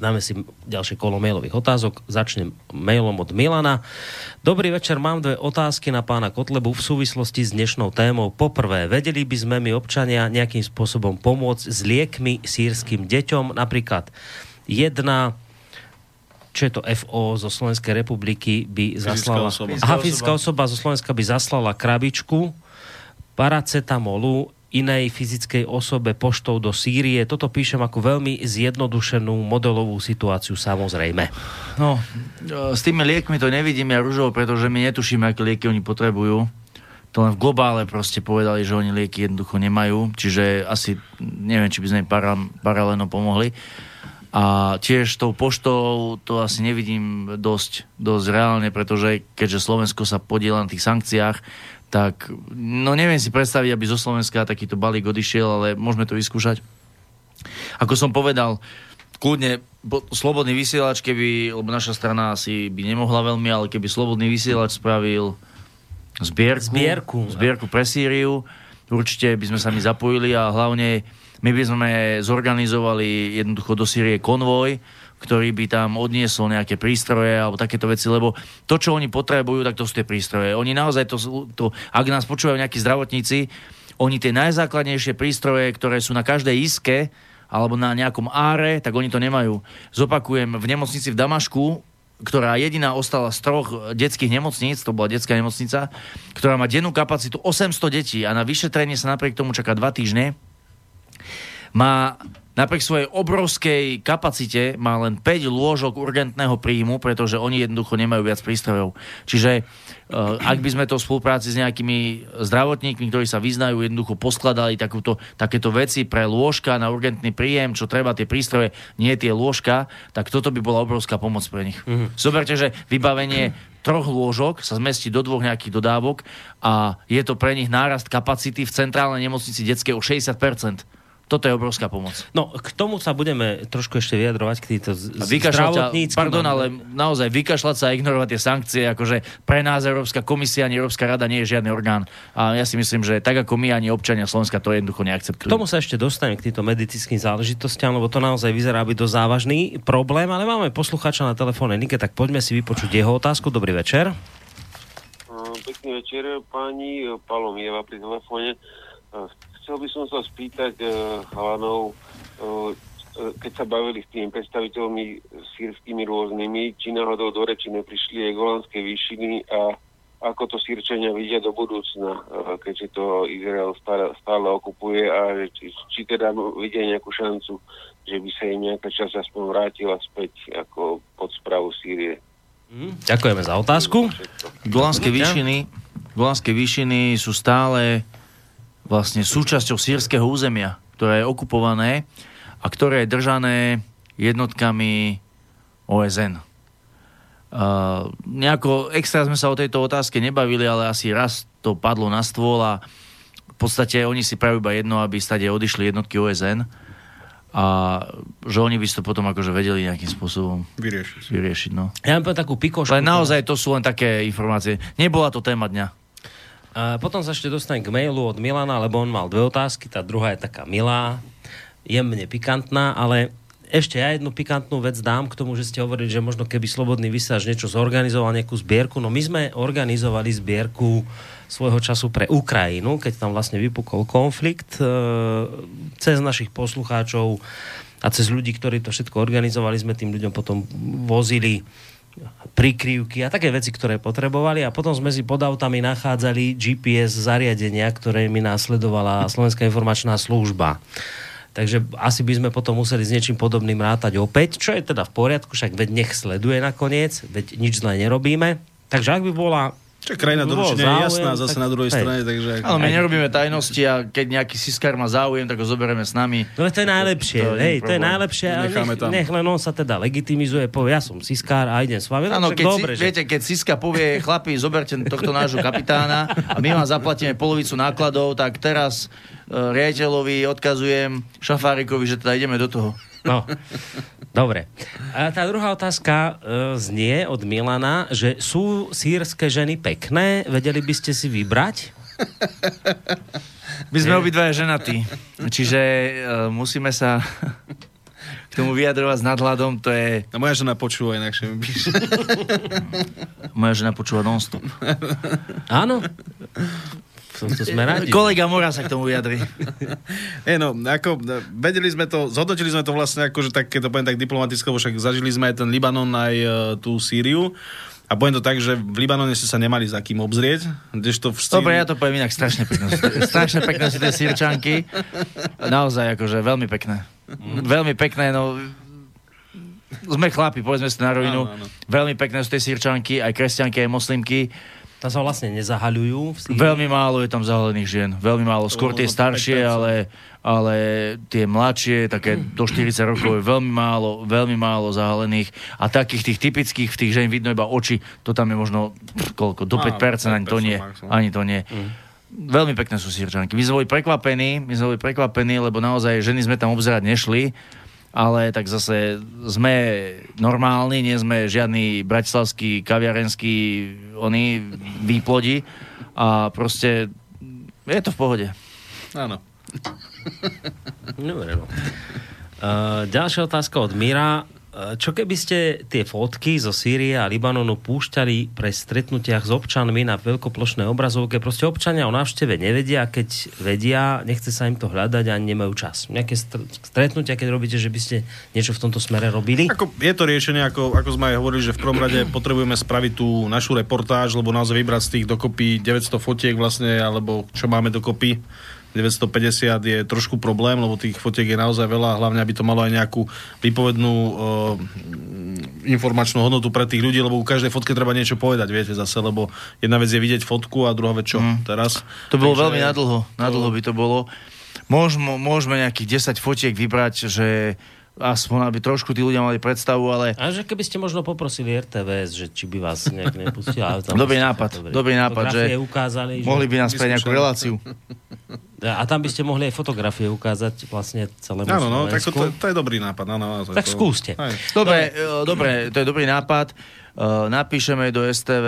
Dáme si ďalšie kolo mailových otázok. Začnem mailom od Milana. Dobrý večer, mám dve otázky na pána Kotlebu v súvislosti s dnešnou témou. Poprvé, vedeli by sme my občania nejakým spôsobom pomôcť s liekmi sírským deťom? Napríklad jedna čo je to FO zo Slovenskej republiky by zaslala... osoba. Aha, fyzická osoba zo Slovenska by zaslala krabičku paracetamolu inej fyzickej osobe poštou do Sýrie. Toto píšem ako veľmi zjednodušenú modelovú situáciu samozrejme. No, e, s tými liekmi to nevidím ja rúžovo, pretože my netušíme, aké lieky oni potrebujú. To len v globále proste povedali, že oni lieky jednoducho nemajú, čiže asi neviem, či by sme im para, paralelno pomohli. A tiež tou poštou to asi nevidím dosť, dosť reálne, pretože keďže Slovensko sa podiela na tých sankciách, tak no neviem si predstaviť, aby zo Slovenska takýto balík odišiel, ale môžeme to vyskúšať. Ako som povedal, kľudne bo- slobodný vysielač, keby, lebo naša strana asi by nemohla veľmi, ale keby slobodný vysielač spravil zbierku, Zbierku. zbierku pre Sýriu, určite by sme sa my zapojili a hlavne my by sme zorganizovali jednoducho do Sýrie konvoj, ktorý by tam odniesol nejaké prístroje alebo takéto veci, lebo to, čo oni potrebujú, tak to sú tie prístroje. Oni naozaj to, to ak nás počúvajú nejakí zdravotníci, oni tie najzákladnejšie prístroje, ktoré sú na každej iske alebo na nejakom áre, tak oni to nemajú. Zopakujem, v nemocnici v Damašku, ktorá jediná ostala z troch detských nemocníc, to bola detská nemocnica, ktorá má dennú kapacitu 800 detí a na vyšetrenie sa napriek tomu čaká 2 týždne, má napriek svojej obrovskej kapacite má len 5 lôžok urgentného príjmu, pretože oni jednoducho nemajú viac prístrojov. Čiže uh, ak by sme to v spolupráci s nejakými zdravotníkmi, ktorí sa vyznajú, jednoducho poskladali takúto, takéto veci pre lôžka na urgentný príjem, čo treba, tie prístroje, nie tie lôžka, tak toto by bola obrovská pomoc pre nich. Mm-hmm. Zoberte, že vybavenie troch lôžok sa zmestí do dvoch nejakých dodávok a je to pre nich nárast kapacity v centrálnej nemocnici detskej o 60%. Toto je obrovská pomoc. No, k tomu sa budeme trošku ešte vyjadrovať k týmto z- A vykašľať sa, zdravotníckym... pardon, ale naozaj vykašľať sa a ignorovať tie sankcie, akože pre nás Európska komisia ani Európska rada nie je žiadny orgán. A ja si myslím, že tak ako my, ani občania Slovenska to jednoducho K neakceptujú. tomu sa ešte dostanem k týmto medicínskym záležitostiam, lebo to naozaj vyzerá byť dosť závažný problém, ale máme poslucháča na telefónnej linke, tak poďme si vypočuť jeho otázku. Dobrý večer. Pekný večer, pani Palomieva pri telefóne. Chcel by som sa spýtať eh, chalanov, eh, eh, keď sa bavili s tými predstaviteľmi sírskymi rôznymi, či náhodou do reči neprišli aj golandské výšiny a ako to sírčania vidia do budúcna, keďže to Izrael stále, stále okupuje a či, či teda vidia nejakú šancu, že by sa im nejaká časť aspoň vrátila späť ako pod správu Sýrie. Ďakujeme za otázku. Golanské výšiny, Golanské výšiny sú stále vlastne súčasťou sírskeho územia, ktoré je okupované a ktoré je držané jednotkami OSN. Uh, nejako extra sme sa o tejto otázke nebavili, ale asi raz to padlo na stôl a v podstate oni si prajú iba jedno, aby stade odišli jednotky OSN a že oni by si to potom akože vedeli nejakým spôsobom Vyriešiť. vyriešiť. No. Ja mám takú pikošku. Ale naozaj to sú len také informácie. Nebola to téma dňa. A potom sa ešte dostanem k mailu od Milana, lebo on mal dve otázky. Tá druhá je taká milá, jemne pikantná, ale ešte ja jednu pikantnú vec dám k tomu, že ste hovorili, že možno keby Slobodný vysáž niečo zorganizoval, nejakú zbierku. No my sme organizovali zbierku svojho času pre Ukrajinu, keď tam vlastne vypukol konflikt e, cez našich poslucháčov a cez ľudí, ktorí to všetko organizovali, sme tým ľuďom potom vozili prikryvky a také veci, ktoré potrebovali a potom sme si pod autami nachádzali GPS zariadenia, ktoré mi následovala Slovenská informačná služba. Takže asi by sme potom museli s niečím podobným rátať opäť, čo je teda v poriadku, však veď nech sleduje nakoniec, veď nič zle nerobíme. Takže ak by bola Čo krajina doručenia je jasná zase tak- na druhej hej. strane, takže... Ale my nerobíme tajnosti a keď nejaký siskár má záujem, tak ho zoberieme s nami. No to je najlepšie, To- to hej, to je najlepšie. Necháme nech, tam. nech len on sa teda legitimizuje, povie, ja som Siskár a idem s vami. No, Áno, keď dobre, si, že... viete, keď Siska povie, chlapi, zoberte tohto nášho kapitána a my vám zaplatíme polovicu nákladov, tak teraz e, riaditeľovi odkazujem Šafárikovi, že teda ideme do toho. No, dobre. A tá druhá otázka e, znie od Milana, že sú sírske ženy pekné? Vedeli by ste si vybrať? My sme obidvaja ženatí, čiže e, musíme sa k tomu vyjadrovať s nadhľadom, to je... No moja žena počúva inakšie mi píše. Moja žena počúva non-stop. Áno? Sme radi. Kolega Mora sa k tomu vyjadri. Nie, no, ako, vedeli sme to, zhodnotili sme to vlastne ako, že tak, keď to poviem tak diplomaticky, však zažili sme aj ten Libanon, aj uh, tú Sýriu. A poviem to tak, že v Libanone ste sa nemali za kým obzrieť, kdežto v Sýrii... Dobre, ja to poviem inak, strašne pekné. Strašne pekné sú tie sírčanky. Naozaj, akože veľmi pekné. Veľmi pekné, no... Sme chlapi, povedzme si na rovinu. Veľmi pekné sú tie sírčanky, aj kresťanky, aj moslimky. Tam sa vlastne nezahaľujú. Veľmi málo je tam zahalených žien. Veľmi málo. Skôr tie bolo staršie, 5%. ale, ale tie mladšie, také do 40 rokov je veľmi málo, veľmi málo zahalených. A takých tých typických, v tých žen vidno iba oči, to tam je možno koľko, do Á, 5%, ani to 5% nie. Ani to nie. Veľmi pekné sú sírčanky. My sme boli prekvapení, my sme boli prekvapení, lebo naozaj ženy sme tam obzerať nešli, ale tak zase sme normálni, nie sme žiadny bratislavský, kaviarenský oni výplodi a proste je to v pohode. Áno. Dobre, no. Uh, ďalšia otázka od Mira. Čo keby ste tie fotky zo Sýrie a Libanonu púšťali pre stretnutiach s občanmi na veľkoplošnej obrazovke? Proste občania o návšteve nevedia, keď vedia, nechce sa im to hľadať a nemajú čas. Nejaké str- stretnutia, keď robíte, že by ste niečo v tomto smere robili? Ako, je to riešenie, ako, ako sme aj hovorili, že v prvom rade potrebujeme spraviť tú našu reportáž, lebo naozaj vybrať z tých dokopy 900 fotiek vlastne, alebo čo máme dokopy, 950 je trošku problém, lebo tých fotiek je naozaj veľa, hlavne aby to malo aj nejakú výpovednú uh, informačnú hodnotu pre tých ľudí, lebo u každej fotke treba niečo povedať, viete zase, lebo jedna vec je vidieť fotku a druhá vec čo mm. teraz. To bolo Takže- veľmi nadlho, nadlho by to bolo. Môžeme, môžeme nejakých 10 fotiek vybrať, že aspoň aby trošku tí ľudia mali predstavu, ale A že keby ste možno poprosili RTVS, že či by vás nejak nepustila. Dobrý nápad, dobrý nápad, že Fotografie ukázali, že... mohli by nás spraviť nejakú reláciu. A tam by ste mohli aj fotografie ukázať vlastne celému Áno, no, tak to, to je dobrý nápad. Áno, áno, to- Tak skúste. Aj. Dobre, e, dobre, to je dobrý nápad. Uh, napíšeme do STV,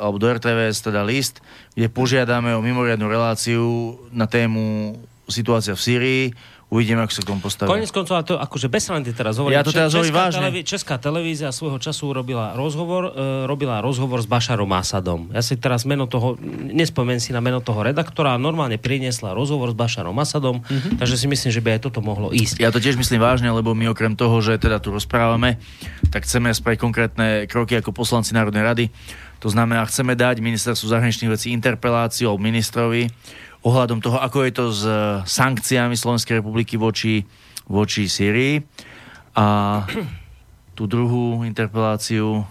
alebo do RTVS teda list, kde požiadame o mimoriadnu reláciu na tému situácia v Sýrii. Uvidíme, ako sa k tomu postavíme. Konec koncov, to akože bez srandy teraz hovorím. Ja to teraz hovorím vážne. televí- Česká televízia svojho času robila rozhovor, e, robila rozhovor s Bašarom Asadom. Ja si teraz meno toho, nespomen si na meno toho redaktora, normálne priniesla rozhovor s Bašarom Asadom, Mhm. takže si myslím, že by aj toto mohlo ísť. Ja to tiež myslím vážne, lebo my okrem toho, že teda tu rozprávame, tak chceme spraviť konkrétne kroky ako poslanci Národnej rady. To znamená, chceme dať ministerstvu zahraničných vecí interpeláciu ministrovi ohľadom toho, ako je to s e, sankciami Slovenskej republiky voči, voči Syrii. A tú druhú interpeláciu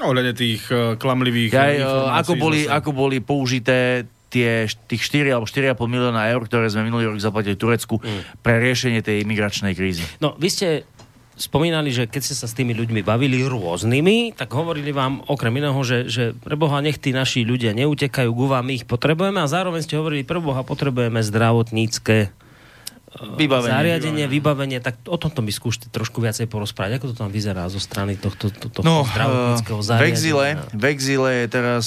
Ohľadne tých uh, klamlivých ja, eh, informácií ako, boli, zase. ako boli použité tie, tých 4 alebo 4,5 milióna eur, ktoré sme minulý rok zaplatili Turecku pre riešenie tej imigračnej krízy. No, vy ste spomínali, že keď ste sa s tými ľuďmi bavili rôznymi, tak hovorili vám okrem iného, že, že pre Boha nech tí naši ľudia neutekajú ku vám, my ich potrebujeme a zároveň ste hovorili, pre Boha potrebujeme zdravotnícke Vybavenie. zariadenie, vybavenie, tak o tomto mi skúšte trošku viacej porozprávať. Ako to tam vyzerá zo strany tohto, to, tohto No, zdravotníckého eh, v zariadenia? exile, v exile je teraz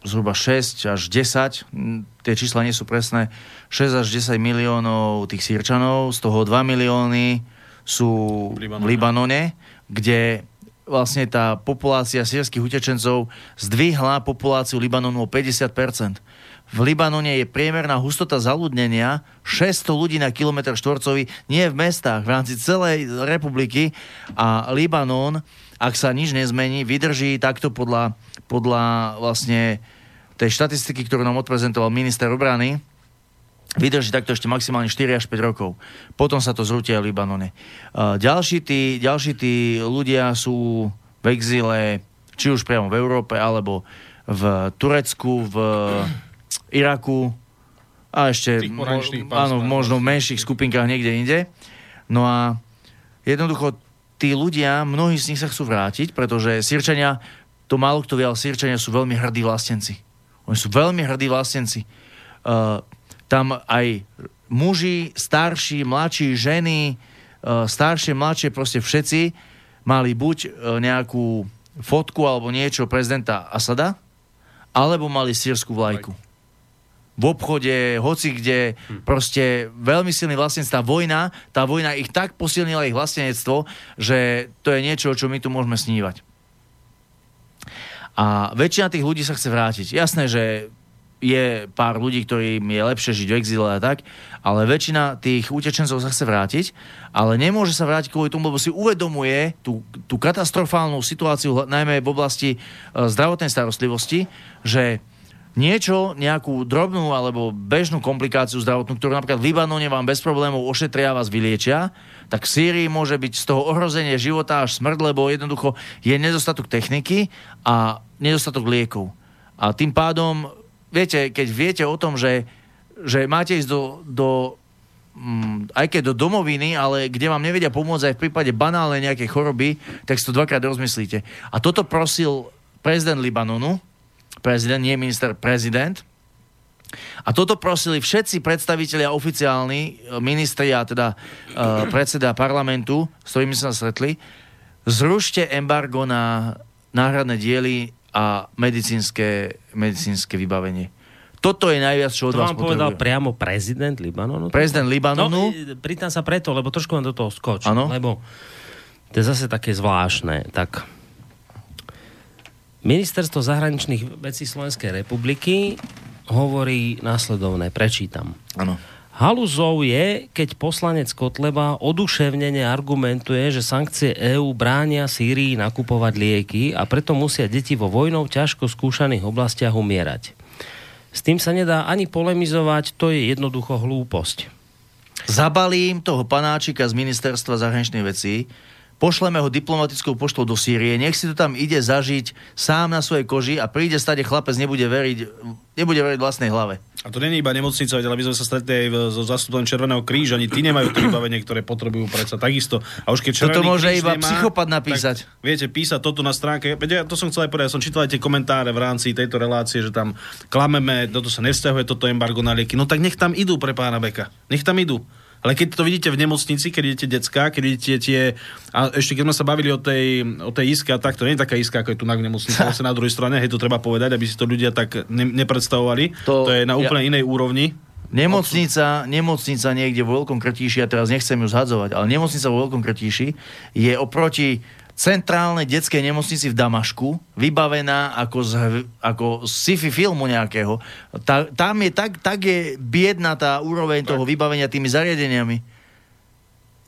zhruba 6 až 10, m, tie čísla nie sú presné, 6 až 10 miliónov tých sírčanov, z toho 2 milióny sú v Libanone, kde vlastne tá populácia sírskych utečencov zdvihla populáciu Libanonu o 50%. V Libanone je priemerná hustota zaludnenia 600 ľudí na kilometr štvorcový, nie v mestách, v rámci celej republiky. A Libanon, ak sa nič nezmení, vydrží takto podľa, podľa vlastne tej štatistiky, ktorú nám odprezentoval minister obrany, vydrží takto ešte maximálne 4 až 5 rokov. Potom sa to zrúti aj v Libanone. Ďalší tí, ďalší tí ľudia sú v exile, či už priamo v Európe, alebo v Turecku, v Iraku a ešte mo, áno, možno v menších skupinkách niekde inde. No a jednoducho tí ľudia, mnohí z nich sa chcú vrátiť, pretože Sýrčania, to málo kto vie, ale Sýrčania sú veľmi hrdí vlastenci. Oni sú veľmi hrdí vlastenci. Uh, tam aj muži, starší, mladší, ženy, e, staršie, mladšie, proste všetci mali buď e, nejakú fotku alebo niečo prezidenta Asada, alebo mali sírskú vlajku. V obchode, hoci kde, hm. proste veľmi silný vlastenec. Tá vojna, tá vojna ich tak posilnila ich vlastenectvo, že to je niečo, čo my tu môžeme snívať. A väčšina tých ľudí sa chce vrátiť. Jasné, že je pár ľudí, ktorým je lepšie žiť v exíle a tak, ale väčšina tých utečencov sa chce vrátiť, ale nemôže sa vrátiť kvôli tomu, lebo si uvedomuje tú, tú katastrofálnu situáciu, najmä v oblasti e, zdravotnej starostlivosti, že niečo, nejakú drobnú alebo bežnú komplikáciu zdravotnú, ktorú napríklad v Libanone vám bez problémov ošetria a vás vyliečia, tak v Sýrii môže byť z toho ohrozenie života až smrť, lebo jednoducho je nedostatok techniky a nedostatok liekov. A tým pádom viete, keď viete o tom, že, že máte ísť do, do mm, aj keď do domoviny, ale kde vám nevedia pomôcť aj v prípade banálnej nejakej choroby, tak si to dvakrát rozmyslíte. A toto prosil prezident Libanonu, prezident, nie minister, prezident, a toto prosili všetci predstavitelia oficiálni, ministri a teda uh, predseda parlamentu, s ktorými sa stretli, zrušte embargo na náhradné diely a medicínske, medicínske vybavenie. Toto je najviac, čo od to vás vám povedal priamo prezident Libanonu? Prezident Libanonu. No, pritam sa preto, lebo trošku vám do toho skočím. Ano? Lebo to je zase také zvláštne. Tak Ministerstvo zahraničných vecí Slovenskej republiky hovorí následovné, prečítam. Áno. Haluzou je, keď poslanec Kotleba oduševnene argumentuje, že sankcie EÚ bránia Sýrii nakupovať lieky a preto musia deti vo vojnou ťažko skúšaných oblastiach umierať. S tým sa nedá ani polemizovať, to je jednoducho hlúposť. Zabalím toho panáčika z ministerstva zahraničných vecí, pošleme ho diplomatickou poštou do Sýrie, nech si to tam ide zažiť sám na svojej koži a príde stade chlapec, nebude veriť, nebude veriť vlastnej hlave. A to není iba nemocnica, ale my sme sa stretli aj so zastupom Červeného kríža, ani tí nemajú to vybavenie, ktoré potrebujú predsa takisto. A už keď Toto môže iba nemá, psychopat napísať. Tak, viete, písať toto na stránke. Ja to som chcel aj povedať, ja som čítal aj tie komentáre v rámci tejto relácie, že tam klameme, toto sa nevzťahuje, toto embargo na lieky. No tak nech tam idú pre pána Beka. Nech tam idú. Ale keď to vidíte v nemocnici, keď idete decka, keď idete tie... A ešte keď sme sa bavili o tej, o tej iske, a tak to nie je taká iska, ako je tu na nemocnici, ale na druhej strane, hej, to treba povedať, aby si to ľudia tak ne, nepredstavovali. To, to je na úplne ja, inej úrovni. Nemocnica, nemocnica niekde vo veľkom krtíši, ja teraz nechcem ju zhadzovať, ale nemocnica vo veľkom krtíši je oproti centrálnej detskej nemocnici v Damašku, vybavená ako z, ako z sci-fi filmu nejakého. Ta, tam je tak, tak je biedna tá úroveň tak. toho vybavenia tými zariadeniami.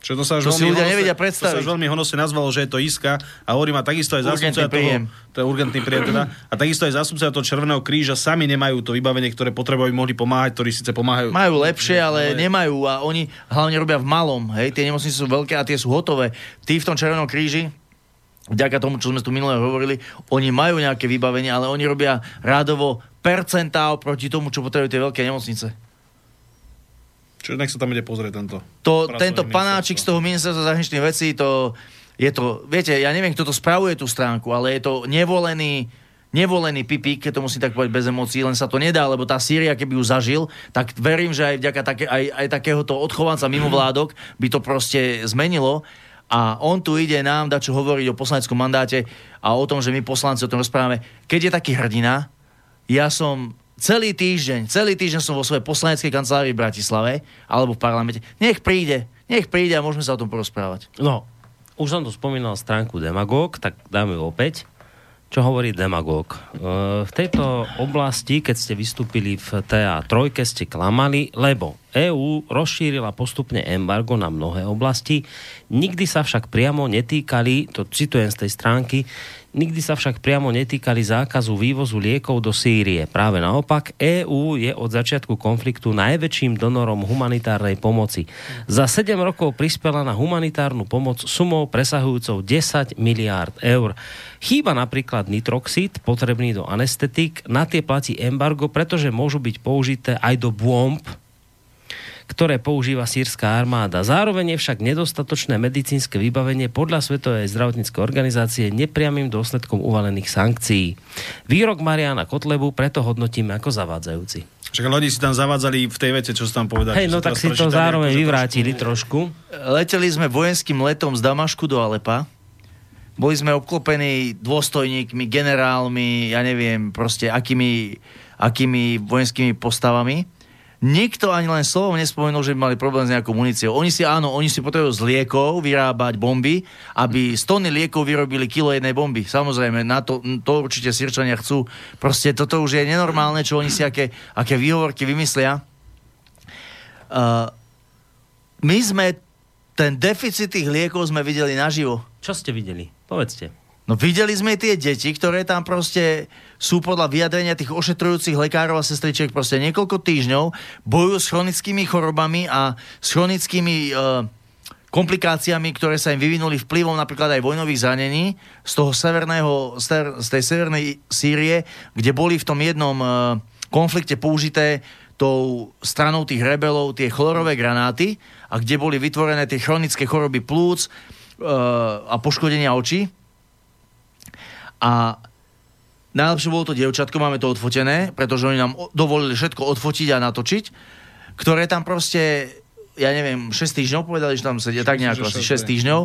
Čo to sa to si ľudia nevedia predstaviť. To sa veľmi honosne nazvalo, že je to iska a hovorí ma takisto aj zástupca toho, to je urgentný príjem teda, a takisto aj zástupca toho Červeného kríža sami nemajú to vybavenie, ktoré potrebujú, mohli pomáhať, ktorí síce pomáhajú. Majú lepšie, ale, ale nemajú a oni hlavne robia v malom, hej, tie nemocnice sú veľké a tie sú hotové. Tí v tom Červenom kríži, vďaka tomu, čo sme tu minule hovorili, oni majú nejaké vybavenie, ale oni robia rádovo percentá proti tomu, čo potrebujú tie veľké nemocnice. Čiže nech sa tam ide pozrieť tento. To, tento panáčik z toho ministerstva zahraničných vecí, to je to, viete, ja neviem, kto to spravuje tú stránku, ale je to nevolený, nevolený pipík, keď to musím tak povedať bez emócií, len sa to nedá, lebo tá Sýria, keby ju zažil, tak verím, že aj vďaka také, aj, aj takéhoto odchovanca mimo vládok by to proste zmenilo a on tu ide nám dať čo hovoriť o poslaneckom mandáte a o tom, že my poslanci o tom rozprávame. Keď je taký hrdina, ja som celý týždeň, celý týždeň som vo svojej poslaneckej kancelárii v Bratislave alebo v parlamente. Nech príde, Nech príde a môžeme sa o tom porozprávať. No, už som tu spomínal stránku Demagog, tak dáme ju opäť. Čo hovorí demagóg? E, v tejto oblasti, keď ste vystúpili v TA3, ste klamali, lebo EÚ rozšírila postupne embargo na mnohé oblasti, nikdy sa však priamo netýkali, to citujem z tej stránky, Nikdy sa však priamo netýkali zákazu vývozu liekov do Sýrie. Práve naopak, EÚ je od začiatku konfliktu najväčším donorom humanitárnej pomoci. Za 7 rokov prispela na humanitárnu pomoc sumou presahujúcou 10 miliárd eur. Chýba napríklad nitroxid, potrebný do anestetik, na tie platí embargo, pretože môžu byť použité aj do bomb, ktoré používa sírska armáda. Zároveň je však nedostatočné medicínske vybavenie podľa Svetovej zdravotníckej organizácie nepriamým dôsledkom uvalených sankcií. Výrok Mariana Kotlebu preto hodnotíme ako zavádzajúci. Však ľudí si tam zavádzali v tej vete, čo si tam povedali. Hej, no tak si to zároveň vyvrátili trošku. Leteli sme vojenským letom z Damašku do Alepa. Boli sme obklopení dôstojníkmi, generálmi, ja neviem, proste akými, akými vojenskými postavami Nikto ani len slovom nespomenul, že by mali problém s nejakou muníciou. Oni si, áno, oni si potrebujú z liekov vyrábať bomby, aby z tony liekov vyrobili kilo jednej bomby. Samozrejme, na to, to určite Sirčania chcú. Proste toto už je nenormálne, čo oni si aké, aké výhovorky vymyslia. Uh, my sme ten deficit tých liekov sme videli naživo. Čo ste videli? Povedzte. No videli sme tie deti, ktoré tam proste sú podľa vyjadrenia tých ošetrujúcich lekárov a sestričiek proste niekoľko týždňov, bojujú s chronickými chorobami a s chronickými uh, komplikáciami, ktoré sa im vyvinuli vplyvom napríklad aj vojnových zranení z toho severného, z tej severnej Sýrie, kde boli v tom jednom uh, konflikte použité tou stranou tých rebelov tie chlorové granáty a kde boli vytvorené tie chronické choroby plúc uh, a poškodenia očí a najlepšie bolo to dievčatko, máme to odfotené, pretože oni nám dovolili všetko odfotiť a natočiť, ktoré tam proste ja neviem, 6 týždňov povedali, že tam sedia tak nejako asi 6 týždňov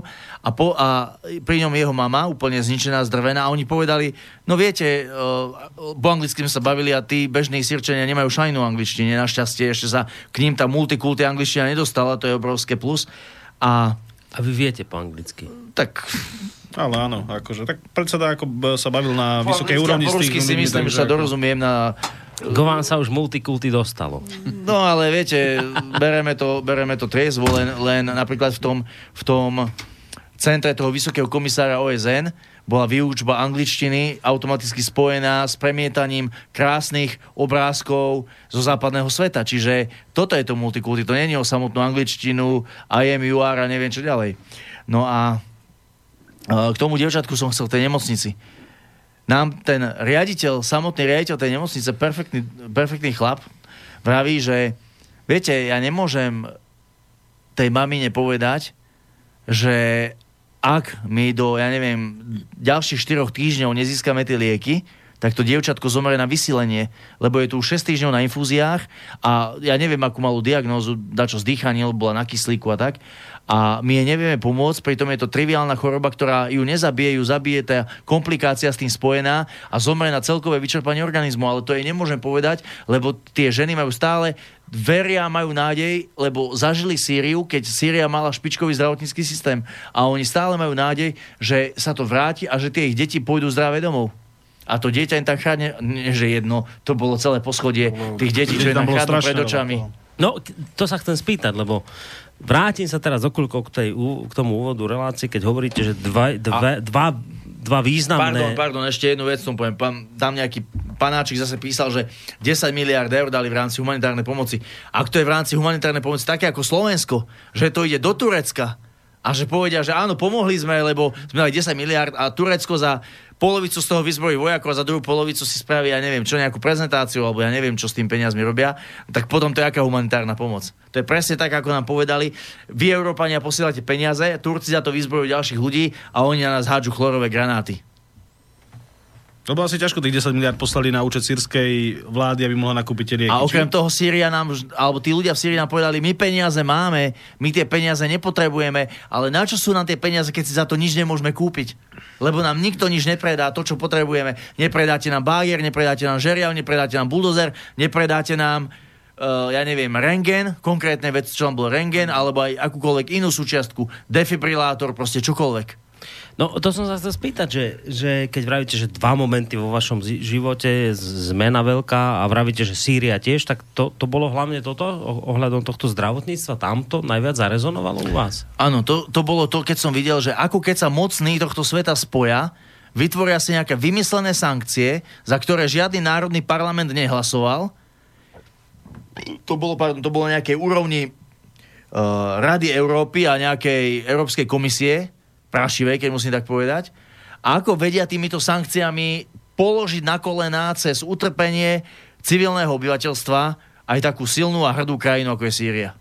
a, po, a pri ňom jeho mama úplne zničená, zdrvená a oni povedali, no viete, uh, po anglicky sme sa bavili a tí bežní sírčania nemajú šajnú angličtine, našťastie ešte sa k ním tá multikulty angličtina nedostala, to je obrovské plus. A, a vy viete po anglicky? Tak ale áno, akože, tak predseda ako sa bavil na vysokej úrovni. Po si myslím, že sa dorozumiem na Gován sa už multikulty dostalo. No ale viete, bereme to, bereme to triezvo, len, len napríklad v tom, v tom centre toho vysokého komisára OSN bola výučba angličtiny automaticky spojená s premietaním krásnych obrázkov zo západného sveta. Čiže toto je to multikulty. To nie je o samotnú angličtinu, IMUR a neviem čo ďalej. No a k tomu devčatku som chcel tej nemocnici. Nám ten riaditeľ, samotný riaditeľ tej nemocnice, perfektný, perfektný chlap, vraví, že viete, ja nemôžem tej mamine povedať, že ak my do, ja neviem, ďalších 4 týždňov nezískame tie lieky, tak to dievčatko zomrie na vysilenie, lebo je tu 6 týždňov na infúziách a ja neviem, akú malú diagnózu, dačo z dýchania, bola na kyslíku a tak a my jej nevieme pomôcť, pritom je to triviálna choroba, ktorá ju nezabije, ju zabije tá komplikácia s tým spojená a zomre na celkové vyčerpanie organizmu, ale to jej nemôžem povedať, lebo tie ženy majú stále veria, majú nádej, lebo zažili Sýriu, keď Sýria mala špičkový zdravotnícky systém a oni stále majú nádej, že sa to vráti a že tie ich deti pôjdu zdravé domov. A to dieťa im tam chráne, nie že jedno, to bolo celé poschodie tých detí, čo je tam chránu pred očami. No, to sa chcem spýtať, lebo vrátim sa teraz okolko k, tej, k tomu úvodu relácie, keď hovoríte, že dva, dva, dva, dva významné... Pardon, pardon, ešte jednu vec som poviem. Pán, tam nejaký panáčik zase písal, že 10 miliard eur dali v rámci humanitárnej pomoci. Ak to je v rámci humanitárnej pomoci také ako Slovensko, že to ide do Turecka, a že povedia, že áno, pomohli sme, lebo sme mali 10 miliard a Turecko za polovicu z toho vyzbrojí vojakov a za druhú polovicu si spraví, ja neviem, čo nejakú prezentáciu, alebo ja neviem, čo s tým peniazmi robia, tak potom to je aká humanitárna pomoc. To je presne tak, ako nám povedali. Vy, Európania, posielate peniaze, Turci za to vyzbrojujú ďalších ľudí a oni na nás hádžu chlorové granáty. Lebo asi ťažko tých 10 miliard poslali na účet sírskej vlády, aby mohla nakúpiť tie lieky. A okrem toho Sýria nám, alebo tí ľudia v Sýrii nám povedali, my peniaze máme, my tie peniaze nepotrebujeme, ale na čo sú nám tie peniaze, keď si za to nič nemôžeme kúpiť? Lebo nám nikto nič nepredá, to, čo potrebujeme. Nepredáte nám bájer, nepredáte nám žeriav, nepredáte nám buldozer, nepredáte nám uh, ja neviem, rengen, konkrétne vec, čo tam bol rengen, alebo aj akúkoľvek inú súčiastku, defibrilátor, proste čokoľvek. No to som sa chcel spýtať, že, že keď vravíte, že dva momenty vo vašom živote, zmena veľká a vravíte, že Sýria tiež, tak to, to bolo hlavne toto ohľadom tohto zdravotníctva? Tamto najviac zarezonovalo u vás? Áno, to, to bolo to, keď som videl, že ako keď sa mocní tohto sveta spoja, vytvoria si nejaké vymyslené sankcie, za ktoré žiadny národný parlament nehlasoval. To bolo, pardon, to bolo nejakej úrovni uh, Rady Európy a nejakej Európskej komisie, prašivej, keď musím tak povedať. A ako vedia týmito sankciami položiť na kolená cez utrpenie civilného obyvateľstva aj takú silnú a hrdú krajinu, ako je Sýria.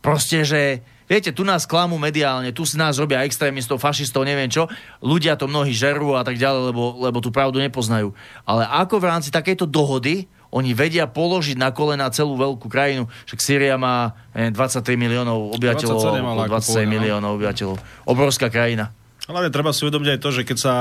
Proste, že viete, tu nás klamú mediálne, tu si nás robia extrémistov, fašistov, neviem čo. Ľudia to mnohí žerú a tak ďalej, lebo, lebo tú pravdu nepoznajú. Ale ako v rámci takejto dohody oni vedia položiť na kolena celú veľkú krajinu. Však Sýria má neviem, 23 miliónov obyvateľov, 27 mala, okolo ako 27 povedal. miliónov obyvateľov. Obrovská krajina. Hlavne treba si uvedomiť aj to, že keď sa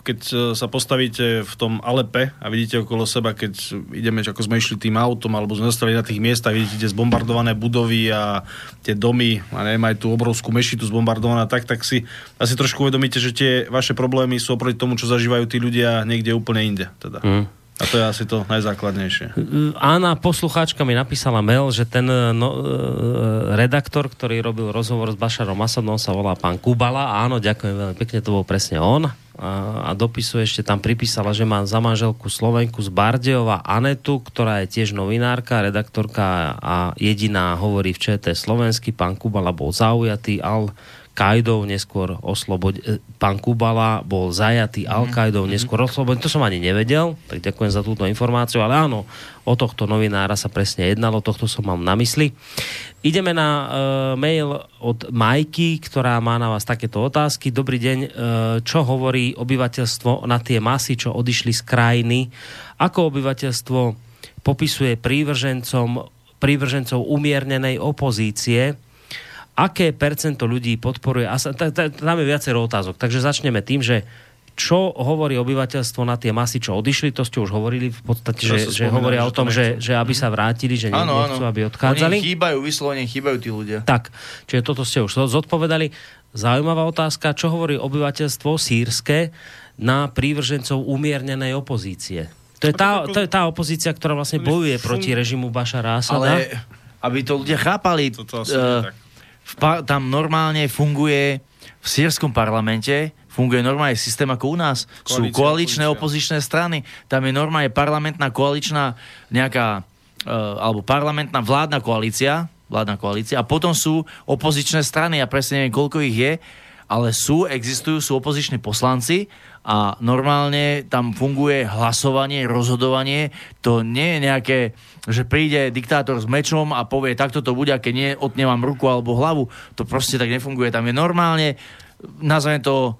keď e, sa postavíte v tom Alepe a vidíte okolo seba, keď ideme, ako sme išli tým autom, alebo sme zostali na tých miestach, vidíte tie zbombardované budovy a tie domy, a neviem, aj tú obrovskú mešitu zbombardovaná, tak, tak si asi trošku uvedomíte, že tie vaše problémy sú oproti tomu, čo zažívajú tí ľudia niekde úplne inde. Teda. Mm. A to je asi to najzákladnejšie. Ána, poslucháčka mi napísala mail, že ten no, e, redaktor, ktorý robil rozhovor s Bašarom Asadom, sa volá pán Kubala. Áno, ďakujem veľmi pekne, to bol presne on. A, a dopisuje ešte tam pripísala, že má za manželku Slovenku z Bardejova Anetu, ktorá je tiež novinárka, redaktorka a jediná hovorí v ČT slovensky. Pán Kubala bol zaujatý, al Kajdov neskôr oslobod... e, Pán Kubala bol zajatý Al-Kaidou, neskôr oslobodený. To som ani nevedel, tak ďakujem za túto informáciu, ale áno, o tohto novinára sa presne jednalo, tohto som mám na mysli. Ideme na e, mail od Majky, ktorá má na vás takéto otázky. Dobrý deň, e, čo hovorí obyvateľstvo na tie masy, čo odišli z krajiny? Ako obyvateľstvo popisuje prívržencom, prívržencov umiernenej opozície? Aké percento ľudí podporuje, a sa, ta, ta, tam je viacero otázok, takže začneme tým, že čo hovorí obyvateľstvo na tie masy, čo odišli, to ste už hovorili v podstate, že, že hovoria že o to tom, že, že aby sa vrátili, že ne, Áno, nechcú, aby odchádzali. Oni chýbajú, vyslovene chýbajú tí ľudia. Tak, čiže toto ste už zodpovedali. Zaujímavá otázka, čo hovorí obyvateľstvo sírske na prívržencov umiernenej opozície? To je, tá, to je tá opozícia, ktorá vlastne bojuje proti režimu Bašara Asada. Ale aby to ľudia chápali, Toto asi eh, tak. Pa- tam normálne funguje v sírskom parlamente funguje normálne systém ako u nás. Sú Koalícia, koaličné opozícia. opozičné strany. Tam je normálne parlamentná koaličná nejaká, e, alebo parlamentná vládna koalícia, vládna koalícia a potom sú opozičné strany, ja presne neviem, koľko ich je, ale sú, existujú, sú opoziční poslanci a normálne tam funguje hlasovanie, rozhodovanie. To nie je nejaké, že príde diktátor s mečom a povie, takto to bude, a keď nie, otnem vám ruku alebo hlavu. To proste tak nefunguje. Tam je normálne, nazveme to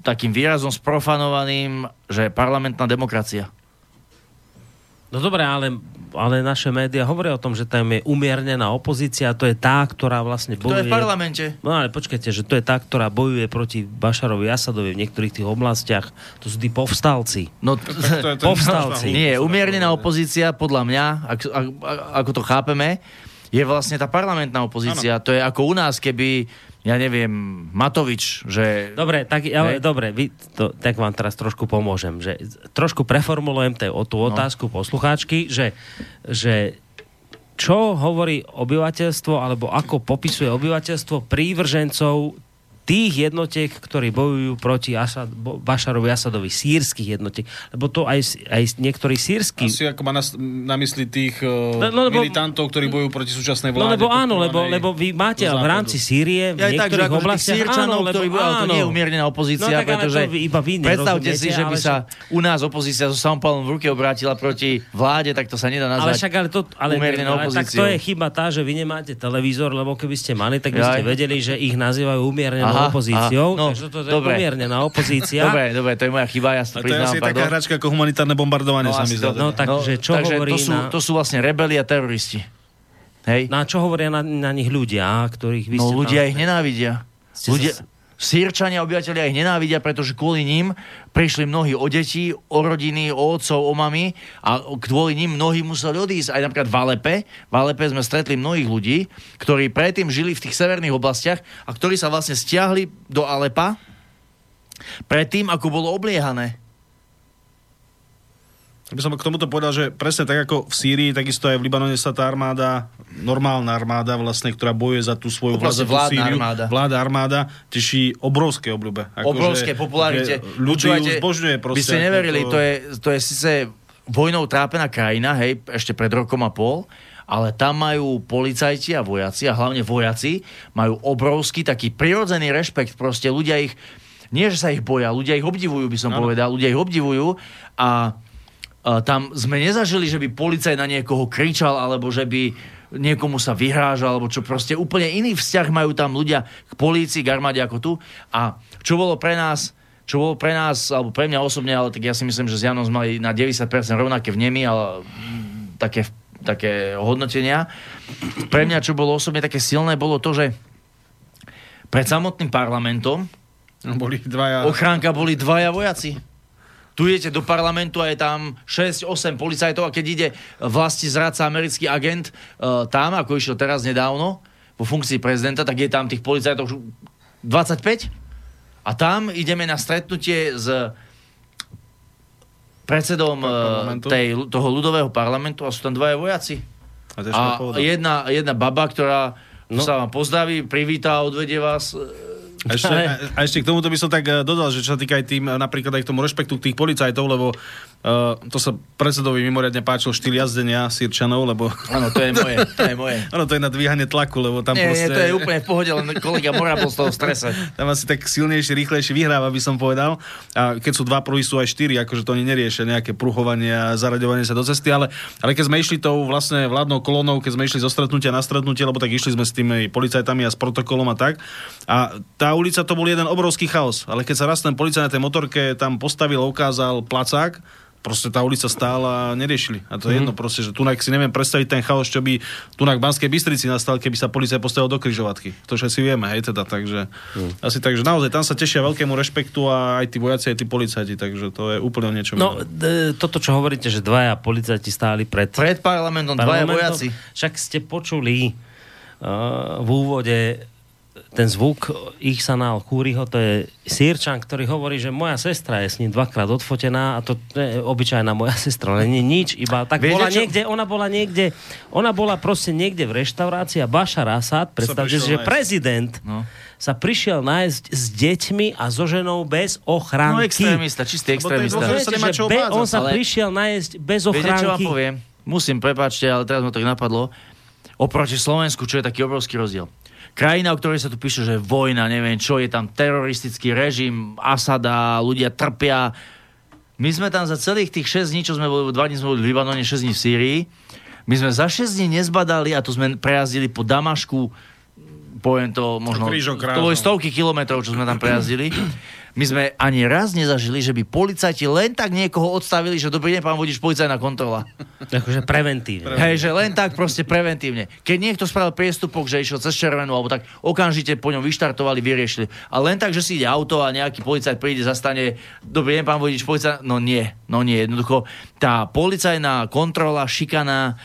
takým výrazom sprofanovaným, že parlamentná demokracia. No dobre, ale, ale naše médiá hovoria o tom, že tam je umiernená opozícia, to je tá, ktorá vlastne To bojuje... je v parlamente. No ale počkajte, že to je tá, ktorá bojuje proti Bašarovi Asadovi v niektorých tých oblastiach. To sú tí povstalci. No, to je ten- povstalci. Nie, umiernená opozícia, podľa mňa, ak, ak, ako to chápeme, je vlastne tá parlamentná opozícia. Ano. To je ako u nás, keby, ja neviem, Matovič, že... Dobre, tak, ja, Hej. dobre vy, to, tak vám teraz trošku pomôžem. Že, trošku preformulujem te, o tú otázku no. poslucháčky, že, že čo hovorí obyvateľstvo, alebo ako popisuje obyvateľstvo prívržencov tých jednotiek, ktorí bojujú proti Asad, Bo- Bašarovi Asadovi, sírskych jednotiek. Lebo to aj, aj niektorí sírsky... Asi ako má na, na mysli tých uh, No, no, lebo- militantov, ktorí bojujú proti súčasnej No vláde. lebo áno, lebo, lebo vy máte v rámci Sýrie v Ja tak, niektorých ako tých oblastiach... Sýrčanov, áno, ktorí lebo, bojujú, ale to áno. nie je umiernená opozícia, No tak, ale pretože to iba vy predstavte si, že by ale sa u nás opozícia so samopalom v ruke obrátila proti vláde, tak to sa nedá Ale nazvať však ale to, ale, umiernenou ale tak to je chyba tá, že vy nemáte televízor, lebo keby ste mali, tak by ste vedeli, že ich nazývajú umiernenou Aha, opozíciou. aha, no, takže to je dobre. umiernená opozícia. Dobre, dobre, to je moja chyba, ja sa to je priznám, asi taká hračka ako humanitárne bombardovanie, sa mi zdá. to- No, takže čo takže hovorí to sú, na- to sú vlastne rebeli a teroristi. Hej? No a čo hovoria na, na nich ľudia, ktorých vy No ste ľudia tam... ich nenávidia. Ľudia, sa- Sýrčania, obyvateľia ich nenávidia, pretože kvôli ním prišli mnohí o deti, o rodiny, o otcov, o mami a kvôli ním mnohí museli odísť. Aj napríklad v Alepe. V Alepe sme stretli mnohých ľudí, ktorí predtým žili v tých severných oblastiach a ktorí sa vlastne stiahli do Alepa predtým, ako bolo obliehané. By som k tomuto povedal, že presne tak ako v Sýrii, takisto aj v Libanone sa tá armáda, normálna armáda vlastne, ktorá bojuje za tú svoju Proste vládu vládna Sýriu, armáda. vláda armáda, teší obrovské obľúbe. Ako, obrovské že- popularite. Ľudí Počúvajte, ju zbožňuje proste. By ste neverili, to- to je, to je síce vojnou trápená krajina, hej, ešte pred rokom a pol, ale tam majú policajti a vojaci, a hlavne vojaci, majú obrovský taký prirodzený rešpekt, proste ľudia ich, nie že sa ich boja, ľudia ich obdivujú, by som Áno. povedal, ľudia ich obdivujú a tam sme nezažili, že by policajt na niekoho kričal, alebo že by niekomu sa vyhrážal, alebo čo proste úplne iný vzťah majú tam ľudia k polícii, k armáde ako tu. A čo bolo pre nás čo bolo pre nás, alebo pre mňa osobne, ale tak ja si myslím, že s Janom sme mali na 90% rovnaké vnemy, ale také, také hodnotenia. Pre mňa, čo bolo osobne také silné, bolo to, že pred samotným parlamentom Boli dvaja... ochránka boli dvaja vojaci. Tu idete do parlamentu a je tam 6-8 policajtov a keď ide vlasti zradca americký agent uh, tam, ako išiel teraz nedávno, vo funkcii prezidenta, tak je tam tých policajtov už 25 a tam ideme na stretnutie s predsedom Parlamentu. tej, toho ľudového parlamentu a sú tam dvaja vojaci. A, A jedna, jedna baba, ktorá no. Sa vám pozdraví, privítá, odvedie vás. A ešte, a ešte k tomuto by som tak eh, dodal, že čo sa týka aj tým, eh, napríklad aj k tomu rešpektu tých policajtov, lebo uh, to sa predsedovi mimoriadne páčilo štýl jazdenia Sýrčanov, lebo... Áno, to je moje, to je moje. Áno, to je na dvíhanie tlaku, lebo tam nie, proste... nie, to je úplne v pohode, len kolega Mora bol z toho strese. Tam asi tak silnejšie, rýchlejšie vyhráva, by som povedal. A keď sú dva prví, sú aj štyri, akože to oni neriešia nejaké pruhovanie a zaraďovanie sa do cesty, ale, ale keď sme išli tou vlastne vládnou kolónou, keď sme išli zo stretnutia na stretnutie, lebo tak išli sme s tými policajtami a s protokolom a tak. A tá ulica to bol jeden obrovský chaos, ale keď sa raz ten policajt na tej motorke tam postavil, ukázal placák, proste tá ulica stála a neriešili. A to je jedno proste, že tunak si neviem predstaviť ten chaos, čo by tunak v Banskej Bystrici nastal, keby sa policajt postavil do kryžovatky. To všetci vieme, hej, teda, takže asi tak, že naozaj tam sa tešia veľkému rešpektu a aj tí vojaci, aj tí policajti, takže to je úplne o niečom. No, d- toto, čo hovoríte, že dvaja policajti stáli pred Pred parlamentom dvaja parlamentom, vojaci. Však ste počuli uh, v úvode ten zvuk Ihsanál Kúriho, to je Sýrčan, ktorý hovorí, že moja sestra je s ním dvakrát odfotená a to je obyčajná moja sestra, ale nie nič, iba tak Viete, bola čo- niekde, ona bola niekde, ona bola proste niekde v reštaurácii a Bašar Asad, predstavte si, že nájsť. prezident No. sa prišiel nájsť s deťmi a so ženou bez ochránky. No extrémista, čistý to extrémista. Viete, sa nemá že čo be, on sa ale- prišiel nájsť bez Viete, čo vám poviem? Musím, prepáčte, ale teraz ma tak napadlo. Oproti Slovensku, čo je taký obrovský rozdiel. Krajina, o ktorej sa tu píše, že vojna, neviem čo, je tam teroristický režim, Asada, ľudia trpia. My sme tam za celých tých 6 dní, čo sme boli, 2 dní sme boli v Libanone, 6 dní v Sýrii, my sme za 6 dní nezbadali a tu sme prejazdili po Damašku, poviem to možno, to boli stovky kilometrov, čo sme tam prejazdili. My sme ani raz nezažili, že by policajti len tak niekoho odstavili, že dobrý deň, pán vodič, policajná kontrola. Akože preventívne. Hej, že len tak proste preventívne. Keď niekto spravil priestupok, že išiel cez červenú, alebo tak okamžite po ňom vyštartovali, vyriešili. A len tak, že si ide auto a nejaký policajt príde, zastane, dobrý deň, pán vodič, policajt, no nie, no nie, jednoducho tá policajná kontrola, šikana,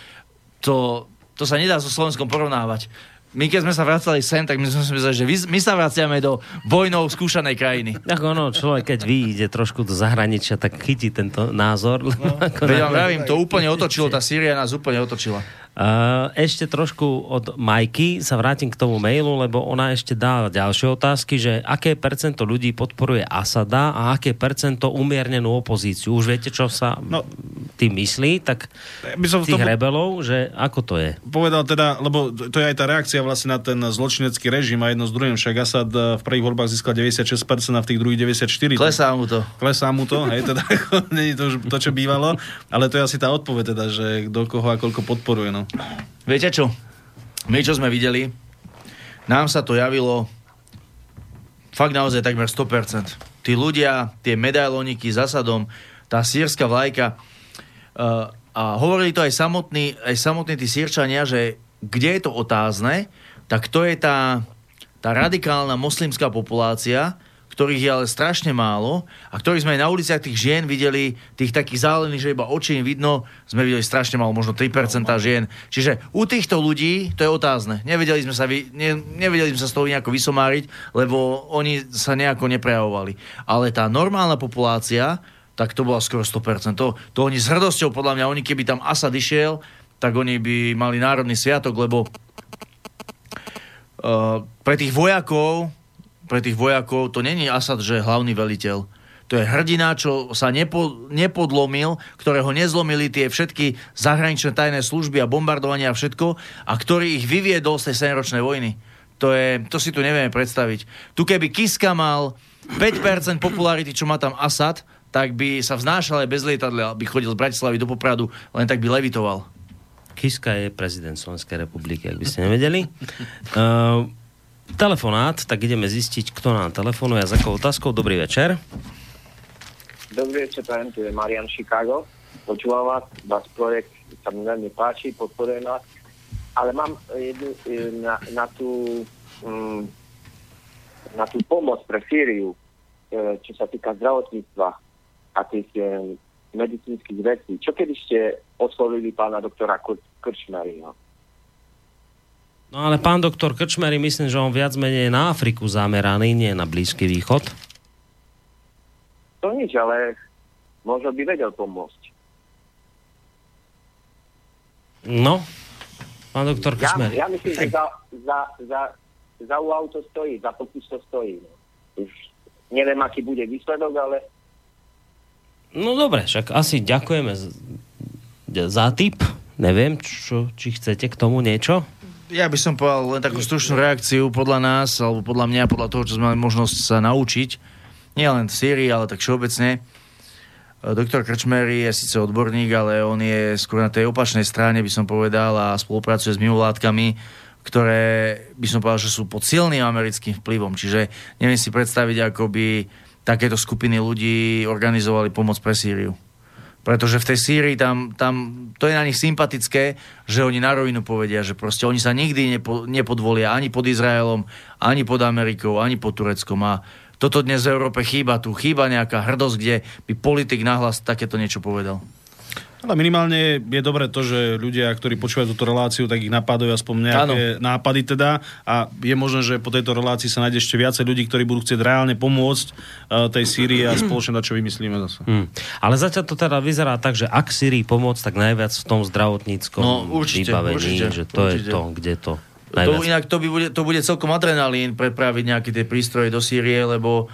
to, to sa nedá so Slovenskom porovnávať. My keď sme sa vracali sem, tak my sme si mysleli, že my sa vraciame do vojnou skúšanej krajiny. Ako ono, človek, keď vyjde trošku do zahraničia, tak chytí tento názor. No, ako Veď vám vravím, to úplne otočilo, tá Sýria nás úplne otočila. Uh, ešte trošku od Majky sa vrátim k tomu mailu, lebo ona ešte dá ďalšie otázky, že aké percento ľudí podporuje Asada a aké percento umiernenú opozíciu. Už viete, čo sa No. tým myslí, tak Ja by som tých tom- rebelov, že ako to je? povedal teda, lebo to je aj tá reakcia vlastne na ten zločinecký režim a jedno s druhým, však Asad eh, v prvých voľbách získal 96% a v tých druhých 94%. Klesá mu to. Klesá mu to, hej, teda nie je to už to, čo bývalo, ale to je asi tá odpoveď teda, že kto koho a koľko podporuje, no. Viete čo? My, čo sme videli, nám sa to javilo fakt naozaj takmer 100%. Tí ľudia, tie medailoniky s Asadom, tá sírska vlajka, uh, a hovorili to aj samotní, aj samotní tí sírčania, že kde je to otázne, tak to je tá, tá radikálna moslimská populácia, ktorých je ale strašne málo a ktorých sme aj na uliciach tých žien videli, tých takých zálených, že iba oči im vidno, sme videli strašne málo, možno 3% žien. Čiže u týchto ľudí to je otázne. Nevedeli sme sa, vy, ne, nevedeli sme sa z toho nejako vysomáriť, lebo oni sa nejako neprejavovali. Ale tá normálna populácia, tak to bola skoro 100%. To, to oni s hrdosťou, podľa mňa, oni keby tam Asad išiel, tak oni by mali národný sviatok, lebo uh, pre tých vojakov pre tých vojakov to není Asad, že je hlavný veliteľ. To je hrdina, čo sa nepo, nepodlomil, ktorého nezlomili tie všetky zahraničné tajné služby a bombardovania a všetko, a ktorý ich vyviedol z tej 7-ročnej vojny. To, je, to si tu nevieme predstaviť. Tu keby Kiska mal 5% popularity, čo má tam Asad, tak by sa vznášal aj bez lietadla, by chodil z Bratislavy do Popradu, len tak by levitoval. Kiska je prezident Slovenskej republiky, ak by ste nevedeli. Uh, telefonát, tak ideme zistiť, kto nám telefonuje a za akou otázkou. Dobrý večer. Dobrý večer, prajem, tu je Marian Chicago. Počúvam vás, váš projekt sa mi veľmi páči, podporujem vás. Ale mám jednu, e, na, na, tú, mm, na tú pomoc pre Sýriu, e, čo sa týka zdravotníctva a tých e, medicínskych vecí. Čo kedy ste oslovili pána doktora Krčmeryho? No ale pán doktor Krčmery, myslím, že on viac menej na Afriku zameraný, nie na Blízky východ. To nič, ale možno by vedel pomôcť. No, pán doktor Ja, Krčmery. ja myslím, že za, za, za, za UAU to stojí, za pokus to stojí. Už neviem, aký bude výsledok, ale No dobre, však asi ďakujeme za tip. Neviem, čo, či chcete k tomu niečo? Ja by som povedal len takú stručnú reakciu podľa nás, alebo podľa mňa, podľa toho, čo sme mali možnosť sa naučiť. Nie len v Sýrii, ale tak všeobecne. Doktor Krčmery je síce odborník, ale on je skôr na tej opačnej strane, by som povedal, a spolupracuje s mimovládkami, ktoré by som povedal, že sú pod silným americkým vplyvom. Čiže neviem si predstaviť, ako by takéto skupiny ľudí organizovali pomoc pre Sýriu. Pretože v tej Sýrii tam, tam to je na nich sympatické, že oni na rovinu povedia, že proste oni sa nikdy nepo, nepodvolia ani pod Izraelom, ani pod Amerikou, ani pod Tureckom. A toto dnes v Európe chýba. Tu chýba nejaká hrdosť, kde by politik nahlas takéto niečo povedal. Ale minimálne je dobré to, že ľudia, ktorí počúvajú túto reláciu, tak ich napadajú aspoň nejaké ano. nápady teda a je možné, že po tejto relácii sa nájde ešte viacej ľudí, ktorí budú chcieť reálne pomôcť uh, tej Sýrii a spoločne na čo vymyslíme zase. Hmm. Ale zatiaľ to teda vyzerá tak, že ak Syrii pomôcť, tak najviac v tom zdravotníckom No, určite, vybavení, určite, že to určite. je to, kde to To, najviac. inak to, by bude, to bude celkom adrenalín prepraviť nejaké tie prístroje do Sýrie, lebo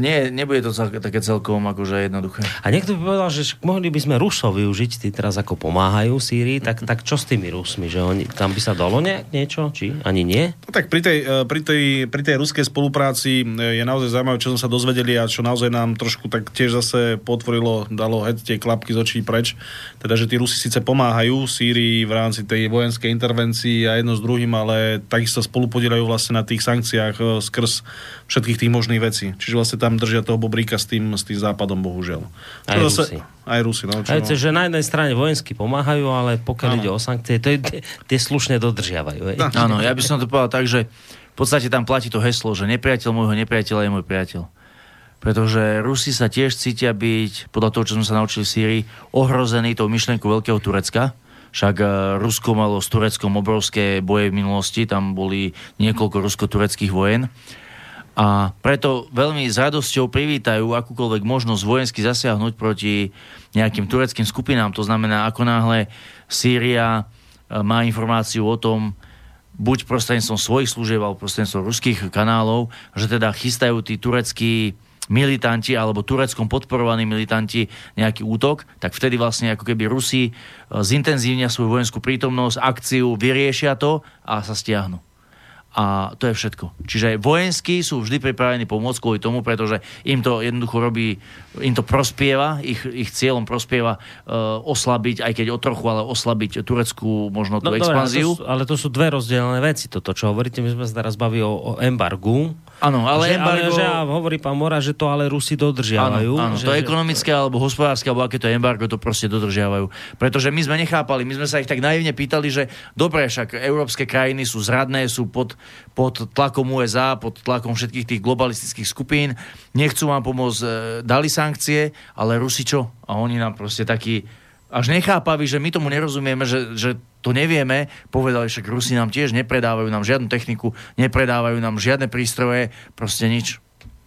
nie, nebude to cel, také celkom akože jednoduché. A niekto by povedal, že mohli by sme Rusov využiť, tí teraz ako pomáhajú Sýrii, tak, tak čo s tými Rusmi? Že oni, tam by sa dalo nejak niečo? Či ani nie? No tak pri tej, eh, pri, tej, pri tej ruskej spolupráci eh, je naozaj zaujímavé, čo sme sa dozvedeli a čo naozaj nám trošku tak tiež zase potvorilo, dalo heď tie klapky z očí preč. Teda, že tí Rusi síce pomáhajú Sýrii v rámci tej vojenskej intervencii a jedno s druhým, ale takisto spolupodielajú vlastne na tých sankciách eh, skrz všetkých tých možných vecí. Čiže vlastne tam držia toho bobríka s tým, s tým západom, bohužiaľ. Aj Čo Rusi. Aj Rusi, no. Čo, Aj že na jednej strane vojensky pomáhajú, ale pokiaľ ide o sankcie, to je, tie, tie slušne dodržiavajú. Áno, ja by som to povedal tak, že v podstate tam platí to heslo, že nepriateľ môjho nepriateľa je môj priateľ. Pretože Rusi sa tiež cítia byť, podľa toho, čo sme sa naučili v Sýrii, ohrození tou myšlienkou Veľkého Turecka. Však eh, Rusko malo s Tureckom obrovské boje v minulosti, tam boli niekoľko rusko-tureckých vojen. A preto veľmi s radosťou privítajú akúkoľvek možnosť vojensky zasiahnuť proti nejakým tureckým skupinám. To znamená, ako náhle Sýria e, má informáciu o tom, buď prostredníctvom svojich služieb alebo prostredníctvom ruských kanálov, že teda chystajú tí tureckí militanti alebo tureckom podporovaní militanti nejaký útok, tak vtedy vlastne ako keby Rusi e, zintenzívnia svoju vojenskú prítomnosť, akciu, vyriešia to a sa stiahnu. A to je všetko. Čiže vojenskí sú vždy pripravení pomôcť kvôli tomu, pretože im to jednoducho robí, im to prospieva, ich, ich cieľom prospieva uh, oslabiť, aj keď o trochu, ale oslabiť tureckú možno tú No, dobre, ale, to expanziu. sú, ale to sú dve rozdielne veci. Toto, čo hovoríte, my sme sa teraz bavili o, o embargu Áno, ale že, ale embargo- že, a hovorí pán Mora, že to ale Rusi dodržiavajú. Áno, áno, že, to že- ekonomické alebo hospodárske, alebo aké to embargo, to proste dodržiavajú. Pretože my sme nechápali, my sme sa ich tak naivne pýtali, že dobre, však európske krajiny sú zradné, sú pod, pod tlakom USA, pod tlakom všetkých tých globalistických skupín, nechcú vám pomôcť, e, dali sankcie, ale Rusi čo? A oni nám proste takí až nechápaví, že my tomu nerozumieme, že, že to nevieme, povedali, však Rusi nám tiež nepredávajú nám žiadnu techniku, nepredávajú nám žiadne prístroje, proste nič.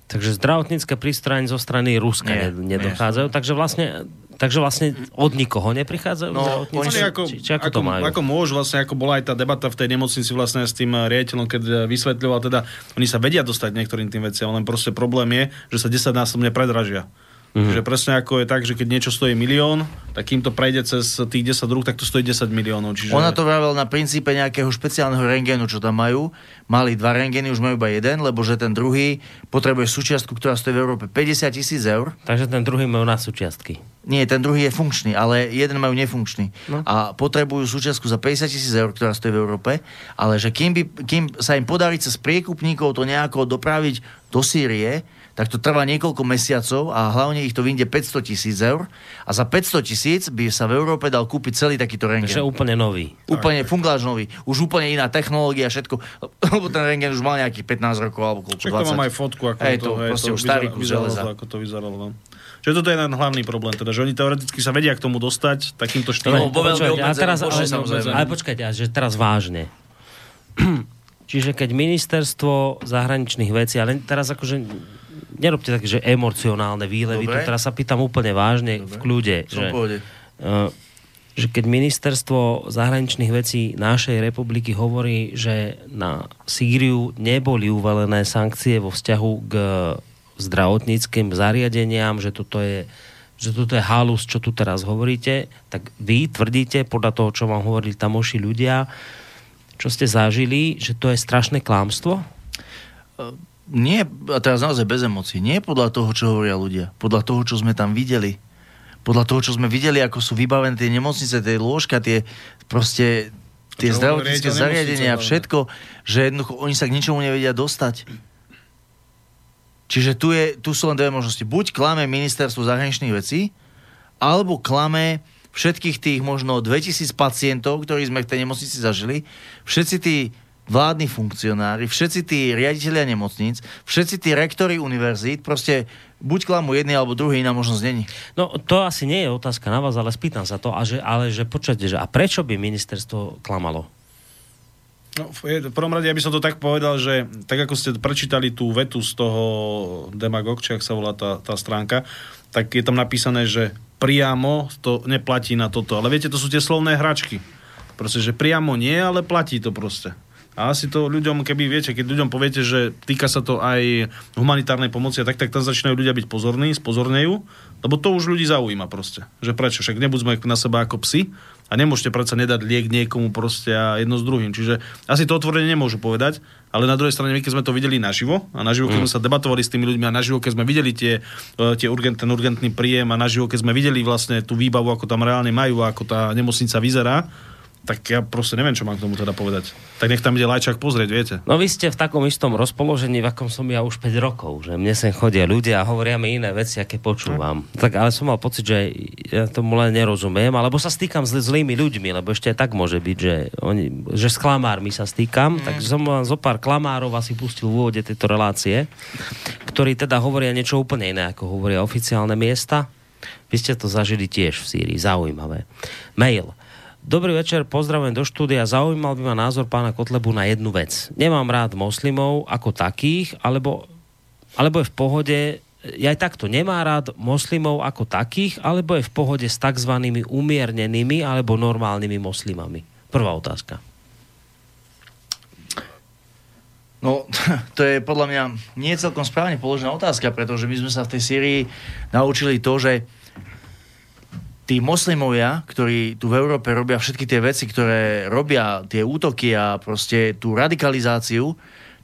Takže zdravotnícke prístroje zo strany Ruska Nie, nie, nedochádzajú, takže vlastne, takže vlastne od nikoho neprichádzajú No? Oni ako, či, či ako, ako, to majú? ako môžu, vlastne ako bola aj tá debata v tej nemocnici vlastne s tým eh, riaditeľom, keď eh, vysvetľoval, teda oni sa vedia dostať niektorým tým veciam, len proste problém je, že sa 10 násobne predražia. Mm-hmm. Že presne ako je tak, že keď niečo stojí milión, tak kým to prejde cez tých 10 rúk, tak to stojí 10 miliónov. Čiže... Ona to vravel na princípe nejakého špeciálneho rengénu, čo tam majú. Mali dva rengény, už majú iba jeden, lebo že ten druhý potrebuje súčiastku, ktorá stojí v Európe 50 tisíc eur. Takže ten druhý majú na súčiastky. Nie, ten druhý je funkčný, ale jeden majú nefunkčný. No. A potrebujú súčiastku za 50 tisíc eur, ktorá stojí v Európe. Ale že kým, by, kým sa im podarí cez priekupníkov to nejako dopraviť do Sýrie, tak to trvá niekoľko mesiacov a hlavne ich to vyjde 500 tisíc eur. A za 500 tisíc by sa v Európe dal kúpiť celý takýto rengén. Takže úplne nový. Úplne fungáž nový. Už úplne iná technológia, všetko. Lebo ten rengen už mal nejakých 15 rokov alebo koľko, Však to 20. mám aj fotku, ako Hej, to, hej, to už starý kus vyzeralo železa. to, ako to vyzeralo. No. Čiže toto je ten hlavný problém, teda, že oni teoreticky sa vedia k tomu dostať takýmto štýlom. No, a teraz, ale, ale počkajte, a že teraz vážne. Čiže keď ministerstvo zahraničných vecí, ale teraz akože nerobte také, že emocionálne výlevy, Dobre. tu teraz sa pýtam úplne vážne, v kľude. Som Že, pohode. uh, že keď ministerstvo zahraničných vecí našej republiky hovorí, že na Sýriu neboli uvalené sankcie vo vzťahu k zdravotníckým zariadeniam, že toto je že toto je halus, čo tu teraz hovoríte, tak vy tvrdíte, podľa toho, čo vám hovorili tamoši ľudia, čo ste zažili, že to je strašné klámstvo? Nie, a teraz naozaj bez emócií, nie podľa toho, čo hovoria ľudia, podľa toho, čo sme tam videli. Podľa toho, čo sme videli, ako sú vybavené tie nemocnice, tie lôžka, tie proste tie zdravotnícke zariadenia, nemocnice, všetko, že jednoducho oni sa k ničomu nevedia dostať. Čiže tu, je, tu sú len dve možnosti. Buď klame ministerstvo zahraničných vecí, alebo klame všetkých tých možno 2000 pacientov, ktorí sme v tej nemocnici zažili, všetci tí vládni funkcionári, všetci tí riaditeľia nemocníc, všetci tí rektory univerzít, proste buď klamú jedný alebo druhý, iná možnosť není. No to asi nie je otázka na vás, ale spýtam sa to. A že, ale že počujete, že a prečo by ministerstvo klamalo? No, v prvom rade, ja by som to tak povedal, že tak ako ste prečítali tú vetu z toho Demagog, či ak sa volá tá, tá stránka, tak je tam napísané, že priamo to neplatí na toto. Ale viete, to sú tie slovné hračky. Proste, že priamo nie, ale platí to proste. A asi to ľuďom, keby viete, keď ľuďom poviete, že týka sa to aj humanitárnej pomoci, a tak, tak tam začínajú ľudia byť pozorní, spozornejú, lebo to už ľudí zaujíma proste. Že prečo? Však nebuďme na seba ako psi a nemôžete predsa nedať liek niekomu proste a jedno s druhým. Čiže asi to otvorene nemôžu povedať, ale na druhej strane, my keď sme to videli naživo a naživo, keď sme sa debatovali s tými ľuďmi a naživo, keď sme videli tie, e, tie urgent, ten urgentný príjem a naživo, keď sme videli vlastne tú výbavu, ako tam reálne majú a ako tá nemocnica vyzerá, tak ja proste neviem, čo mám k tomu teda povedať. Tak nech tam ide lajčák pozrieť, viete. No vy ste v takom istom rozpoložení, v akom som ja už 5 rokov, že mne sem chodia ľudia a hovoria mi iné veci, aké počúvam. Tak ale som mal pocit, že ja tomu len nerozumiem, alebo sa stýkam s zlými ľuďmi, lebo ešte aj tak môže byť, že, oni, že s klamármi sa stýkam, mm. tak som vám zo pár klamárov asi pustil v úvode tejto relácie, ktorí teda hovoria niečo úplne iné, ako hovoria oficiálne miesta. Vy ste to zažili tiež v Sýrii, zaujímavé. Mail. Dobrý večer, pozdravujem do štúdia. Zaujímal by ma názor pána Kotlebu na jednu vec. Nemám rád moslimov ako takých, alebo, alebo je v pohode, ja aj takto nemá rád moslimov ako takých, alebo je v pohode s tzv. umiernenými alebo normálnymi moslimami. Prvá otázka. No, to je podľa mňa nie celkom správne položená otázka, pretože my sme sa v tej Syrii naučili to, že tí moslimovia, ktorí tu v Európe robia všetky tie veci, ktoré robia tie útoky a proste tú radikalizáciu,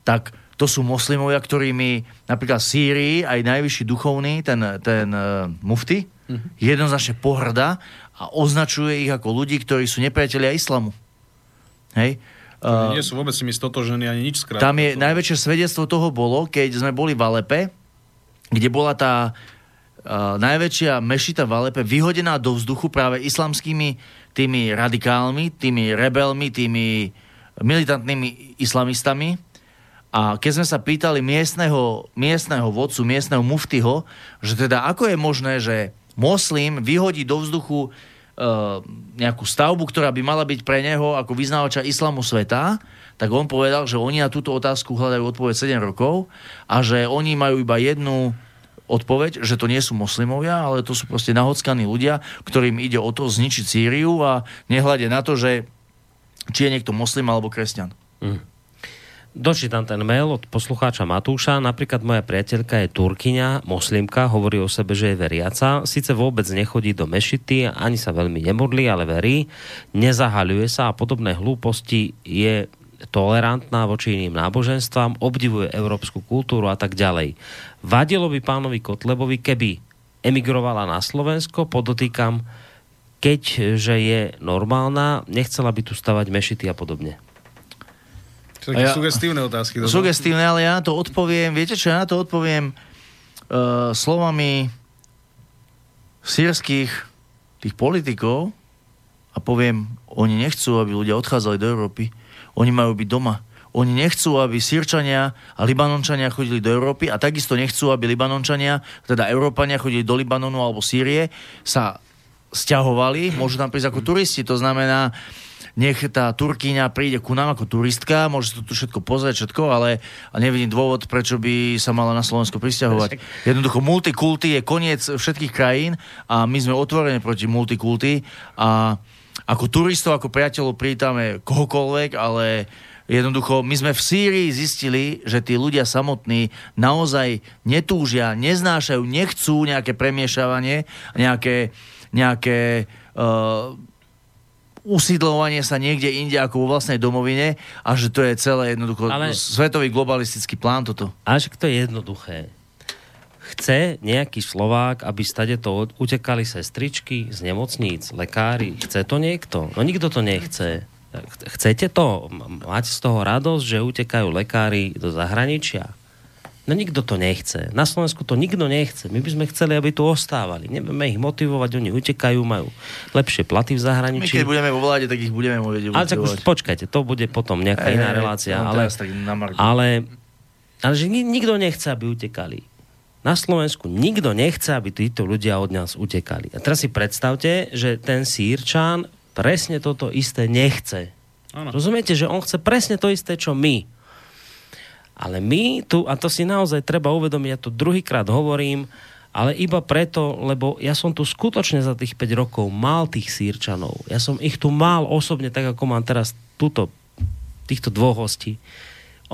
tak to sú moslimovia, ktorými napríklad v Sýrii aj najvyšší duchovný, ten, ten uh, mufty, mm-hmm. jednoznačne pohrda a označuje ich ako ľudí, ktorí sú nepriatelia islamu. Hej? Uh, nie sú vôbec s nimi stotožení ani nič skrátka. Tam je najväčšie svedectvo toho bolo, keď sme boli v Alepe, kde bola tá najväčšia mešita v Alepe vyhodená do vzduchu práve islamskými tými radikálmi, tými rebelmi, tými militantnými islamistami. A keď sme sa pýtali miestneho, miestneho vodcu, miestneho muftyho, že teda ako je možné, že moslim vyhodí do vzduchu uh, nejakú stavbu, ktorá by mala byť pre neho ako vyznávača islamu sveta, tak on povedal, že oni na túto otázku hľadajú odpoveď 7 rokov a že oni majú iba jednu odpoveď, že to nie sú moslimovia, ale to sú proste nahockaní ľudia, ktorým ide o to zničiť Sýriu a nehľadie na to, že či je niekto moslim alebo kresťan. Mm. Dočítam ten mail od poslucháča Matúša. Napríklad moja priateľka je turkyňa, moslimka, hovorí o sebe, že je veriaca. Sice vôbec nechodí do mešity, ani sa veľmi nemodlí, ale verí. Nezahaľuje sa a podobné hlúposti je tolerantná voči iným náboženstvám, obdivuje európsku kultúru a tak ďalej. Vadilo by pánovi Kotlebovi, keby emigrovala na Slovensko, podotýkam, keďže je normálna, nechcela by tu stavať mešity a podobne. Také ja, sugestívne otázky. Dobro. Sugestívne, ale ja na to odpoviem, viete čo, ja na to odpoviem uh, slovami sírskych tých politikov a poviem, oni nechcú, aby ľudia odchádzali do Európy, oni majú byť doma. Oni nechcú, aby Sýrčania a Libanončania chodili do Európy a takisto nechcú, aby Libanončania, teda Európania chodili do Libanonu alebo Sýrie, sa stiahovali, môžu tam prísť ako turisti, to znamená, nech tá Turkyňa príde ku nám ako turistka, môže to tu všetko pozrieť, všetko, ale a nevidím dôvod, prečo by sa mala na Slovensko pristahovať. Jednoducho multikulty je koniec všetkých krajín a my sme otvorení proti multikulty a ako turistov, ako priateľov prítame kohokoľvek, ale Jednoducho, my sme v Sýrii zistili, že tí ľudia samotní naozaj netúžia, neznášajú, nechcú nejaké premiešavanie, nejaké, nejaké uh, usídlovanie sa niekde inde ako vo vlastnej domovine a že to je celé jednoducho Ale... svetový globalistický plán toto. A že to je jednoduché. Chce nejaký Slovák, aby stade to utekali sestričky z nemocníc, lekári? Chce to niekto? No nikto to nechce. Chcete to? Máte z toho radosť, že utekajú lekári do zahraničia? No nikto to nechce. Na Slovensku to nikto nechce. My by sme chceli, aby tu ostávali. Nebudeme ich motivovať, oni utekajú, majú lepšie platy v zahraničí. My keď budeme vo vláde, tak ich budeme motivovať. Ale tak už počkajte, to bude potom nejaká hey, iná relácia. ale, ale, ale že nikto nechce, aby utekali. Na Slovensku nikto nechce, aby títo ľudia od nás utekali. A teraz si predstavte, že ten sírčan presne toto isté nechce. Ano. Rozumiete, že on chce presne to isté, čo my. Ale my tu, a to si naozaj treba uvedomiť, ja to druhýkrát hovorím, ale iba preto, lebo ja som tu skutočne za tých 5 rokov mal tých sírčanov. Ja som ich tu mal osobne, tak ako mám teraz túto, týchto dvoch hostí.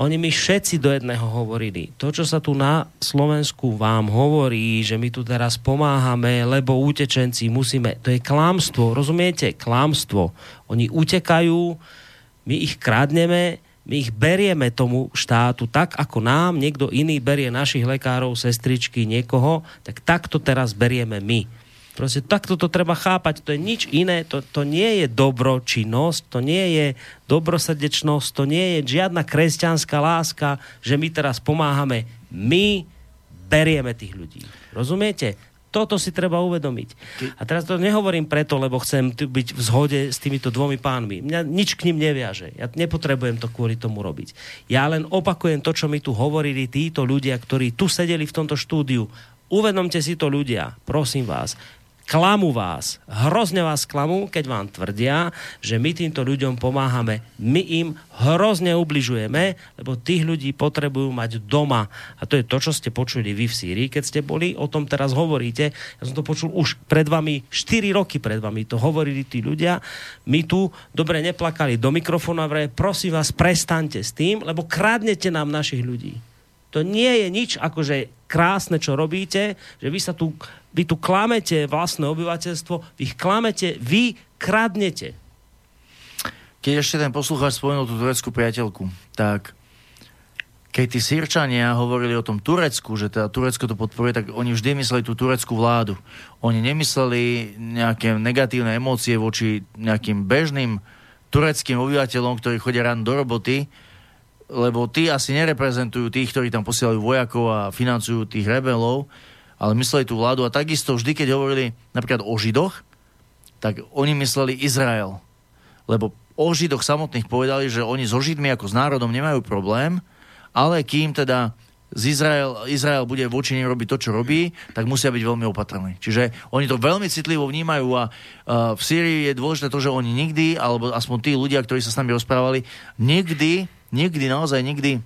Oni mi všetci do jedného hovorili. To, čo sa tu na Slovensku vám hovorí, že my tu teraz pomáhame, lebo utečenci musíme... To je klámstvo, rozumiete? Klámstvo. Oni utekajú, my ich kradneme, my ich berieme tomu štátu tak, ako nám niekto iný berie našich lekárov, sestričky, niekoho, tak takto teraz berieme my. Proste takto to treba chápať. To je nič iné, to, to nie je dobročinnosť, to nie je dobrosrdečnosť, to nie je žiadna kresťanská láska, že my teraz pomáhame. My berieme tých ľudí. Rozumiete? Toto si treba uvedomiť. A teraz to nehovorím preto, lebo chcem byť v zhode s týmito dvomi pánmi. Mňa nič k ním neviaže. Ja nepotrebujem to kvôli tomu robiť. Ja len opakujem to, čo mi tu hovorili títo ľudia, ktorí tu sedeli v tomto štúdiu. Uvedomte si to ľudia, prosím vás klamú vás, hrozne vás klamú, keď vám tvrdia, že my týmto ľuďom pomáhame. My im hrozne ubližujeme, lebo tých ľudí potrebujú mať doma. A to je to, čo ste počuli vy v Sýrii, keď ste boli, o tom teraz hovoríte. Ja som to počul už pred vami, 4 roky pred vami to hovorili tí ľudia. My tu dobre neplakali do mikrofónu a prosím vás, prestaňte s tým, lebo krádnete nám našich ľudí. To nie je nič akože krásne, čo robíte, že vy sa tu vy tu klamete vlastné obyvateľstvo, vy ich klamete, vy kradnete. Keď ešte ten poslucháč spomenul tú tureckú priateľku, tak keď tí Sýrčania hovorili o tom Turecku, že teda Turecko to podporuje, tak oni vždy mysleli tú tureckú vládu. Oni nemysleli nejaké negatívne emócie voči nejakým bežným tureckým obyvateľom, ktorí chodia ráno do roboty, lebo tí asi nereprezentujú tých, ktorí tam posielajú vojakov a financujú tých rebelov, ale mysleli tú vládu a takisto vždy, keď hovorili napríklad o Židoch, tak oni mysleli Izrael. Lebo o Židoch samotných povedali, že oni so Židmi ako s národom nemajú problém, ale kým teda z Izrael, Izrael bude voči nim robiť to, čo robí, tak musia byť veľmi opatrní. Čiže oni to veľmi citlivo vnímajú a uh, v Sýrii je dôležité to, že oni nikdy, alebo aspoň tí ľudia, ktorí sa s nami rozprávali, nikdy, nikdy, naozaj nikdy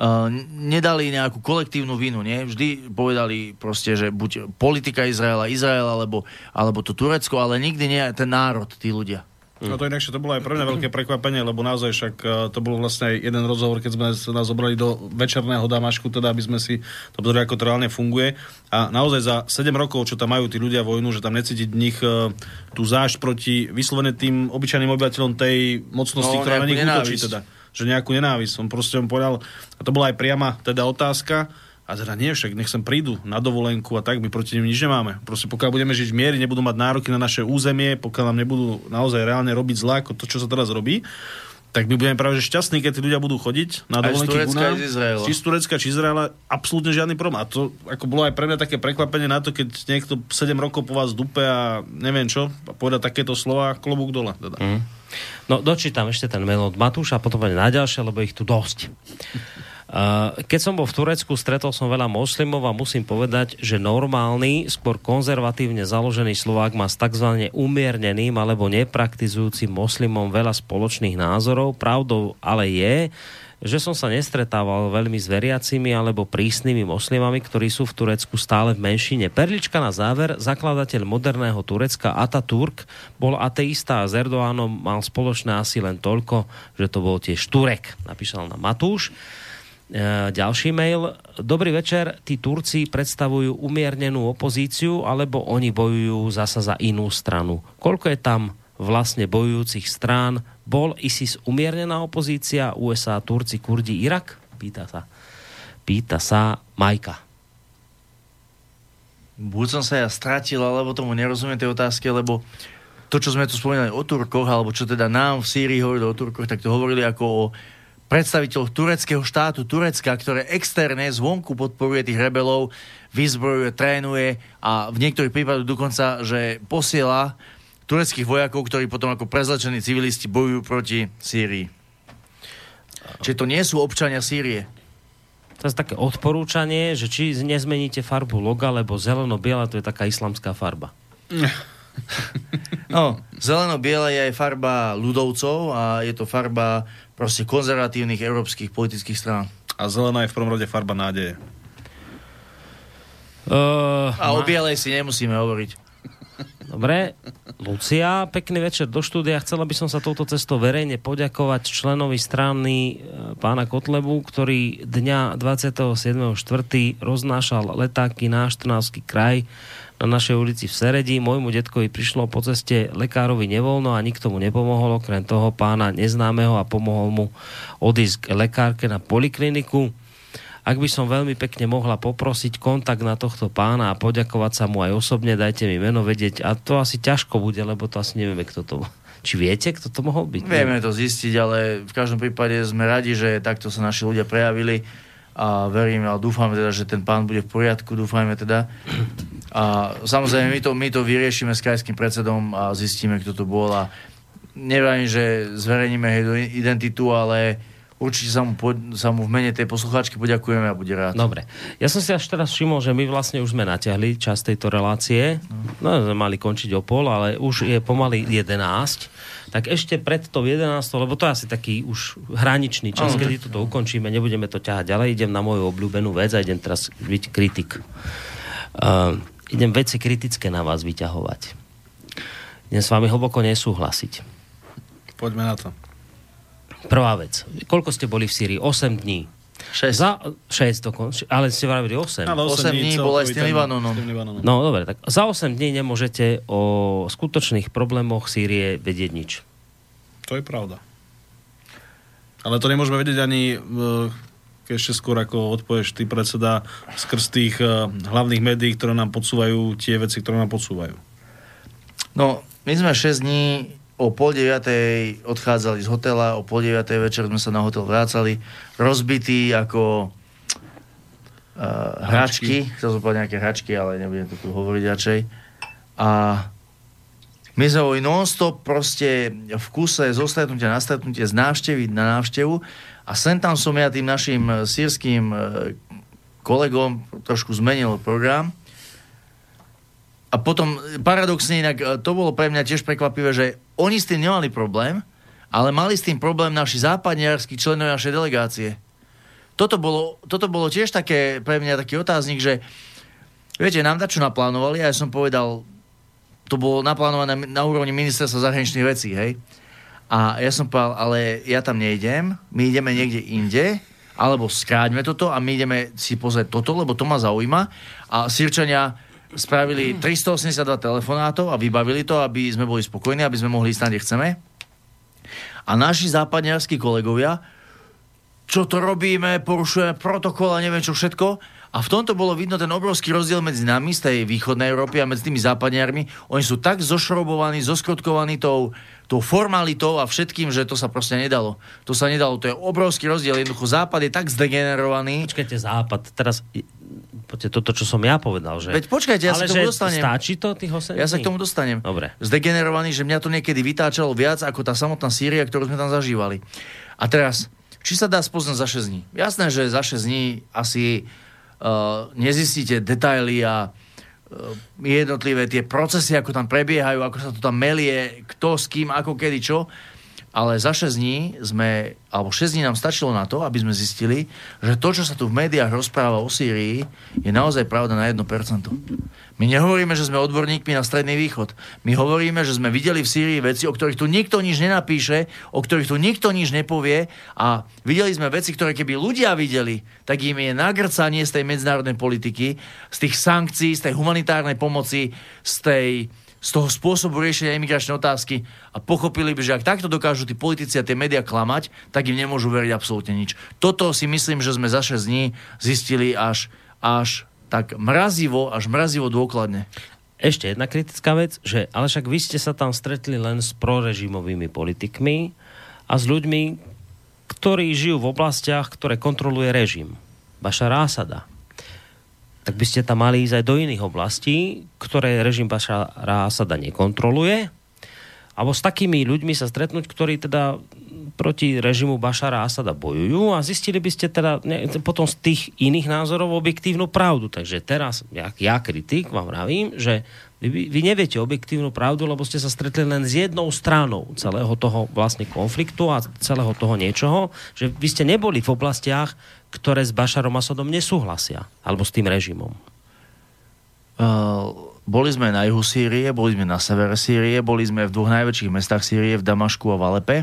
Uh, nedali nejakú kolektívnu vinu, nie? Vždy povedali proste, že buď politika Izraela, Izrael, alebo, alebo to Turecko, ale nikdy nie ten národ, tí ľudia. No to inakšie, to bolo aj pre mňa veľké prekvapenie, lebo naozaj však uh, to bol vlastne aj jeden rozhovor, keď sme nás zobrali do večerného Damašku, teda aby sme si to pozreli, ako to reálne funguje. A naozaj za 7 rokov, čo tam majú tí ľudia vojnu, že tam necítiť v nich uh, tú zášť proti vyslovene tým obyčajným obyvateľom tej mocnosti, no, ktorá na nich útočí teda že nejakú nenávisť. Som proste mu povedal, a to bola aj priama teda otázka, a teda nie, však nech sem prídu na dovolenku a tak, my proti nim nič nemáme. Proste pokiaľ budeme žiť v miery, nebudú mať nároky na naše územie, pokiaľ nám nebudú naozaj reálne robiť zlá, ako to, čo sa teraz robí, tak my budeme práve že šťastní, keď tí ľudia budú chodiť na dovolenky z Turecka, z Izraela. Či z Turecka, či Izraela, absolútne žiadny problém. A to ako bolo aj pre mňa také prekvapenie na to, keď niekto 7 rokov po vás dupe a neviem čo, a povedať takéto slova, klobúk dole. Teda. Mm. No dočítam ešte ten mail od Matúša a potom aj na ďalšie, lebo ich tu dosť. Uh, keď som bol v Turecku, stretol som veľa moslimov a musím povedať, že normálny, skôr konzervatívne založený Slovák má s tzv. umierneným alebo nepraktizujúcim moslimom veľa spoločných názorov. Pravdou ale je, že som sa nestretával veľmi s veriacimi alebo prísnymi moslimami, ktorí sú v Turecku stále v menšine. Perlička na záver, zakladateľ moderného Turecka Ataturk bol ateista a s Erdoánom mal spoločné asi len toľko, že to bol tiež Turek, napísal na Matúš. E, ďalší mail. Dobrý večer, tí Turci predstavujú umiernenú opozíciu, alebo oni bojujú zasa za inú stranu. Koľko je tam vlastne bojujúcich strán. Bol ISIS umiernená opozícia, USA, Turci, Kurdi, Irak? Pýta sa. Pýta sa Majka. Buď som sa ja stratil, alebo tomu nerozumiem tej otázke, lebo to, čo sme tu spomínali o Turkoch, alebo čo teda nám v Sýrii hovorili o Turkoch, tak to hovorili ako o predstaviteľoch tureckého štátu, Turecka, ktoré externe zvonku podporuje tých rebelov, vyzbrojuje, trénuje a v niektorých prípadoch dokonca, že posiela tureckých vojakov, ktorí potom ako prezlečení civilisti bojujú proti Sýrii. Čiže to nie sú občania Sýrie. To je také odporúčanie, že či nezmeníte farbu loga, lebo zeleno-biela to je taká islamská farba. No, zeleno-biela je aj farba ľudovcov a je to farba proste konzervatívnych európskych politických strán. A zelená je v prvom rade farba nádeje. Uh, a o bielej si nemusíme hovoriť. Dobre, Lucia, pekný večer do štúdia. Chcela by som sa touto cestou verejne poďakovať členovi strany e, pána Kotlebu, ktorý dňa 27.4. roznášal letáky na Štrnavský kraj na našej ulici v Seredi. Môjmu detkovi prišlo po ceste lekárovi nevoľno a nikto mu nepomohol, okrem toho pána neznámeho a pomohol mu odísť k lekárke na polikliniku ak by som veľmi pekne mohla poprosiť kontakt na tohto pána a poďakovať sa mu aj osobne, dajte mi meno vedieť. A to asi ťažko bude, lebo to asi nevieme, kto to či viete, kto to mohol byť? Vieme to zistiť, ale v každom prípade sme radi, že takto sa naši ľudia prejavili a veríme a dúfame teda, že ten pán bude v poriadku, dúfajme teda. A samozrejme, my to, my to vyriešime s krajským predsedom a zistíme, kto to bol a neviem, že zverejníme jeho identitu, ale určite sa mu, po, sa mu v mene tej poslucháčky poďakujeme a bude rád. Dobre. Ja som si až teraz všimol, že my vlastne už sme natiahli čas tejto relácie. No, sme mali končiť o pol, ale už je pomaly 11. Tak ešte pred to 11, lebo to je asi taký už hraničný čas, ano, kedy to ukončíme, nebudeme to ťahať ďalej. Idem na moju obľúbenú vec a idem teraz byť kritik. Uh, idem veci kritické na vás vyťahovať. Idem s vami hlboko nesúhlasiť. Poďme na to. Prvá vec. Koľko ste boli v Sýrii? 8 dní. 6. Za 6 dokonca, ale ste vravili 8. Ale 8, 8 dní, dní bolo aj s tým Libanonom. No dobre, tak za 8 dní nemôžete o skutočných problémoch Sýrie vedieť nič. To je pravda. Ale to nemôžeme vedieť ani e, ešte skôr ako odpovieš ty predseda skrz tých uh, hlavných médií, ktoré nám podsúvajú tie veci, ktoré nám podsúvajú. No, my sme 6 dní o pol deviatej odchádzali z hotela, o pol deviatej večer sme sa na hotel vrácali, rozbití ako uh, hračky, chcel som povedať nejaké hračky, ale nebudem to tu hovoriť radšej. A my sme boli non-stop proste v kuse zo stretnutia na stretnutie, z návštevy na návštevu a sem tam som ja tým našim sírským eh, kolegom trošku zmenil program. A potom paradoxne inak to bolo pre mňa tiež prekvapivé, že oni s tým nemali problém, ale mali s tým problém naši západniarskí členovia našej delegácie. Toto bolo, toto bolo tiež také pre mňa taký otáznik, že viete, nám dačo naplánovali a ja som povedal, to bolo naplánované na úrovni ministerstva zahraničných vecí, hej. A ja som povedal, ale ja tam nejdem, my ideme niekde inde, alebo skráťme toto a my ideme si pozrieť toto, lebo to ma zaujíma. A Sirčania spravili 382 telefonátov a vybavili to, aby sme boli spokojní, aby sme mohli ísť tam, kde chceme. A naši západniarskí kolegovia, čo to robíme, porušujeme protokol a neviem čo všetko, a v tomto bolo vidno ten obrovský rozdiel medzi nami z tej východnej Európy a medzi tými západniarmi. Oni sú tak zošrobovaní, zoskrotkovaní tou, tou formalitou a všetkým, že to sa proste nedalo. To sa nedalo, to je obrovský rozdiel. Jednoducho západ je tak zdegenerovaný. Počkajte, západ, teraz poďte toto, čo som ja povedal. Že... Veď počkajte, ja Ale sa k tomu dostanem. stačí to tých 8 Ja sa k tomu dostanem. Dobre. Zdegenerovaný, že mňa to niekedy vytáčalo viac ako tá samotná Sýria, ktorú sme tam zažívali. A teraz, či sa dá spoznať za 6 dní? Jasné, že za 6 dní asi nezistíte detaily a uh, jednotlivé tie procesy, ako tam prebiehajú, ako sa to tam melie, kto s kým, ako kedy, čo. Ale za 6 dní sme, alebo 6 dní nám stačilo na to, aby sme zistili, že to, čo sa tu v médiách rozpráva o Sýrii, je naozaj pravda na 1%. My nehovoríme, že sme odborníkmi na Stredný východ. My hovoríme, že sme videli v Sýrii veci, o ktorých tu nikto nič nenapíše, o ktorých tu nikto nič nepovie a videli sme veci, ktoré keby ľudia videli, tak im je nagrcanie z tej medzinárodnej politiky, z tých sankcií, z tej humanitárnej pomoci, z tej z toho spôsobu riešenia imigračnej otázky a pochopili by, že ak takto dokážu tí politici a tie médiá klamať, tak im nemôžu veriť absolútne nič. Toto si myslím, že sme za 6 dní zistili až, až tak mrazivo, až mrazivo dôkladne. Ešte jedna kritická vec, že ale však vy ste sa tam stretli len s prorežimovými politikmi a s ľuďmi, ktorí žijú v oblastiach, ktoré kontroluje režim. Bašara Asada. Tak by ste tam mali ísť aj do iných oblastí, ktoré režim Bašara Asada nekontroluje. Alebo s takými ľuďmi sa stretnúť, ktorí teda proti režimu Bašara Asada bojujú a zistili by ste teda ne, potom z tých iných názorov objektívnu pravdu. Takže teraz, ja, ja kritik, vám vravím, že vy, vy neviete objektívnu pravdu, lebo ste sa stretli len s jednou stranou celého toho vlastne konfliktu a celého toho niečoho, že vy ste neboli v oblastiach, ktoré s Bašarom Asadom nesúhlasia, alebo s tým režimom. Uh, boli sme na juhu Sýrie, boli sme na severe Sýrie, boli sme v dvoch najväčších mestách Sýrie, v Damašku a v Alepe.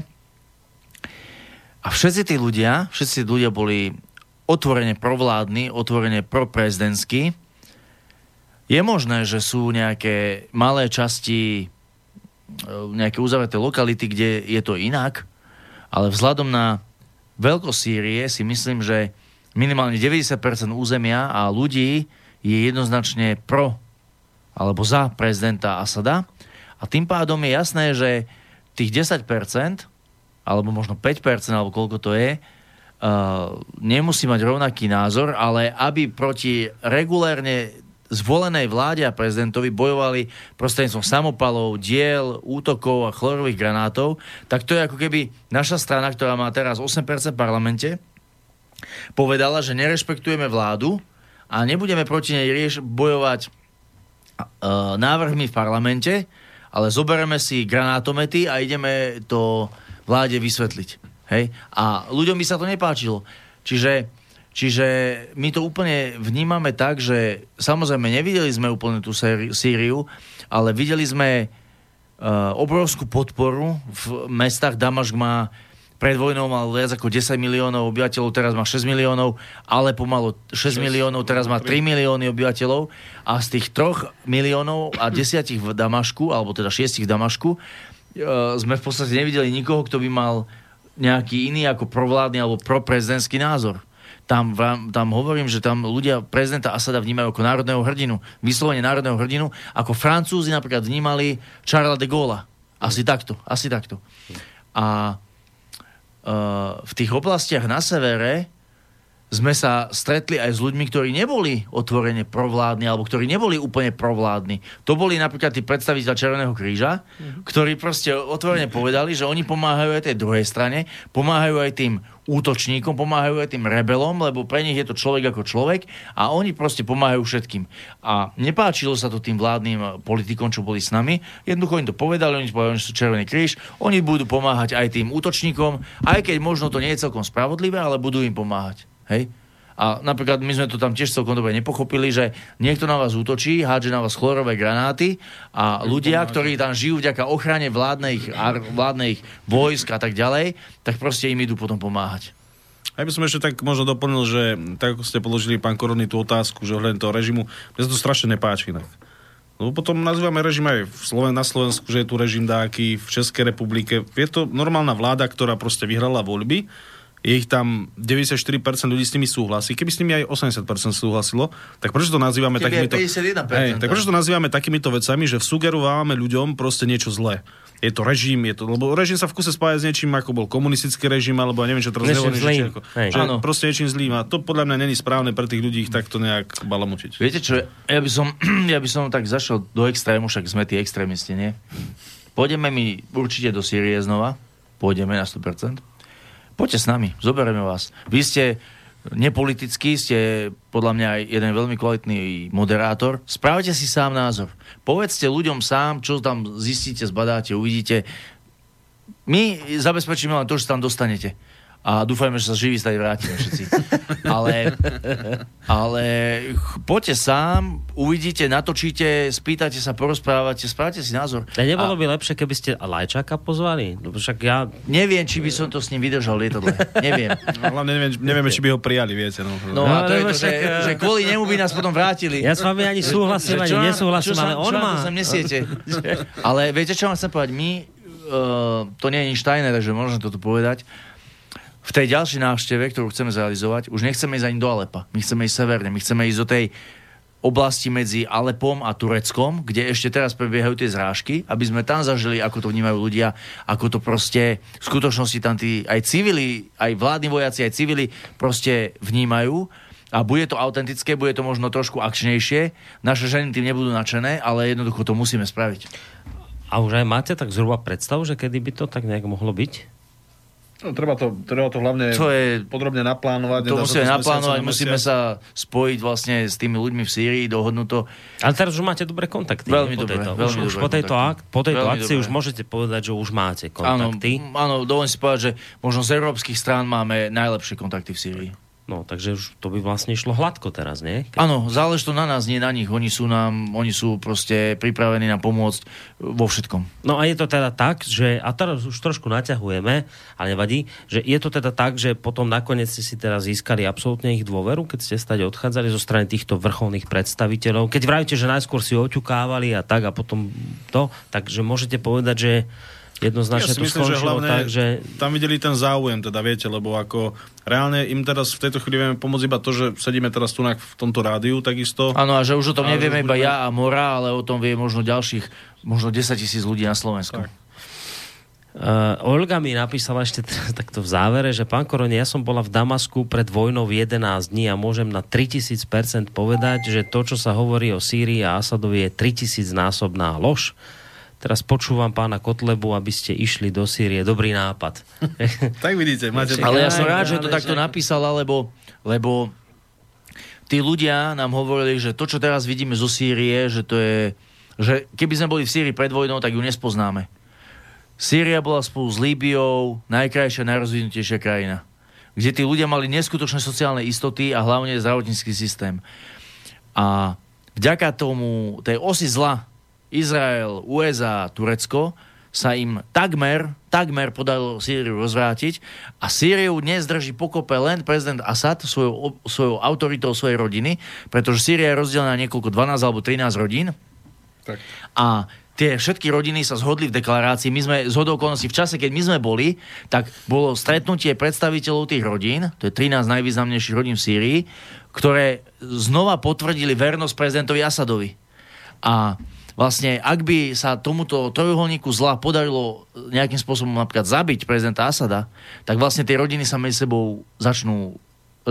A všetci tí ľudia, všetci tí ľudia boli otvorene provládni, otvorene proprezidentskí. Je možné, že sú nejaké malé časti, e, nejaké uzavreté lokality, kde je to inak, ale vzhľadom na veľkosť Sýrie si myslím, že minimálne 90% územia a ľudí je jednoznačne pro alebo za prezidenta Asada. A tým pádom je jasné, že tých 10%, alebo možno 5%, alebo koľko to je, uh, nemusí mať rovnaký názor, ale aby proti regulérne zvolenej vláde a prezidentovi bojovali prostredníctvom samopalov, diel, útokov a chlorových granátov, tak to je ako keby naša strana, ktorá má teraz 8% v parlamente, povedala, že nerešpektujeme vládu a nebudeme proti nej rieš bojovať návrhmi v parlamente, ale zoberieme si granátomety a ideme to vláde vysvetliť. Hej? A ľuďom by sa to nepáčilo. Čiže, čiže my to úplne vnímame tak, že samozrejme nevideli sme úplne tú Sýriu, ale videli sme uh, obrovskú podporu v mestách. Damašk má pred vojnou mal viac ako 10 miliónov obyvateľov, teraz má 6 miliónov, ale pomalo 6 miliónov, teraz má 3 milióny obyvateľov a z tých 3 miliónov a 10 v Damašku, alebo teda 6 v Damašku, e, sme v podstate nevideli nikoho, kto by mal nejaký iný ako provládny alebo proprezidentský názor. Tam, vám- tam hovorím, že tam ľudia prezidenta Asada vnímajú ako národného hrdinu, vyslovene národného hrdinu, ako Francúzi napríklad vnímali Charlesa de Gaulle Asi takto, asi takto. A v tých oblastiach na severe sme sa stretli aj s ľuďmi, ktorí neboli otvorene provládni, alebo ktorí neboli úplne provládni. To boli napríklad tí predstaviteľ Červeného kríža, ktorí proste otvorene povedali, že oni pomáhajú aj tej druhej strane, pomáhajú aj tým útočníkom, pomáhajú aj tým rebelom, lebo pre nich je to človek ako človek a oni proste pomáhajú všetkým. A nepáčilo sa to tým vládnym politikom, čo boli s nami. Jednoducho im to povedali, oni povedali, že sú Červený kríž, oni budú pomáhať aj tým útočníkom, aj keď možno to nie je celkom spravodlivé, ale budú im pomáhať. Hej? A napríklad my sme to tam tiež celkom dobre nepochopili, že niekto na vás útočí, hádže na vás chlorové granáty a ľudia, ktorí tam žijú vďaka ochrane vládnych, vládnych vojsk a tak ďalej, tak proste im idú potom pomáhať. A ja by som ešte tak možno doplnil, že tak ako ste položili pán Korony tú otázku, že ohľadom toho režimu, mne sa to strašne nepáči. Inak. Lebo potom nazývame režim aj v Sloven- na Slovensku, že je tu režim dáky, v Českej republike. Je to normálna vláda, ktorá proste vyhrala voľby je ich tam 94% ľudí s nimi súhlasí. Keby s nimi aj 80% súhlasilo, tak prečo to nazývame Keby takýmito... aj 51%. Hej, tak prečo to nazývame takýmito vecami, že sugerovávame ľuďom proste niečo zlé? Je to režim, je to, lebo režim sa v kuse spája s niečím, ako bol komunistický režim, alebo ja neviem, čo teraz nehovorím, že, ako, že Áno. proste niečím zlým. A to podľa mňa není správne pre tých ľudí ich takto nejak balamutiť. Viete čo, ja by som, ja by som tak zašiel do extrému, však sme tí extrémisti, nie? Pôjdeme my určite do Sýrie znova, pôjdeme na 100%. Poďte s nami, zoberieme vás. Vy ste nepolitický, ste podľa mňa aj jeden veľmi kvalitný moderátor. Spravte si sám názor. Povedzte ľuďom sám, čo tam zistíte, zbadáte, uvidíte. My zabezpečíme len to, že tam dostanete. A dúfajme, že sa živí stať vrátime všetci. Ale, ale poďte sám, uvidíte, natočíte, spýtate sa, porozprávate, spravte si názor. A nebolo by lepšie, keby ste Lajčáka pozvali? Lebo však ja... Neviem, či by som to s ním vydržal lietadle. Neviem. No, hlavne neviem, nevieme, či by ho prijali, viete. No, No, No, a to je to, že, eh, že kvôli nemu by nás potom vrátili. Ja s vami ani súhlasím, Že ani čo nesúhlasím, čo ale on čo má... sem nesiete. ale viete, čo vám chcem povedať? My, uh, to nie je nič tajné, takže môžem to tu povedať. V tej ďalšej návšteve, ktorú chceme zrealizovať, už nechceme ísť ani do Alepa. My chceme ísť severne. My chceme ísť do tej oblasti medzi Alepom a Tureckom, kde ešte teraz prebiehajú tie zrážky, aby sme tam zažili, ako to vnímajú ľudia, ako to proste v skutočnosti tam tí aj civili, aj vládni vojaci, aj civili proste vnímajú. A bude to autentické, bude to možno trošku akčnejšie. Naše ženy tým nebudú nadšené, ale jednoducho to musíme spraviť. A už aj máte tak zhruba predstavu, že kedy by to tak nejak mohlo byť? No, treba, to, treba to hlavne To je- podrobne naplánovať. To musíme naplánovať, na musíme sa spojiť vlastne s tými ľuďmi v Sýrii, dohodnúť to. Ale teraz už máte dobré kontakty. Veľmi po dobré, tejto, veľmi už, dobré po tejto, ak, po tejto Veľmi akcii dobré. už môžete povedať, že už máte Áno, kontakty. m- áno, dovolím si povedať, že možno z európskych strán máme najlepšie kontakty v Sýrii. No, takže už to by vlastne išlo hladko teraz, nie? Áno, záleží to na nás, nie na nich. Oni sú nám, oni sú proste pripravení nám pomôcť vo všetkom. No a je to teda tak, že, a teraz už trošku naťahujeme, ale nevadí, že je to teda tak, že potom nakoniec ste si teraz získali absolútne ich dôveru, keď ste stade odchádzali zo strany týchto vrcholných predstaviteľov. Keď vravíte, že najskôr si oťukávali a tak a potom to, takže môžete povedať, že jednoznačne Ja si to myslím, že hlavne tak, že tam videli ten záujem, teda viete, lebo ako reálne im teraz v tejto chvíli vieme pomôcť iba to, že sedíme teraz tu v tomto rádiu takisto. Áno, a že už o tom nevieme iba budeme- ja a Mora, ale o tom vie možno ďalších, možno 10 tisíc ľudí na Slovensku. Tak. Uh, Olga mi napísala ešte teraz takto v závere, že pán Koroni, ja som bola v Damasku pred vojnou 11 dní a môžem na 3000% povedať, že to, čo sa hovorí o Sýrii a Asadovi je 3000 násobná lož. Teraz počúvam pána Kotlebu, aby ste išli do Sýrie. Dobrý nápad. Tak vidíte, máte... Ale ja som rád, že to takto napísala, lebo, lebo tí ľudia nám hovorili, že to, čo teraz vidíme zo Sýrie, že to je, že keby sme boli v Sýrii pred vojnou, tak ju nespoznáme. Sýria bola spolu s Líbiou najkrajšia, najrozvinutejšia krajina, kde tí ľudia mali neskutočné sociálne istoty a hlavne zdravotnícky systém. A vďaka tomu, tej osi zla, Izrael, USA, Turecko, sa im takmer, takmer podarilo Sýriu rozvrátiť a Sýriu dnes drží pokope len prezident Assad svojou, svojou autoritou svojej rodiny, pretože Sýria je rozdelená na niekoľko 12 alebo 13 rodín Tak. a tie všetky rodiny sa zhodli v deklarácii. My sme z okolností v čase, keď my sme boli, tak bolo stretnutie predstaviteľov tých rodín, to je 13 najvýznamnejších rodín v Sýrii, ktoré znova potvrdili vernosť prezidentovi Asadovi. A vlastne, ak by sa tomuto trojuholníku zla podarilo nejakým spôsobom napríklad zabiť prezidenta Asada, tak vlastne tie rodiny sa medzi sebou začnú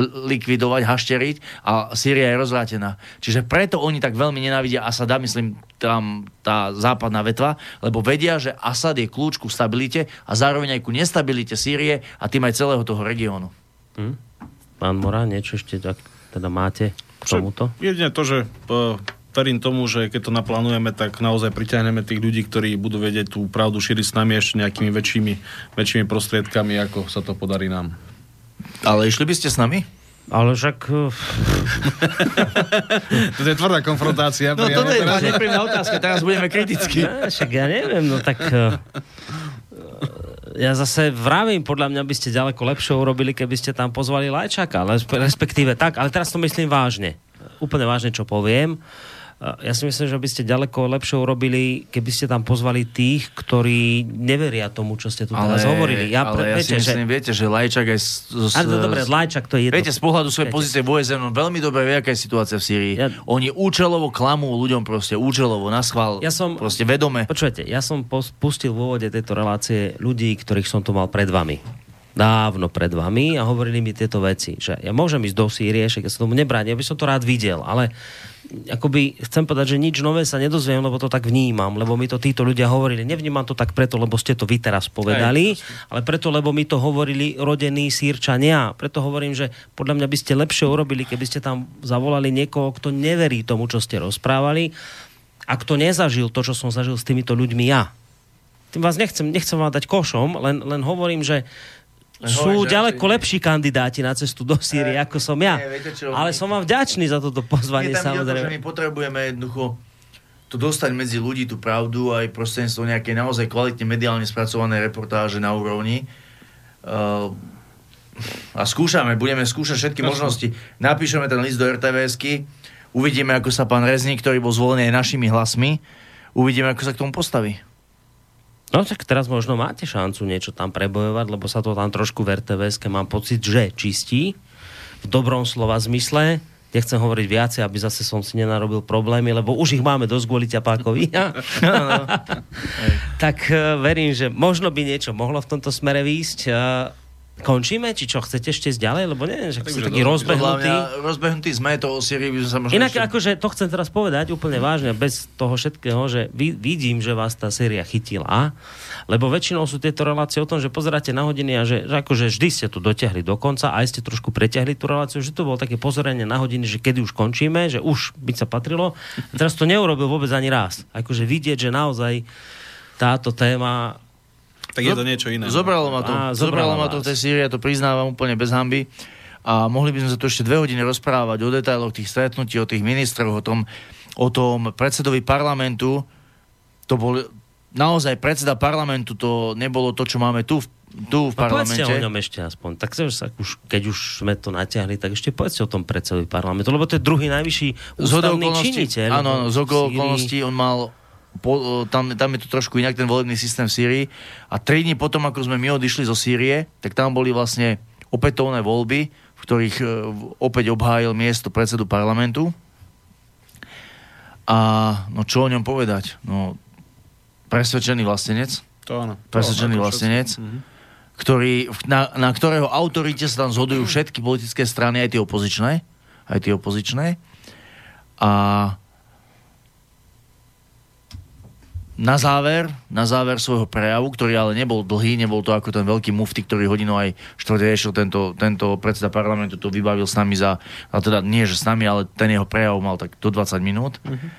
likvidovať, hašteriť a Sýria je rozvrátená. Čiže preto oni tak veľmi nenávidia Asada, myslím tam tá západná vetva, lebo vedia, že Asad je kľúč ku stabilite a zároveň aj ku nestabilite Sýrie a tým aj celého toho regiónu. Hm? Pán Mora, niečo ešte tak, teda máte k tomuto? Jedine to, že uh, verím tomu, že keď to naplánujeme, tak naozaj priťahneme tých ľudí, ktorí budú vedieť tú pravdu šíriť s nami ešte nejakými väčšími, väčšími prostriedkami, ako sa to podarí nám. Ale išli by ste s nami? Ale však... eh, to je tvrdá konfrontácia. No toto je tá nepríjemná otázka, teraz budeme kriticky. Ne, však ja neviem, no tak... eh, Ja zase vravím, podľa mňa by ste ďaleko lepšie urobili, keby ste tam pozvali Lajčaka, ale respektíve tak, ale teraz to myslím vážne. Úplne vážne, čo poviem. Ja si myslím, že by ste ďaleko lepšie urobili, keby ste tam pozvali tých, ktorí neveria tomu, čo ste tu teraz hovorili. Ja, ale ja si myslím, že... viete, že Lajčak aj... Z, z, ale to dobre, Lajčak to je jedno. Viete, z pohľadu svojej pozície v OSN, on veľmi dobre vie, aká je situácia v Sýrii. Ja... Oni účelovo klamú ľuďom proste, účelovo, na schvál, ja som, proste vedome. Počujete, ja som pustil v úvode tejto relácie ľudí, ktorých som tu mal pred vami dávno pred vami a hovorili mi tieto veci, že ja môžem ísť do Sýrie, však ja sa tomu nebránim, ja by som to rád videl, ale akoby chcem povedať, že nič nové sa nedozviem, lebo to tak vnímam, lebo mi to títo ľudia hovorili. Nevnímam to tak preto, lebo ste to vy teraz povedali, Aj, ale preto, lebo mi to hovorili rodení sírčania. Preto hovorím, že podľa mňa by ste lepšie urobili, keby ste tam zavolali niekoho, kto neverí tomu, čo ste rozprávali a kto nezažil to, čo som zažil s týmito ľuďmi ja. Tým vás nechcem, nechcem vám dať košom, len, len hovorím, že sú Hovorím, ďaleko že... lepší kandidáti na cestu do Sýrie, ako som ja. Nie, viete čo, Ale som vám vďačný za toto pozvanie, je tam samozrejme. To, že my potrebujeme jednoducho to dostať medzi ľudí tú pravdu aj prostredníctvom nejaké naozaj kvalitne mediálne spracované reportáže na úrovni. Uh, a skúšame, budeme skúšať všetky no, možnosti. Napíšeme ten list do RTVSky, uvidíme, ako sa pán Rezník, ktorý bol zvolený aj našimi hlasmi, uvidíme, ako sa k tomu postaví. No tak teraz možno máte šancu niečo tam prebojovať, lebo sa to tam trošku v rtvs mám pocit, že čistí v dobrom slova zmysle. Nechcem hovoriť viacej, aby zase som si nenarobil problémy, lebo už ich máme dosť kvôli ťapákovi. tak uh, verím, že možno by niečo mohlo v tomto smere výjsť. Končíme? Či čo, chcete ešte ísť ďalej? Lebo neviem, že ste taký rozbehnutý. Rozbehnutý sme, to o Syrii by sme sa možno Inak ešte... akože to chcem teraz povedať úplne vážne, bez toho všetkého, že vy, vidím, že vás tá séria chytila, lebo väčšinou sú tieto relácie o tom, že pozeráte na hodiny a že, že akože vždy ste tu dotiahli do konca, aj ste trošku preťahli tú reláciu, že to bolo také pozorenie na hodiny, že kedy už končíme, že už by sa patrilo. A teraz to neurobil vôbec ani raz. Akože vidieť, že naozaj táto téma tak je to niečo iné. Zobralo ma to. Á, zobralo, zobralo ma to v tej Sýrii, ja to priznávam úplne bez hamby. A mohli by sme sa tu ešte dve hodiny rozprávať o detailoch tých stretnutí, o tých ministroch, o tom, o tom predsedovi parlamentu. To bol naozaj predseda parlamentu, to nebolo to, čo máme tu v tu v parlamente. Povedzte o ňom ešte aspoň. Tak sa, už, keď už sme to natiahli, tak ešte povedzte o tom predsedovi parlamentu, lebo to je druhý najvyšší ústavný činiteľ. Áno, áno, z okolností on mal po, tam, tam je to trošku inak ten volebný systém v Sýrii. A tri dní potom, ako sme my odišli zo Sýrie, tak tam boli vlastne opätovné voľby, v ktorých e, opäť obhájil miesto predsedu parlamentu. A no čo o ňom povedať? No, presvedčený vlastenec. To áno. Presvedčený vlastenec. Mm-hmm. Ktorý, na, na ktorého autorite sa tam zhodujú všetky politické strany, aj tie opozičné. Aj tie opozičné. A na záver, na záver svojho prejavu, ktorý ale nebol dlhý, nebol to ako ten veľký mufty, ktorý hodinu aj štvrte riešil tento, tento predseda parlamentu, to vybavil s nami za, a teda nie, že s nami, ale ten jeho prejav mal tak do 20 minút. Mm-hmm.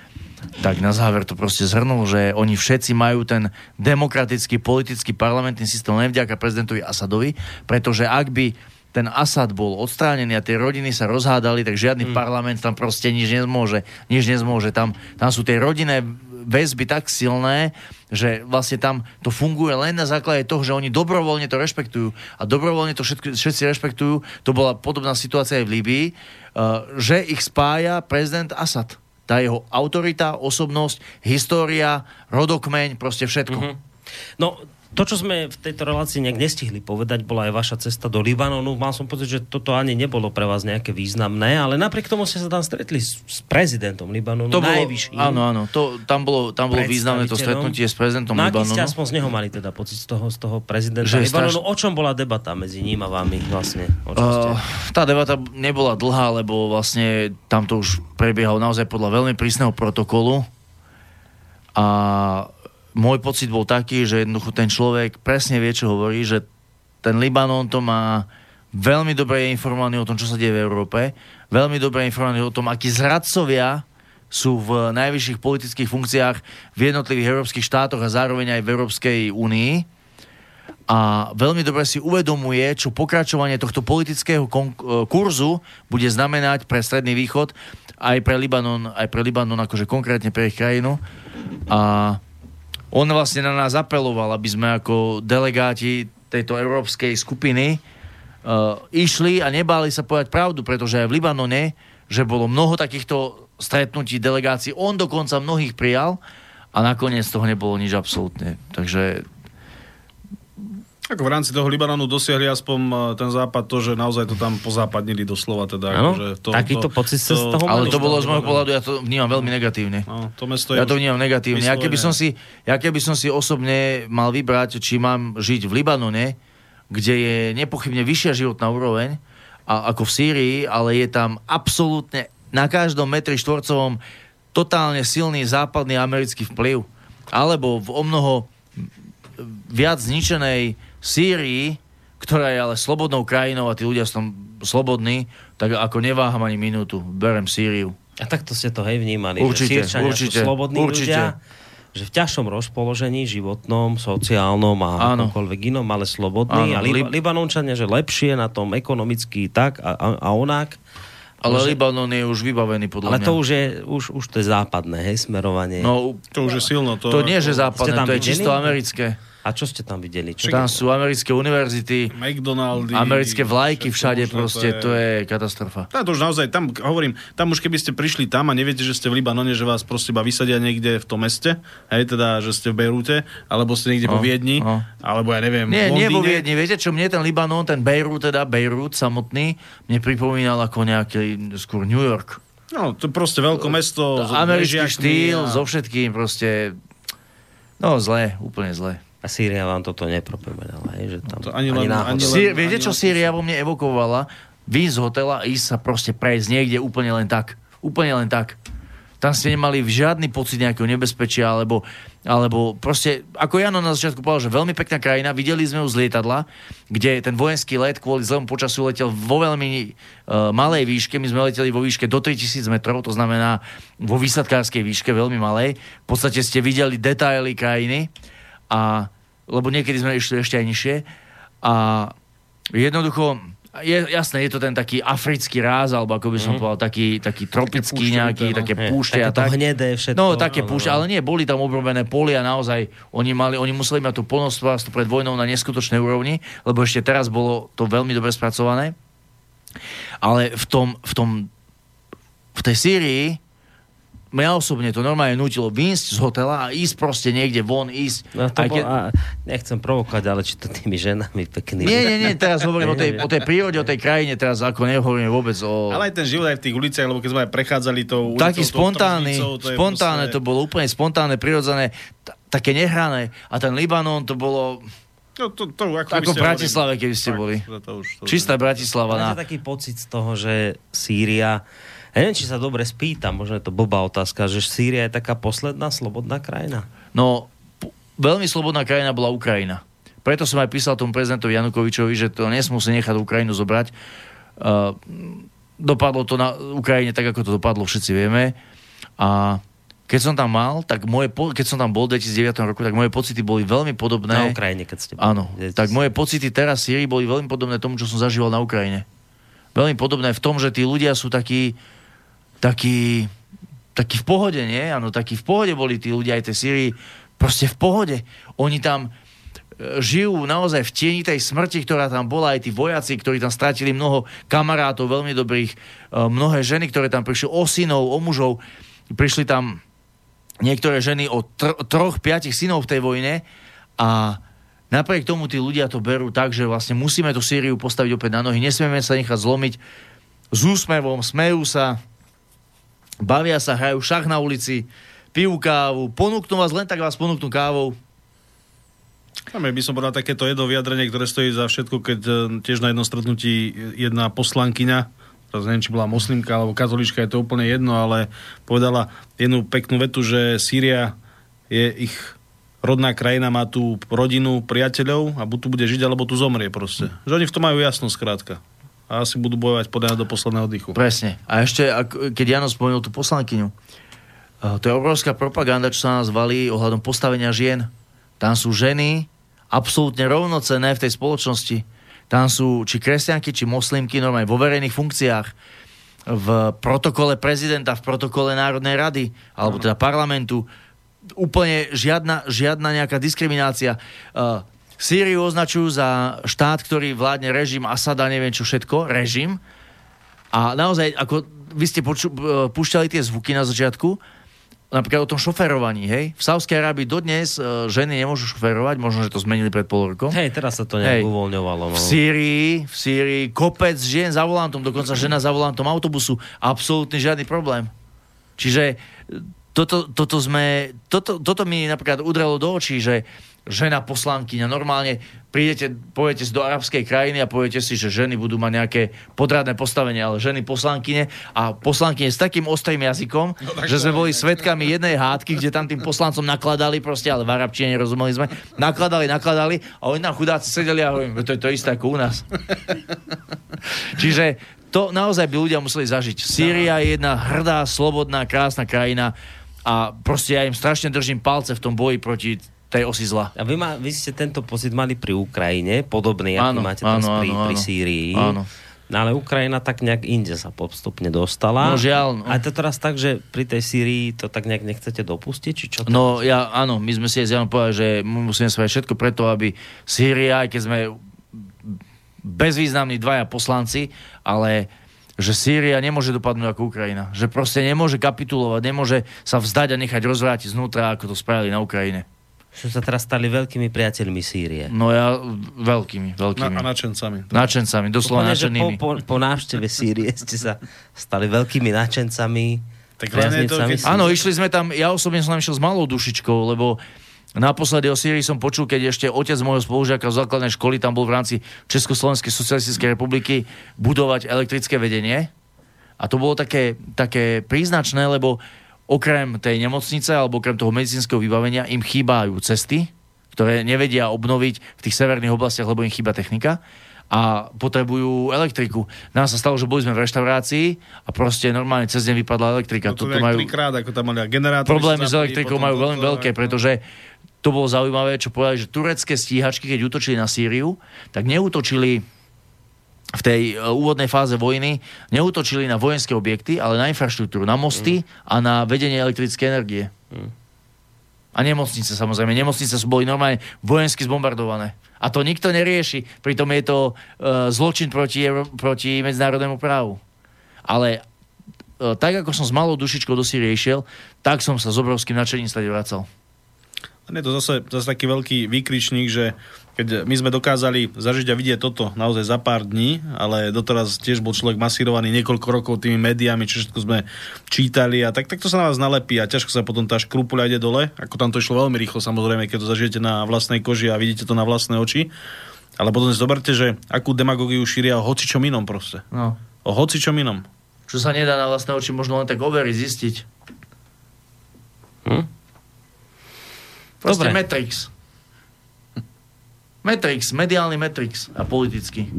Tak na záver to proste zhrnul, že oni všetci majú ten demokratický politický parlamentný systém len vďaka prezidentovi Asadovi, pretože ak by ten Asad bol odstránený a tie rodiny sa rozhádali, tak žiadny mm. parlament tam proste nič nezmôže. Nič nezmôže. Tam, tam sú tie rodinné väzby tak silné, že vlastne tam to funguje len na základe toho, že oni dobrovoľne to rešpektujú a dobrovoľne to všetky, všetci rešpektujú. To bola podobná situácia aj v Líbii, uh, že ich spája prezident Assad. Tá jeho autorita, osobnosť, história, rodokmeň, proste všetko. Mm-hmm. No, To, čo sme v tejto relácii nejak nestihli povedať, bola aj vaša cesta do Libanonu. Mal som pocit, že toto ani nebolo pre vás nejaké významné, ale napriek tomu ste sa tam stretli s, s prezidentom Libanonu, To bolo, áno, áno, to, tam bolo, tam bolo významné to stretnutie s prezidentom no, Libanonu. ste aspoň z neho mali teda pocit z toho, z toho prezidenta Že Libanonu? straš- O čom bola debata medzi ním a vami vlastne? O čom ste? Uh, tá debata nebola dlhá, lebo vlastne tam to už prebiehalo naozaj podľa veľmi prísneho protokolu. A môj pocit bol taký, že jednoducho ten človek presne vie, čo hovorí, že ten Libanon to má veľmi dobre informovaný o tom, čo sa deje v Európe, veľmi dobre informovaný o tom, akí zradcovia sú v najvyšších politických funkciách v jednotlivých európskych štátoch a zároveň aj v Európskej únii a veľmi dobre si uvedomuje, čo pokračovanie tohto politického e, kurzu bude znamenať pre Stredný východ, aj pre Libanon, aj pre Libanon akože konkrétne pre ich krajinu. A on vlastne na nás apeloval, aby sme ako delegáti tejto európskej skupiny uh, išli a nebáli sa povedať pravdu, pretože aj v Libanone, že bolo mnoho takýchto stretnutí delegácií, on dokonca mnohých prijal a nakoniec toho nebolo nič absolútne. Takže Ako v rámci toho Libanonu dosiahli aspoň eh, ten západ to, že naozaj to tam pozápadnili doslova. Teda, Áno, akože to, takýto pocit ste z toho Ale to bolo z môjho pohľadu, ja to vnímam veľmi negatívne. No, to mesto je Ja to vnímam negatívne. Ja keby, som si, ja keby som si osobne mal vybrať, či mám žiť v Libanone, kde je nepochybne vyššia životná úroveň a, ako v Sýrii, ale je tam absolútne na každom metri štvorcovom totálne silný západný americký vplyv. Alebo v o mnoho viac zničenej Sýrii, ktorá je ale slobodnou krajinou a tí ľudia sú tam slobodní, tak ako neváham ani minútu, berem Sýriu. A takto ste to hej vnímali, Určite, že Sýrčania určite, sú slobodní určite. ľudia, že v ťažšom rozpoložení životnom, sociálnom a Áno. akokoľvek inom, ale slobodní. Áno, a Lib- Lib- Libanončania, že lepšie na tom ekonomicky tak a, a, a onak. Ale že- Libanon je už vybavený podľa Ale mňa. to už je, už, už to je západné, hej, smerovanie. No, To už je silno. To, to nie, že západné, to je videli? čisto americké. A čo ste tam videli? Čo Tam sú americké univerzity, McDonaldy. americké vlajky všade, proste, to je katastrofa. Tá, to už naozaj, tam hovorím, tam už keby ste prišli tam a neviete, že ste v Libanone, že vás proste iba vysadia niekde v tom meste, hej, teda, že ste v Bejrúte, alebo ste niekde po No, Viedni, no. alebo ja neviem, Nie, nie vo. Viedni. Viete, čo mne ten Libanon, ten Beirut, teda Beirut samotný, mne pripomínal ako nejaký skôr New York. No, to je proste veľké mesto. Americký štýl, a- so všetkým, proste, no zlé, úplne zlé. A Sýria vám toto nepropomenala, hej, že tam To ani len- náhodou. ani len- Sýr, viete, čo Sýria vo mne evokovala? Výjsť z hotela a ísť sa proste prejsť niekde úplne len tak. Úplne len tak. Tam ste nemali žiadny pocit nejakého nebezpečia, alebo, alebo proste, ako Jano na začiatku povedal, že veľmi pekná krajina, videli sme ju z lietadla, kde ten vojenský let kvôli zlému počasiu letel vo veľmi uh, malej výške, my sme leteli vo výške do 3000 metrov, to znamená vo výsadkárskej výške, veľmi malej. V podstate ste videli detaily krajiny, a, lebo niekedy sme išli ešte aj nižšie. A jednoducho, je, jasné, je to ten taký africký ráz, alebo ako by som Mhm. povedal, taký, taký tropický púšťovité, nejaký, no. také púšte a takéto tak. hnedé všetko, No, také áno, púšte, no. ale nie, boli tam obrobené polia, naozaj, oni, mali, oni museli mať tú polnospodárstvo pred vojnou na neskutočnej úrovni, lebo ešte teraz bolo to veľmi dobre spracované. Ale v tom, v tom v tej Sýrii mňa osobne to normálne nutilo výjsť z hotela a ísť proste niekde von, ísť. No to Aj bol, keď- a, nechcem provokovať, ale či to tými ženami peknými. Nie, nie, nie, teraz hovorím o tej, o tej prírode, o tej krajine, teraz ako nehovorím vôbec o... Ale aj ten život aj v tých uliciach, lebo keď sme aj prechádzali tou ulicou, taký spontánny, to spontánne proste- to bolo, úplne spontánne, prirodzené, t- také nehrané. A ten Libanon to bolo No, to, to, ako, ako v Bratislave, keby ste Tak, boli. to, už, to Čistá Bratislava. Na... Máte taký pocit z toho, že Sýria, ja neviem, či sa dobre spýtam, možno je to blbá otázka, že Sýria je taká posledná slobodná krajina? No, p- veľmi slobodná krajina bola Ukrajina. Preto som aj písal tomu prezidentovi Janukovičovi, že to nesmú si nechať Ukrajinu zobrať. Uh, dopadlo to na Ukrajine tak, ako to dopadlo, všetci vieme. A keď som tam mal, tak moje, po- keď som tam bol v 2009 roku, tak moje pocity boli veľmi podobné. Na Ukrajine, keď ste boli. Áno, tak moje pocity teraz v Syrii boli veľmi podobné tomu, čo som zažíval na Ukrajine. Veľmi podobné v tom, že tí ľudia sú takí, takí, takí v pohode, nie? Áno, takí v pohode boli tí ľudia aj tej Syrii. Proste v pohode. Oni tam e, žijú naozaj v tieni tej smrti, ktorá tam bola, aj tí vojaci, ktorí tam stratili mnoho kamarátov, veľmi dobrých, e, mnohé ženy, ktoré tam prišli, o synov, o mužov, prišli tam niektoré ženy o tr- troch, piatich synov v tej vojne a napriek tomu tí ľudia to berú tak, že vlastne musíme tú Sýriu postaviť opäť na nohy, nesmieme sa nechať zlomiť s úsmevom, smejú sa, bavia sa, hrajú šach na ulici, pijú kávu, ponúknú vás len tak vás ponúknú kávou. Tam by som povedal takéto jedno vyjadrenie, ktoré stojí za všetko, keď e, tiež na jednom stretnutí jedna poslankyňa, teraz neviem, či bola moslimka alebo katolička, je to úplne jedno, ale povedala jednu peknú vetu, že Sýria je ich rodná krajina, má tu rodinu, priateľov a buď tu bude žiť, alebo tu zomrie proste. Že oni v tom majú jasno skrátka. A asi budú bojovať podľa do posledného dychu. Presne. A ešte, ak, keď Jano spomenul tú poslankyňu, eh, to je obrovská propaganda, čo sa nás valí ohľadom postavenia žien. Tam sú ženy absolútne rovnocenné v tej spoločnosti. Tam sú či kresťanky, či moslimky normálne vo verejných funkciách v protokole prezidenta, v protokole Národnej rady, alebo teda parlamentu. Úplne žiadna, žiadna nejaká diskriminácia. Uh, Sýriu označujú za štát, ktorý vládne režim Asada, neviem čo všetko, režim. A naozaj, ako vy ste poču, uh, púšťali tie zvuky na začiatku, napríklad o tom šoferovaní, hej. V Sávskej Arábii dodnes uh, ženy nemôžu šoferovať, možno, že to zmenili pred pol rokom. Hej, teraz sa to nejak uvoľňovalo. No. V Sýrii, v Sýrii kopec žien za volantom, dokonca žena za volantom autobusu, absolútne žiadny problém. Čiže toto, toto, sme, toto, toto mi napríklad udrelo do očí, že žena poslankyňa. Normálne prídete, pojete do arabskej krajiny a poviete si, že ženy budú mať nejaké podradné postavenie, ale ženy poslankyne a poslankyne s takým ostrým jazykom, no, že sme boli svetkami jednej hádky, kde tam tým poslancom nakladali proste, ale v arabčine nerozumeli sme, nakladali, nakladali a oni nám chudáci sedeli a hovorím, to je to isté ako u nás. Čiže to naozaj by ľudia museli zažiť. Sýria je jedna hrdá, slobodná, krásna krajina a proste ja im strašne držím palce v tom boji proti tej osi zla. A vy, ma, vy ste tento pocit mali pri Ukrajine, podobný, aký máte áno, pri, áno, pri Sýrii. Áno. No ale Ukrajina tak nejak inde sa postupne dostala. No žiaľ. No. A to teraz tak, že pri tej Sýrii to tak nejak nechcete dopustiť? Či čo no ja, áno, my sme si aj povedali, že musíme spraviť všetko preto, aby Sýria, aj keď sme bezvýznamní dvaja poslanci, ale že Sýria nemôže dopadnúť ako Ukrajina. Že proste nemôže kapitulovať, nemôže sa vzdať a nechať rozvrátiť znútra, ako to spravili na Ukrajine že sa teraz stali veľkými priateľmi Sýrie. No ja, veľkými, veľkými. Na, a načencami. Načencami, doslova načenými. Po, po, po návšteve Sýrie ste sa stali veľkými načencami. Tak to, keď... Áno, išli sme tam, ja osobne som tam išiel s malou dušičkou, lebo Naposledy o Sýrii som počul, keď ešte otec môjho spolužiaka z základnej školy tam bol v rámci Československej socialistickej republiky budovať elektrické vedenie. A to bolo také, také príznačné, lebo okrem tej nemocnice alebo okrem toho medicínskeho vybavenia im chýbajú cesty, ktoré nevedia obnoviť v tých severných oblastiach, lebo im chýba technika a potrebujú elektriku. Nám sa stalo, že boli sme v reštaurácii a proste normálne cez deň vypadla elektrika. No to Toto majú... trikrát, ako tam mali generátory. Problémy s elektrikou majú veľmi veľké, pretože to bolo zaujímavé, čo povedali, že turecké stíhačky, keď útočili na Sýriu, tak neútočili v tej e, úvodnej fáze vojny neutočili na vojenské objekty, ale na infraštruktúru, na mosty mm. a na vedenie elektrické energie. Mm. A nemocnice samozrejme. Nemocnice sú boli normálne vojensky zbombardované. A to nikto nerieši. Pritom je to uh, zločin proti, proti medzinárodnému právu. Ale uh, tak, ako som s malou dušičkou do Sýrie išiel, tak som sa s obrovským nadšením stade vracal. A je to zase, zase taký veľký výkričník, že keď my sme dokázali zažiť a vidieť toto naozaj za pár dní, ale doteraz tiež bol človek masírovaný niekoľko rokov tými médiami, čo všetko sme čítali a tak, tak to sa na vás nalepí a ťažko sa potom tá škrupuľa ide dole, ako tam to išlo veľmi rýchlo samozrejme, keď to zažijete na vlastnej koži a vidíte to na vlastné oči. Ale potom si zoberte, že akú demagogiu šíria o hocičom inom proste. No. O hocičom inom. Čo sa nedá na vlastné oči možno len tak overiť, zistiť. Hm? Proste Dobre. Matrix. Matrix, mediálny Matrix a politický.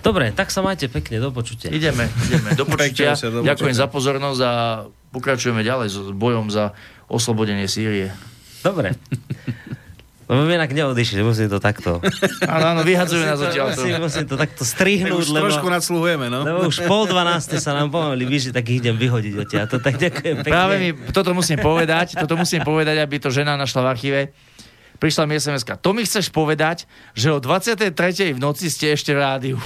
Dobre, tak sa majte pekne, do počutia. Ideme, ideme, do počutia. do Ďakujem za pozornosť a pokračujeme ďalej s bojom za oslobodenie Sýrie. Dobre. Lebo inak neodišli, musím to takto. Áno, áno, vyhadzujú nás odtiaľ. Musím, musím to takto strihnúť, už lebo... trošku nadsluhujeme, no. Lebo už pol dvanáste sa nám pomaly vyžiť, tak ich idem vyhodiť odtiaľ. To tak ďakujem pekne. Práve mi toto musím povedať, toto musím povedať, aby to žena našla v archíve prišla mi sms To mi chceš povedať, že o 23. v noci ste ešte v rádiu.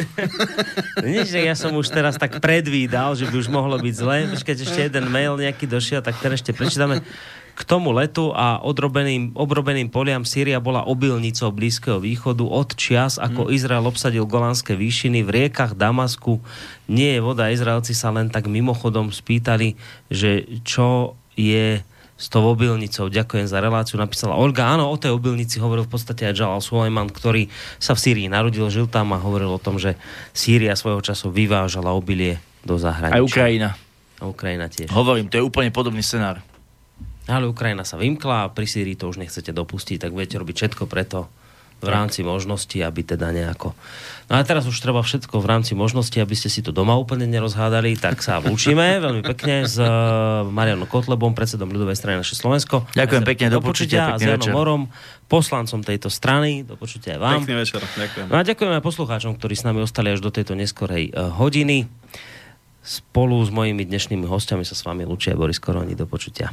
Nič, ja som už teraz tak predvídal, že by už mohlo byť zle. Počkať, ešte jeden mail nejaký došiel, tak ten ešte prečítame. K tomu letu a odrobeným, obrobeným poliam Sýria bola obilnicou Blízkeho východu od čias, ako Mm. Izrael obsadil Golánske výšiny. V riekach Damasku nie je voda. Izraelci sa len tak mimochodom spýtali, že čo je s tou obilnicou. Ďakujem za reláciu, napísala Olga. Áno, o tej obilnici hovoril v podstate aj Jalal Sulejman, ktorý sa v Sýrii narodil, žil tam a hovoril o tom, že Sýria svojho času vyvážala obilie do zahraničia. Aj Ukrajina. A Ukrajina tiež. Hovorím, to je úplne podobný scenár. Ale Ukrajina sa vymkla a pri Sýrii to už nechcete dopustiť, tak budete robiť všetko preto v rámci možnosti, aby teda nejako... No a teraz už treba všetko v rámci možnosti, aby ste si to doma úplne nerozhádali, tak sa lúčime veľmi pekne s uh, Marianom Kotlebom, predsedom ľudovej strany naše Slovensko. Ďakujem pekne, do počutia, a s Janom. Morom, poslancom tejto strany, do počutia aj vám. Pekný večer, ďakujem. No a ďakujeme aj poslucháčom, ktorí s nami ostali až do tejto neskorej uh, hodiny. Spolu s mojimi dnešnými hostiami sa s vami lúčia Boris Koroni. Do počutia.